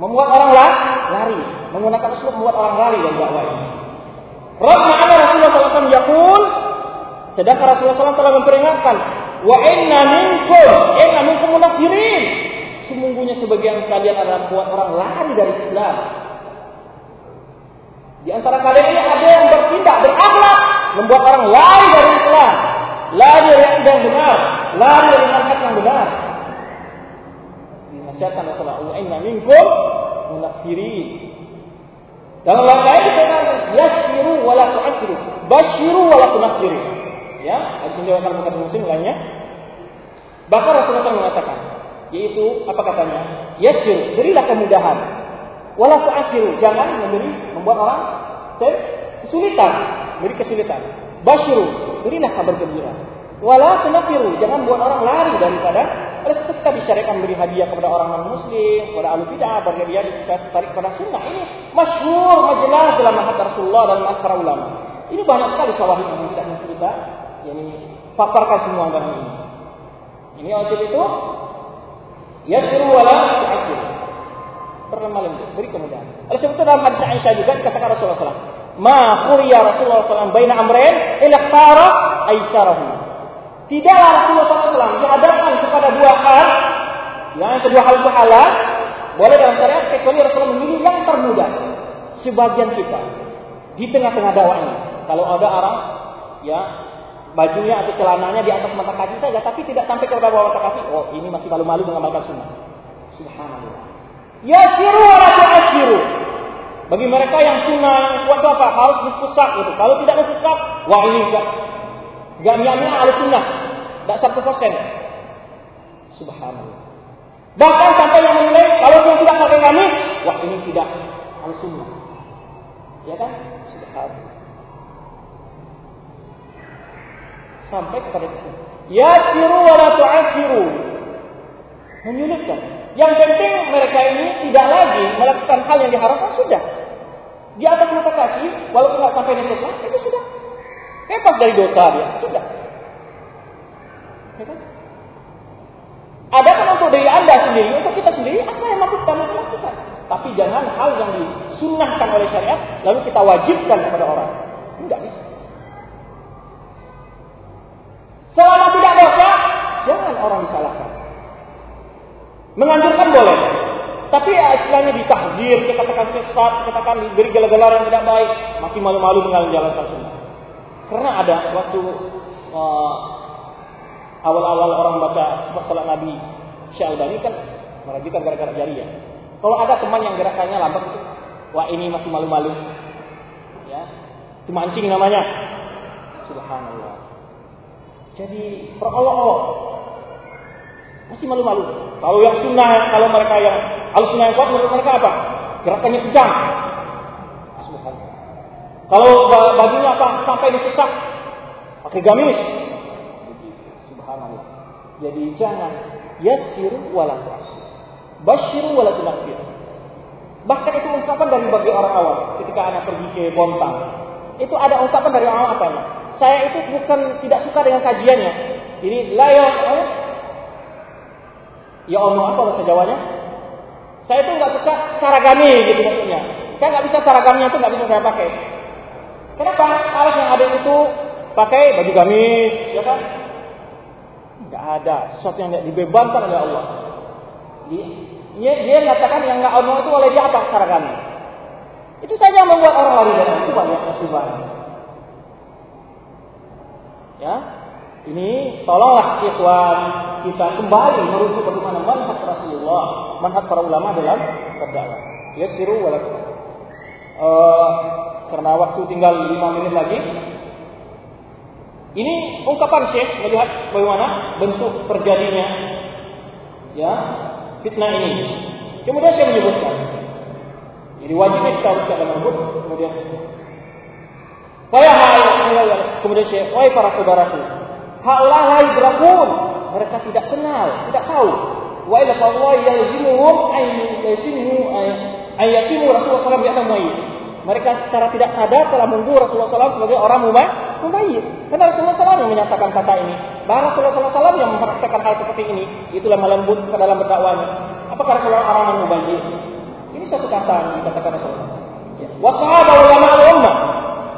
membuat orang lari. Menggunakan uslub membuat orang lari dari dakwah ini. Rabbana ada Rasulullah SAW yakul sedangkan Rasulullah SAW telah memperingatkan wa inna minkum inna minkum munafirin sesungguhnya sebagian kalian adalah membuat orang lari dari Islam di antara kalian ini ada yang bertindak berakhlak membuat orang lari dari Islam, lari dari yang benar, lari dari manhaj yang benar. Dinasihatkan Rasulullah, "Wa inna minkum munafirin." Dalam lain dikatakan, "Yasiru wa la tu'asiru, basyiru wa la tunafiru." Ya, hadis akan bukan muslim lainnya. Bahkan Rasulullah mengatakan, yaitu apa katanya? Yasiru, berilah kemudahan, Wala tu'asiru, jangan memberi membuat orang kesulitan, beri kesulitan. Basyiru, berilah kabar gembira. Wala tunafiru, jangan buat orang lari daripada sebab kita disyariatkan beri hadiah kepada orang non muslim, kepada ahli bidah, berhadiah ditarik kepada sunnah. Ini masyhur majelis dalam mahat Rasulullah dan para ulama. Ini banyak sekali sawahid yang tidak ini paparkan semua dalam ini. Ini oleh itu yasiru wala tu'asiru berlemah lembut, beri kemudahan. Oleh sebab itu dalam hadis Aisyah juga dikatakan Rasulullah SAW, Ma Rasulullah SAW baina amrain ila tara aisarahum. Tidaklah Rasulullah SAW dihadapkan kepada dua hal, yang kedua hal itu halal, boleh dalam syariat kecuali Rasulullah memilih yang termudah. Sebagian kita di tengah-tengah dakwah ini, kalau ada orang ya bajunya atau celananya di atas mata kaki saja, tapi tidak sampai ke bawah mata kaki, oh ini masih malu-malu mengamalkan sunnah. Subhanallah. Yasiru wa tu'asiru. Bagi mereka yang sunnah yang kuat apa? Harus nisfusak gitu. Kalau tidak nisfusak, wah ini enggak niatnya ahli sunnah. Enggak satu persen. Subhanallah. Bahkan sampai yang menilai kalau dia tidak pakai gamis, wah ini tidak ahli sunnah. Ya kan? Subhanallah. Sampai kepada itu. Yasiru wa la tu'asiru. Menyulitkan. Yang penting mereka ini tidak lagi melakukan hal yang diharapkan sudah. Di atas mata kaki, walaupun nggak sampai nafas, itu sudah bebas dari dosa dia. Sudah. Ya? Ada kan untuk diri anda sendiri, untuk kita sendiri, apa yang mampu kita lakukan. Tapi jangan hal yang disunahkan oleh syariat, lalu kita wajibkan kepada orang. Tidak bisa. Selama tidak dosa, jangan orang disalahkan. Menganjurkan boleh. Tapi ya, istilahnya ditahzir, kita katakan sesat, kita katakan diberi gelar-gelar yang tidak baik, masih malu-malu menjalankan sunnah. Karena ada waktu uh, awal-awal orang baca sifat salat Nabi Syalbani kan merajikan gara-gara jari ya. Kalau ada teman yang gerakannya lambat wah ini masih malu-malu. Ya, itu mancing namanya. Subhanallah. Jadi perolok-olok masih malu-malu. Kalau yang sunnah, kalau mereka yang al sunnah yang kuat menurut mereka apa? Gerakannya kejam. Kalau bajunya apa? Sampai disesak. Pakai gamis. Subhanallah. Jadi jangan yasir wala tu'asir. Basyir wala tunafir. Bahkan itu ungkapan dari bagi orang awam ketika anak pergi ke Bontang. Itu ada ungkapan dari orang apa? Saya itu bukan tidak suka dengan kajiannya. Ini layak Ya Allah apa bahasa Jawanya? Saya itu nggak suka saragami gitu maksudnya. Saya nggak bisa saragamnya itu nggak bisa saya pakai. Kenapa? Alas yang ada itu pakai baju gamis, ya kan? Nggak ada sesuatu yang dibebankan oleh Allah. Dia, dia, mengatakan yang nggak Allah itu oleh dia apa saragami. Itu saja yang membuat orang lari dari itu banyak musibah. Ya, ini tolonglah ikhwan kita kembali merujuk bagaimana manhaj Rasulullah, manhaj para ulama dalam berdakwah. Yasiru wala uh, karena waktu tinggal 5 menit lagi. Ini ungkapan Syekh melihat bagaimana bentuk terjadinya ya fitnah ini. Kemudian saya menyebutkan jadi wajibnya kita harus ada menyebut kemudian kemudian Syekh, wahai para saudaraku, Haula la Mereka tidak kenal, tidak tahu. Wa ila Allah yalzimuhum ay yasimu ay Rasulullah SAW bi'atam muayyid. Mereka secara tidak sadar telah menunggu Rasulullah SAW sebagai orang mumayyid. Karena Rasulullah SAW yang menyatakan kata ini. Bahkan Rasulullah SAW yang mempraktekkan hal seperti ini. Itulah melembut ke dalam berdakwahnya. Apakah Rasulullah orang yang mumayyid? Ini satu kata yang dikatakan Rasulullah. Ya. Wasahabah ulama ummah.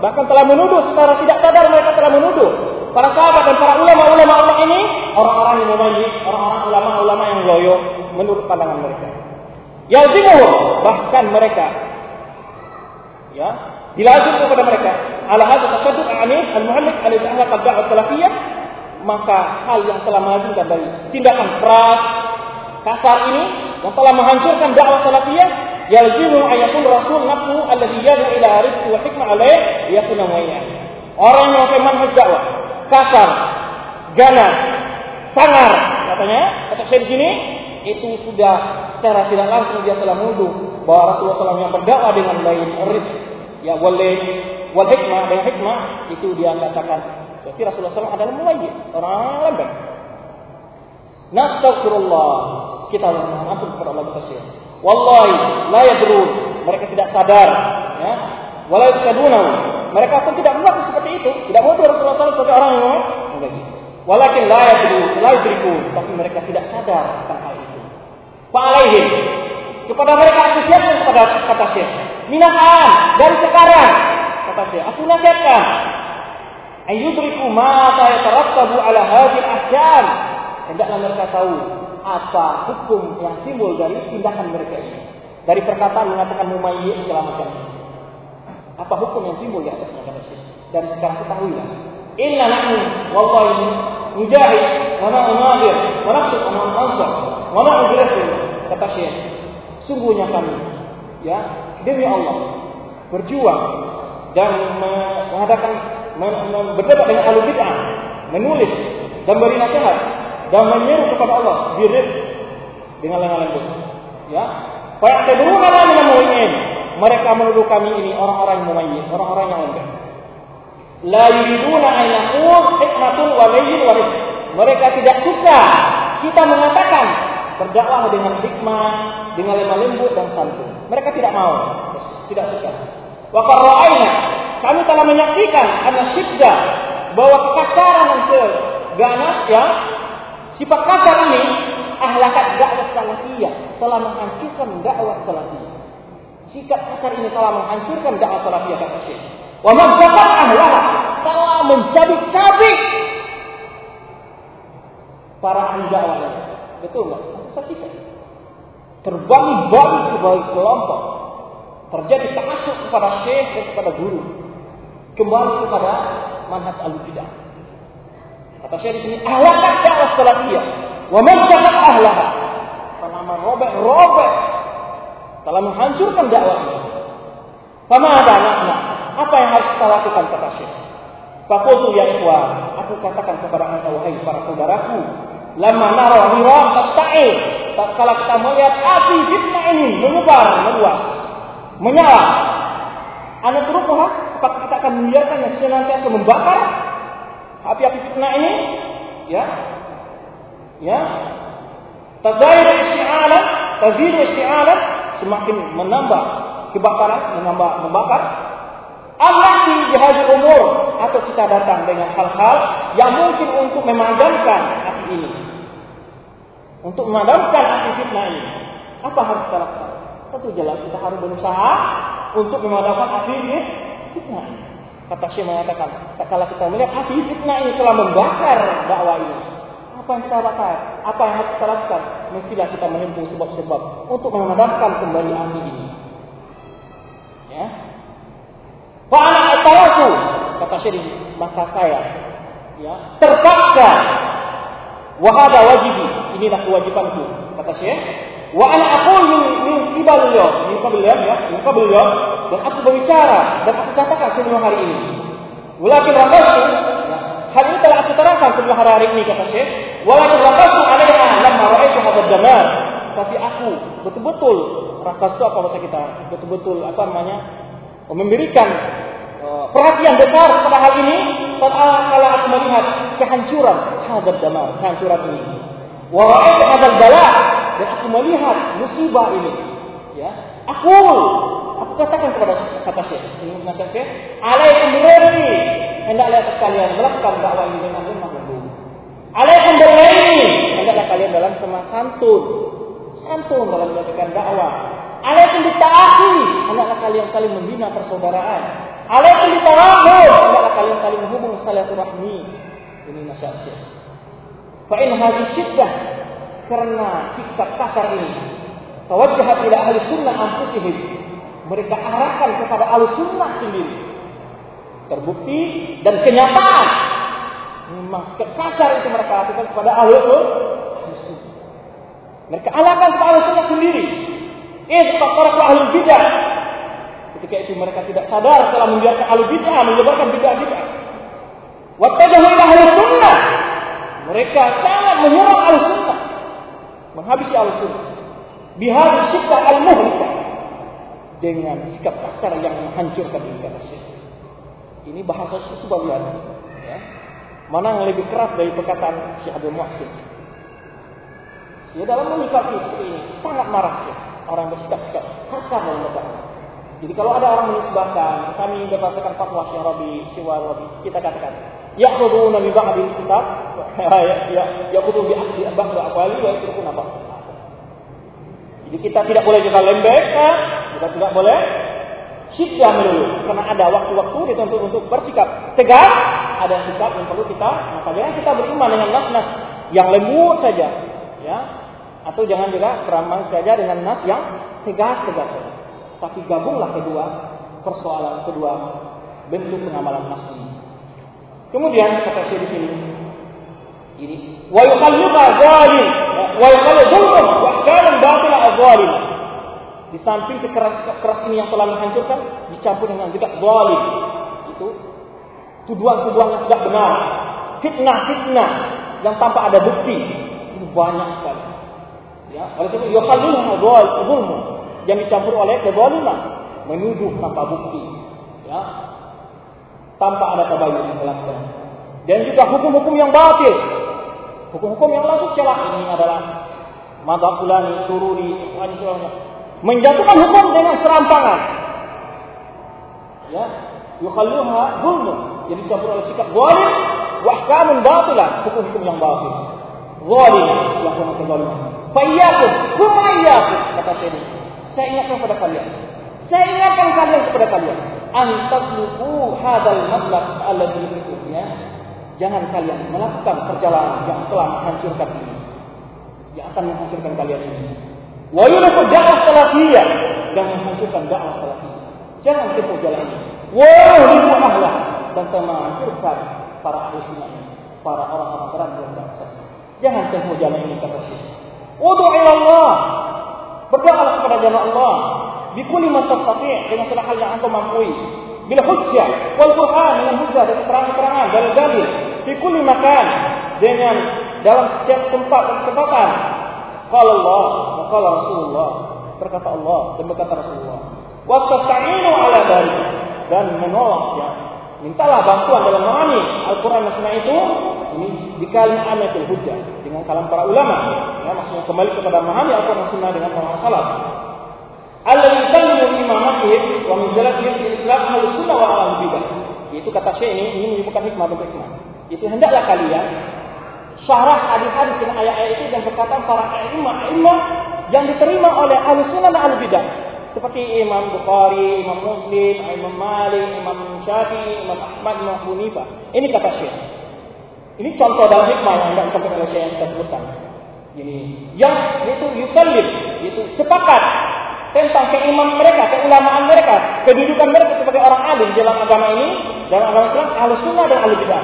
Bahkan telah menuduh secara tidak sadar mereka telah menuduh para sahabat dan para ulama-ulama Allah ini orang-orang yang memayit, orang-orang ulama-ulama yang loyo menurut pandangan mereka. Yazimuhum bahkan mereka ya dilazim kepada mereka ala hadza tasaddud anif al-muhallik alladhi ahlaqa da'wah salafiyah maka hal yang telah melazimkan dari tindakan keras kasar ini yang telah menghancurkan dakwah salafiyah yalzimu ayatun rasul nafsu alladhi yad'u ila rizqi wa hikmah alaih yakuna muayyan orang yang memakai manhaj dakwah kasar, ganas, sangar, katanya, kata saya di sini, itu sudah secara tidak langsung dia telah menuduh bahwa Rasulullah SAW yang berdakwah dengan lain ris, ya boleh wal hikmah dengan hikmah itu dia katakan berarti Rasulullah SAW adalah muwajib orang lambat. Nastaghfirullah kita mohon ampun kepada Allah Taala. Wallahi la yadrun mereka tidak sadar ya wala yasaduna mereka pun tidak mengaku seperti itu, tidak mau Rasulullah SAW sebagai orang yang mengaji. Walakin la yadru, la yudriku, tapi mereka tidak sadar tentang hal itu. Fa'alaihim kepada mereka aku siapkan kepada kata Syekh. Minahan dari sekarang kata Syekh, aku nasihatkan ayyudriku ma yatarattabu ala hadhihi ahkam. Hendaklah mereka tahu apa hukum yang timbul dari tindakan mereka ini. Dari perkataan mengatakan mumayyi selamatkan apa hukum yang timbul di atasnya kata Syekh? Dan sekarang ketahuilah. Inna nahnu wallahi mujahid wa na'u nadir wa naqsud an ansar wa na'u kata Syekh. Sungguhnya kami ya demi Allah berjuang dan mengadakan berdebat dengan ahli bid'ah, menulis dan beri nasihat dan menyeru kepada Allah birid dengan lengan lembut. Ya, Fa ya'taduruna min al-mu'minin mereka menuduh kami ini orang-orang yang mumayyiz, orang-orang yang lembek. La yuriduna an yaqul hikmatun wa layyin wa Mereka tidak suka kita mengatakan berdakwah dengan hikmah, dengan lemah lembut dan santun. Mereka tidak mau, tidak suka. Wa qarra'aina, kami telah menyaksikan anak syidda bahwa kekasaran dan keganas ya sifat kasar ini ahlakat dakwah salafiyah telah menghancurkan dakwah salafiyah. Sikap kasar ini telah menghancurkan dakwah salafiyah kata Syekh. Wa mazzakat ahlaha telah mencabik-cabik para ahli dakwah ini. Betul enggak? Saksikan. Terbagi-bagi ke kelompok. Terjadi ta'asuk kepada syekh dan kepada guru. Kembali kepada manhaj al-bidah. Kata syekh di sini, ahlakat dakwah salafiyah. Wa mazzakat ahlaha. Telah merobek-robek. Telah menghancurkan dakwah ini. Fama ada nahna. Apa yang harus kita lakukan kata syekh? Fakultu ya ikhwan, aku katakan kepada anda wahai para saudaraku, lama naro hiram tasta'il, kalau kita melihat api fitnah ini menyebar, meluas, menyala, anda terus apakah kita akan membiarkannya senantiasa membakar api-api fitnah ini? Ya, ya, tazayir isti'alah, tazir isti'alah, semakin menambah kebakaran, menambah membakar, Allah di haji umur atau kita datang dengan hal-hal yang mungkin untuk memadamkan api ini. Untuk memadamkan api fitnah ini. Apa harus kita lakukan? Tentu jelas kita harus berusaha untuk memadamkan api fitnah ini. Kata Syekh mengatakan, kalau kita melihat api fitnah ini telah membakar dakwah ini. Apa yang kita lakukan? Apa yang harus kita lakukan? Mestilah kita menempuh sebab-sebab untuk memadamkan kembali api ini. Ya, Fa'ana ataraku kata Syekh maka saya ya terpaksa wahada wajibi inilah kewajibanku kata Syekh wa ana aqul min min qibal min qabl ya. Min qabl dan aku berbicara dan aku katakan sebelum hari ini. Walakin raqasu hal ini telah aku terangkan sebelum hari, hari ini kata Syekh. Walakin raqasu alaiha lamma ra'aitu hadzal jamal tapi aku betul-betul raqasu apa bahasa kita? Betul-betul apa namanya? Memberikan uh, perhatian besar pada hal ini. Kalau aku melihat kehancuran hadap damar, kehancuran ini. Wa ra'aitu hadzal bala dan aku melihat musibah ini. Ya, aku aku katakan kepada kata Syekh, kata Syekh, alaikum birri hendaklah kalian melakukan dakwah ini dengan lemah lembut. Alaikum birri hendaklah kalian dalam semangat santun, santun dalam melakukan dakwah. Alaikum bita'akhi, hendaklah kalian saling membina persaudaraan. Alaikum bitarahum, hendaklah kalian saling menghubung silaturahmi. Ini nasihat Syekh. Fa in hadhihi syiddah karena sikap kasar ini tawajjahat ila ahli sunnah anfusihim. Mereka arahkan kepada ahli sunnah sendiri. Terbukti dan kenyataan memang sikap kasar itu mereka lakukan kepada ahli sunnah. Mereka arahkan kepada ahli sunnah sendiri. Eh, taqarraf ahli bidah. Ketika itu mereka tidak sadar telah membiarkan ahli bidah menyebarkan bidah-bidah. Wattajahu ila ahli sunnah. Mereka sangat menyerang ahli sunnah. Menghabisi ahli sunnah. Bihadhi sikap al-muhlikah. Dengan sikap kasar yang menghancurkan ini kata Ini bahasa sebagian. Ya. Mana yang lebih keras dari perkataan Syekh Abdul Muhsin. Ya dalam menyikapi seperti ini sangat marah ya orang bersikap-sikap kasar dalam berdakwah. Jadi kalau ada orang menisbahkan, kami berdasarkan fatwa Syekh Rabi, Syekh Rabi, kita katakan, <laughs> ya ya ya'khudhu bi ahli ba'd aqwali wa yatrukuna ba'd. Jadi kita tidak boleh juga lembek, kita tidak boleh sikap melulu, karena ada waktu-waktu dituntut untuk bersikap tegas, ada sikap yang perlu kita, makanya kita beriman dengan nas-nas yang lembut saja, ya, atau jangan juga beramal saja dengan nas yang tegas-tegas saja. Tapi gabunglah kedua persoalan kedua bentuk pengamalan nas ini. Kemudian kata saya di sini ini wa yukallimu zalim wa zulmun wa kalam batil zalim. Di samping kekeras keras ini yang telah menghancurkan dicampur dengan juga zalim. Itu tuduhan-tuduhan yang tidak benar, fitnah-fitnah yang tanpa ada bukti. Itu banyak sekali. Ya, oleh itu yukallimu zulmun yang dicampur oleh kezaliman, menuduh tanpa bukti. Ya, tanpa ada tabayun yang dilakukan. Dan juga hukum-hukum yang batil. Hukum-hukum yang langsung celah ini adalah madhab ulani, sururi, menjatuhkan hukum dengan serampangan. Ya, yukhalluha zulmun. Jadi campur oleh sikap zalim wa ahkamun hukum-hukum yang batil. Zalim, melakukan kezaliman. Fa iyyakum, kuma iyyakum kata saya. Saya ingatkan kepada kalian. Saya ingatkan kalian kepada kalian. Antasluku hadal matlab alladhi ya. Jangan kalian melakukan perjalanan yang telah menghancurkan ini. Yang akan menghancurkan kalian ini. Wa yuriku dakwah salafiyah dan menghancurkan dakwah salafiyah. Jangan tempuh jalan ini. Wa yuhliku ahlah dan menghancurkan para ahli para orang-orang berat yang bangsa. Jangan tempuh jalan ini kata Syekh. Udu Allah. Berdoalah kepada jalan Allah. Bikuli mastati' dengan segala hal yang engkau mampu. Bila hujjah wal Quran dengan hujjah dan keterangan-keterangan dan dalil. Bikuli makan dengan dalam setiap tempat dan kesempatan. Qala Allah qala Rasulullah. Berkata Allah dan berkata Rasulullah. Wa tasta'inu ala dzalik dan menolak ya. Mintalah bantuan dalam memahami Al-Quran dan Sunnah itu ini dikali amatul hujjah dengan kalam para ulama. Ya, maksudnya kembali kepada memahami Al-Quran dan Sunnah dengan orang salaf. Alladhi yusallimu imamatihim wa min jalatihim fil Islam ahlu sunnah wa ahlu bidah. Itu kata Syekh ini, ini menyebutkan hikmah bentuk hikmah. Itu hendaklah kalian syarah hadis-hadis dengan ayat-ayat itu dan perkataan para imam-imam yang diterima oleh ahlu sunnah dan ahlu bidah. Seperti Imam Bukhari, Imam Muslim, Imam Malik, Imam Syafi'i, Imam Ahmad, Imam Hanifah. Ini kata Syekh. Ini contoh dalam hikmah yang tidak disampaikan oleh Syekh yang kita sebutkan. Ini yang itu yusallim, itu sepakat tentang keimanan mereka, keulamaan mereka, kedudukan mereka sebagai orang alim dalam agama ini, dalam agama Islam, ahlu sunnah dan ahlu bidah.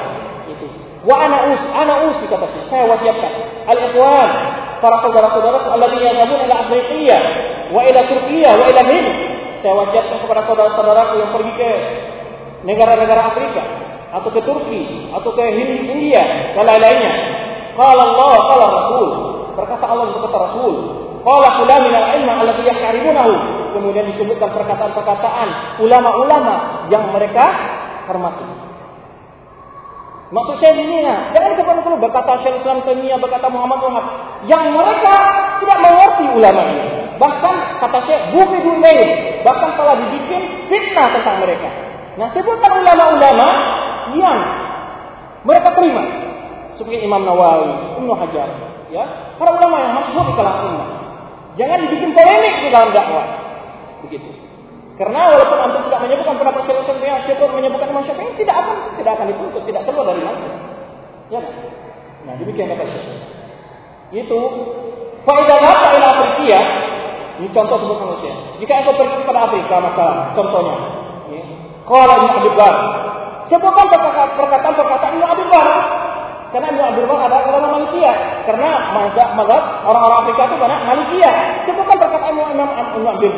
Itu. Wa ana us, ana usi kata saya, wasiatkan. Al-ikhwan, para saudara-saudara alladzina yadhhabuna ila Afriqiya wa ila Turkiya wa ila Hind. Saya wasiatkan kepada saudara-saudaraku yang pergi ke negara-negara Afrika atau ke Turki atau ke Hind, India dan lain-lainnya. Qala Allah, qala Rasul. Berkata Allah berkata Rasul. Qala fulan min al-ilma alladhi yahrimunahu. Kemudian disebutkan perkataan-perkataan ulama-ulama yang mereka hormati. Maksud saya ini, nah, jangan kepada perlu berkata Syekh Islam Taimiyah, berkata Muhammad Muhammad, yang mereka tidak mengerti ulama ini. Bahkan kata Syekh bumi dunia bahkan telah dibikin fitnah tentang mereka. Nah, sebutkan ulama-ulama yang mereka terima, seperti Imam Nawawi, Ibnu Hajar, ya, para ulama yang masuk di kalangan. Jangan dibikin polemik di dalam dakwah. Begitu. Karena walaupun antum tidak menyebutkan pendapat Syekh Syafi'i, Syekh menyebutkan Imam Syafi'i, tidak akan tidak akan dituntut, tidak keluar dari mana. Ya kan? Nah, demikian kata Syekh. Itu faedah apa ila Afrika? Ini contoh sebutkan Syekh. Jika engkau pergi kepada Afrika, masalah contohnya. Kalau Ibnu Abdul Bar. Sebutkan perkataan-perkataan Ibnu Abdul. Karena Ibnu Bar adalah ulama Malaysia. Karena mazhab mazhab orang-orang Afrika itu banyak Malaysia. Sebutkan perkataan Imam Ibnu Abdul.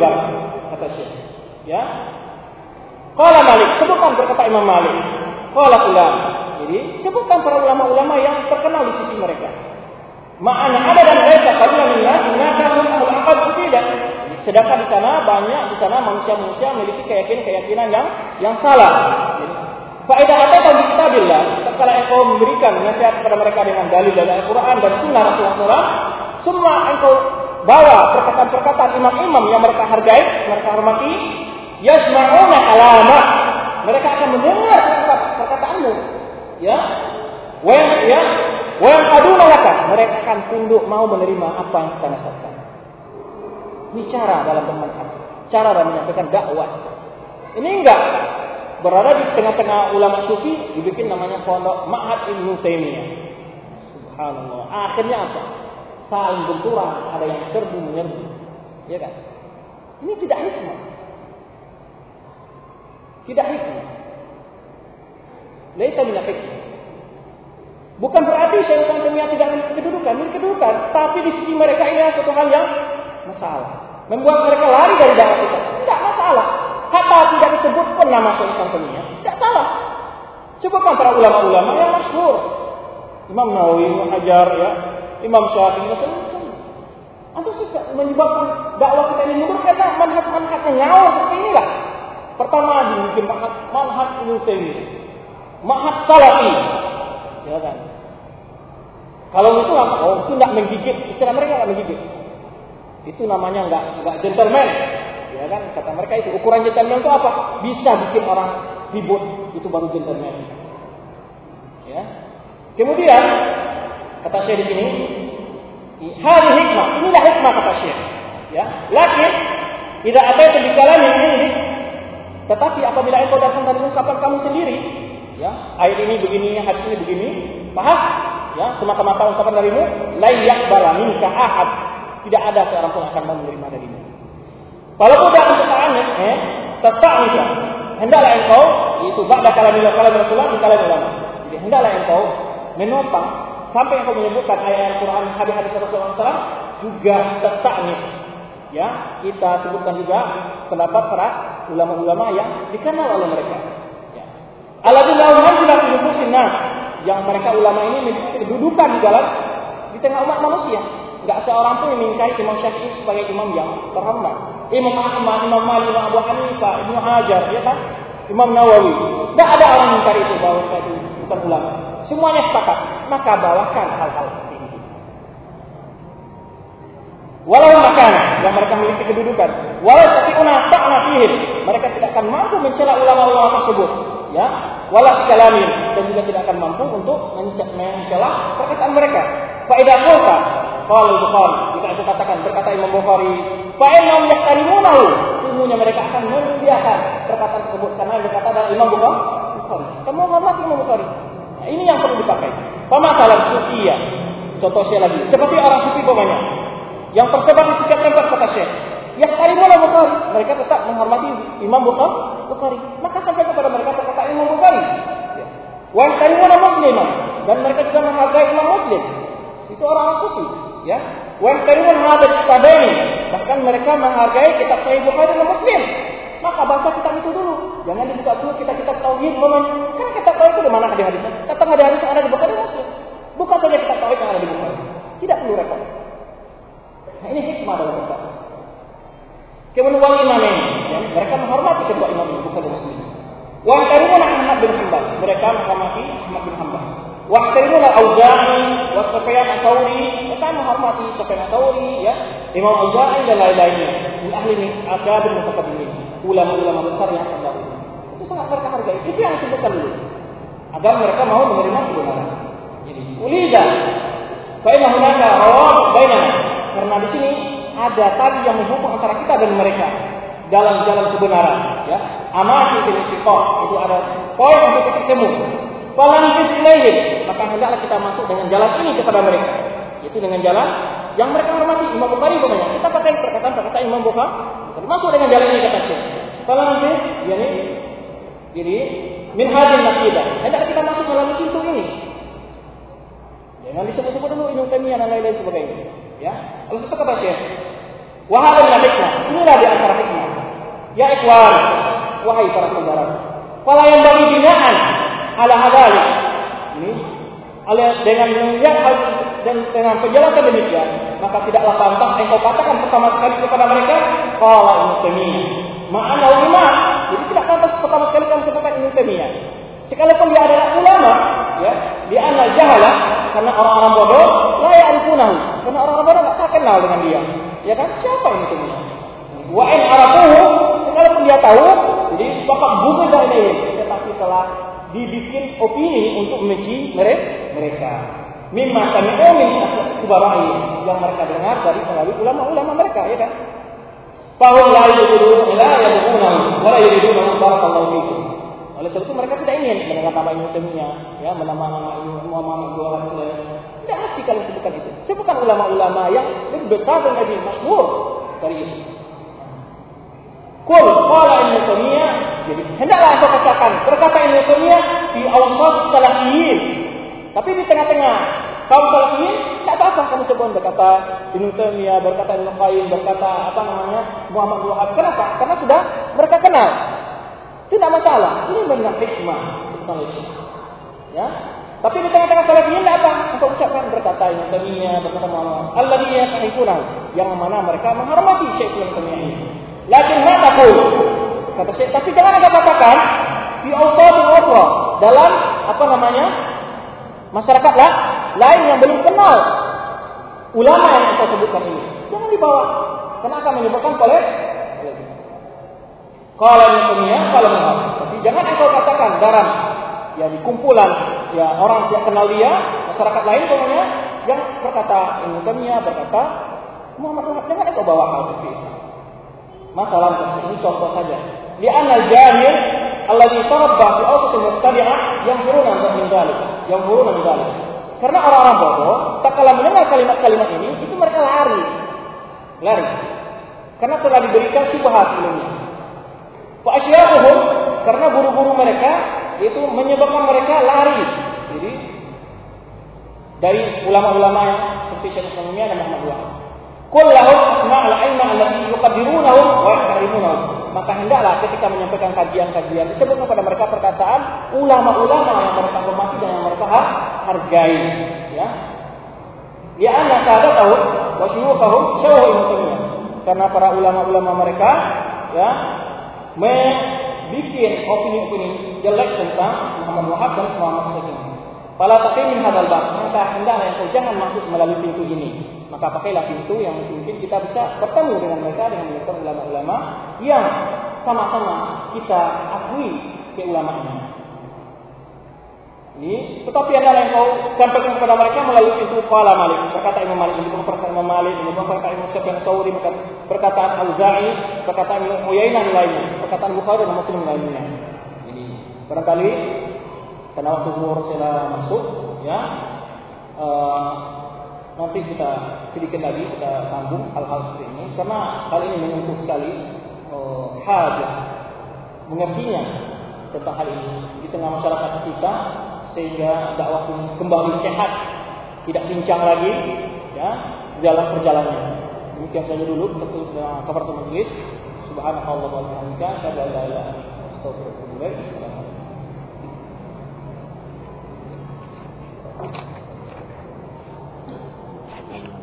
Kata Syekh. Ya. Qala Malik, sebutkan berkata Imam Malik. Qala fulan. Jadi, sebutkan para ulama-ulama yang terkenal di sisi mereka. Ma'ana ada dan mereka qalilan minnas innaka min al-aqad tidak. Sedangkan di sana banyak di sana manusia-manusia memiliki keyakinan-keyakinan yang yang salah. Faedah apa bagi kitabillah? Tatkala engkau memberikan nasihat kepada mereka dengan dalil dari Al-Quran dan Sunnah Rasulullah, semua engkau bawa perkataan-perkataan imam-imam yang mereka hargai, mereka hormati, yasma'una kalama. Mereka akan mendengar perkataanmu. Ya. Wa ya, wa aduna laka. Mereka akan tunduk mau menerima apa yang kita nasihatkan. Ini cara dalam bermanfaat. Cara dalam menyampaikan dakwah. Ini enggak berada di tengah-tengah ulama sufi dibikin namanya pondok Ma'had Ibnu Taimiyah. Subhanallah. Akhirnya apa? Saling benturan, ada yang serbu menyerbu. Ya kan? Ini tidak hikmah. Tidak hikmah. Laisa min hikmah. Bukan berarti Syekh Taimiyah tidak memiliki kedudukan, memiliki kedudukan, tapi di sisi mereka ini adalah satu hal yang masalah. Membuat mereka lari dari dakwah kita. Tidak masalah. Pun nama Syekh Taimiyah. Tidak salah. Sebutkan para ulama-ulama yang masyhur. Imam Nawawi, Imam Hajar, ya, Imam Syafi'i, macam-macam. Atau menyebabkan dakwah kita ini mundur karena manhaj-manhaj yang ngawur seperti inilah. Pertama dibikin manhaj manhaj Ibnu. Manhaj Salafi. Ya kan? Kalau itu apa? Oh, itu tidak menggigit. Istilah mereka tidak menggigit. Itu namanya nggak nggak gentleman. Ya kan? Kata mereka itu ukuran gentleman itu apa? Bisa bikin orang ribut. Itu baru gentleman. Ya. Kemudian kata saya di sini, hari hikmah. Inilah hikmah kata saya. Ya. Lakin tidak ada yang dikalam yang ini. Tetapi apabila engkau datang dari ungkapan kamu sendiri, ya, ayat ini begini, hadis ini begini, bahas ya semata-mata ungkapan darimu lain yakbala minka ahad tidak ada seorang pun akan menerima darimu kalau tidak untuk ta'anis eh tasa'nisa hendaklah engkau itu ba'da kalamil kalam Rasulullah di kalam ulama jadi hendaklah engkau menopang sampai engkau menyebutkan ayat Al-Quran hadis-hadis Rasulullah SAW juga tasa'nis ya kita sebutkan juga pendapat para ulama-ulama yang dikenal oleh mereka ya. Alladzi lahu manzilah fi yang mereka ulama ini kedudukan di dalam di tengah umat manusia. Enggak seorang pun yang mengingkari Imam Syafi'i sebagai imam yang terhormat. Imam Ahmad, Imam Malik, Imam Abu Hanifah, Ibnu Hajar, ya kan? Imam Nawawi. Tidak ada orang mengingkari itu bahwa itu bukan ulama. Semuanya sepakat. Maka bawakan hal-hal seperti ini. Walau makan yang mereka memiliki kedudukan, walau tapi una tak mereka tidak akan mampu mencela ulama-ulama tersebut. Ya, wala kalamin dan juga tidak akan mampu untuk mencela perkataan mereka. Fa idza qulta qala Bukhari, jika itu katakan berkata Imam Bukhari, fa innahum yaqtalimunahu, sungguhnya mereka akan membiarkan perkataan tersebut karena berkata dari Imam Bukhari. Kamu hormati Imam Bukhari. Nah, ini yang perlu dipakai. Pemasalan sufiyah. Contoh saya lagi, seperti orang sufi umpamanya yang tersebar di setiap tempat kata Syekh. Yang kali Bukhari, mereka tetap menghormati Imam Bukhari. Maka sampai kepada mereka perkataan Imam Bukhari. Ya. Wan kali Muslim dan mereka juga menghargai Imam Muslim. Itu orang suci. Ya. Mana ada kitabani bahkan mereka menghargai kitab Sahih Bukhari dan Muslim. Maka baca kitab itu dulu. Jangan dibuka dulu kita kitab tauhid memang kan kita tahu itu di mana hadis-hadisnya. Kata ada hadis yang ada di Bukhari Muslim. Bukan saja kita tahu yang ada di Bukhari. Tidak perlu repot. Nah, ini hikmah dalam Islam. Kemudian imam ini, ya, mereka menghormati kedua imam bukan muslim. Wa karimuna Ahmad bin Hanbal, mereka menghormati Ahmad bin Hanbal. Wa karimuna Auza'i wa Sufyan Ats-Tsauri, mereka menghormati Sufyan Ats-Tsauri, ya, Imam Auza'i dan lain-lainnya. Ini ahli ini akabir mutaqaddimin, ulama-ulama besar yang terdahulu. Itu sangat mereka hargai. Itu yang disebutkan dulu. Agar mereka mau menerima kebenaran. Jadi, ulida inna hunaka rawabit bainana. Karena di sini ada tali yang menghubung antara kita dan mereka dalam jalan kebenaran ya amati itu ada poin untuk kita temu falan ilaihim maka hendaklah kita masuk dengan jalan ini kepada mereka. Yaitu dengan jalan yang mereka hormati Imam Bukhari umpamanya kita pakai perkataan perkataan Imam Bukhari. Masuk dengan jalan ini kata Syekh. Falan yakni jadi min hadin naqidah hendaklah kita masuk melalui pintu ini. Jangan disebut-sebut dulu Ibnu Taimiyah dan lain-lain sebagainya. Ya. Lalu itu kata Syekh Wahai adalah hikmah. Inilah di antara hikmah. Ya ikhwan, wahai para saudara. Fala yang bagi binaan ala hadali. Ini dengan hal dan dengan penjelasan demikian, maka tidaklah pantas engkau katakan pertama sekali kepada mereka, qala Ibnu Taimiyah. Ma'ana ulama. Jadi tidak pantas pertama sekali kamu katakan Ibnu Taimiyah. Sekalipun dia adalah ulama, ya, dia adalah jahala karena orang-orang bodoh, la ya'rifunahu. Karena orang-orang bodoh tidak kenal dengan dia. Ya kan? Siapa ini sebenarnya? Wa in arafuhu, pun dia tahu, jadi bapak bumi dari ini, tetapi telah dibikin opini untuk membenci mereka. Mimma sami'u min kubarai yang mereka dengar dari melalui ulama-ulama mereka, ya kan? Fahum la yuridun ila yadkhuna wa la yuridun barakallahu fikum. Oleh sebab itu mereka tidak ingin mendengar nama Ibnu Taimiyah, ya, menama nama Ibnu Muhammad bin Abdul tidak mesti kalian sebutkan itu. Sebutkan ulama-ulama yang besar dan lebih masyhur dari itu. Kul qala Ibnu Taimiyah jadi hendaklah aku katakan Ibnu Taimiyah di awsat salafiyin. Tapi di tengah-tengah kaum salafiyin tidak apa-apa kamu sebut berkata Ibnu Taimiyah, berkata Ibnu Qayyim, berkata apa namanya Muhammad Wahab. Kenapa? Karena sudah mereka kenal. Tidak masalah. Ini benar hikmah. Ya, tapi di tengah-tengah salafiyin apa? Untuk ucapkan berkata yang Taimiyah, berkata Muhammad. Alladzina yastahikuna yang mana mereka menghormati Syekh Ibnu Taimiyah ini. Lakin taqul? Kata Syekh, tapi jangan ada katakan di awsadul ukhra dalam apa namanya? Masyarakat lah lain yang belum kenal ulama yang kita sebutkan ini. Jangan dibawa. Karena akan menyebabkan kolek. Kalau dunia, kalau mahal. Tapi jangan engkau katakan garam ya di kumpulan ya orang yang kenal dia, masyarakat lain pokoknya yang berkata ilmu dunia, berkata Muhammad Muhammad jangan engkau bawa hal seperti itu. Masalah ini contoh saja. Li'anna al-jahil alladhi tarabba fi awsat al-mubtadi'ah yanfuruna min dzalik. Yanfuruna min dzalik. Karena orang-orang bodoh, tak kala mendengar kalimat-kalimat ini, itu mereka lari. Lari. Karena telah diberikan subhat ilmunya. Wa asyaruhum karena guru-guru mereka itu menyebabkan mereka lari. Jadi dari ulama-ulama yang seperti Syekh Islamiyah dan Muhammad. Kullahum asma'al ilma allati yuqaddirunahum wa yahtarimuna. Maka hendaklah ketika menyampaikan kajian-kajian disebut kepada mereka perkataan ulama-ulama yang mereka hormati dan yang mereka hargai, ya. Ya anna sadatahu wa syuyukhahum syawhu ilmu Karena para ulama-ulama mereka ya membuat opini-opini jelek tentang Muhammad Wahab dan Muhammad Syafi'i. Fala taqim min hadzal bab, maka hendaklah yang kau jangan masuk melalui pintu ini. Maka pakailah pintu yang mungkin kita bisa bertemu dengan mereka dengan mendengar ulama-ulama yang sama-sama kita akui keulamaannya. Ini, tetapi adalah yang kau sampaikan kepada mereka melalui pintu Qala Malik. Berkata Imam Malik, ini perkataan Imam Malik, ini perkataan Imam Syafi'i Sauri, perkataan Auza'i, perkataan Imam Uyainah lainnya, perkataan Bukhari dan Muslim lainnya. Ini barangkali karena waktu umur sudah masuk, ya. Uh, nanti kita sedikit lagi kita sambung hal-hal seperti ini karena kali ini menyentuh sekali uh, hajat mengertinya tentang hal ini di tengah masyarakat kita sehingga dakwah kembali sehat, tidak pincang lagi, ya, dalam perjalanannya. Demikian saja dulu untuk kabar majelis. Subhanallah wa bihamdika, asyhadu la ilaha illa anta. Amen.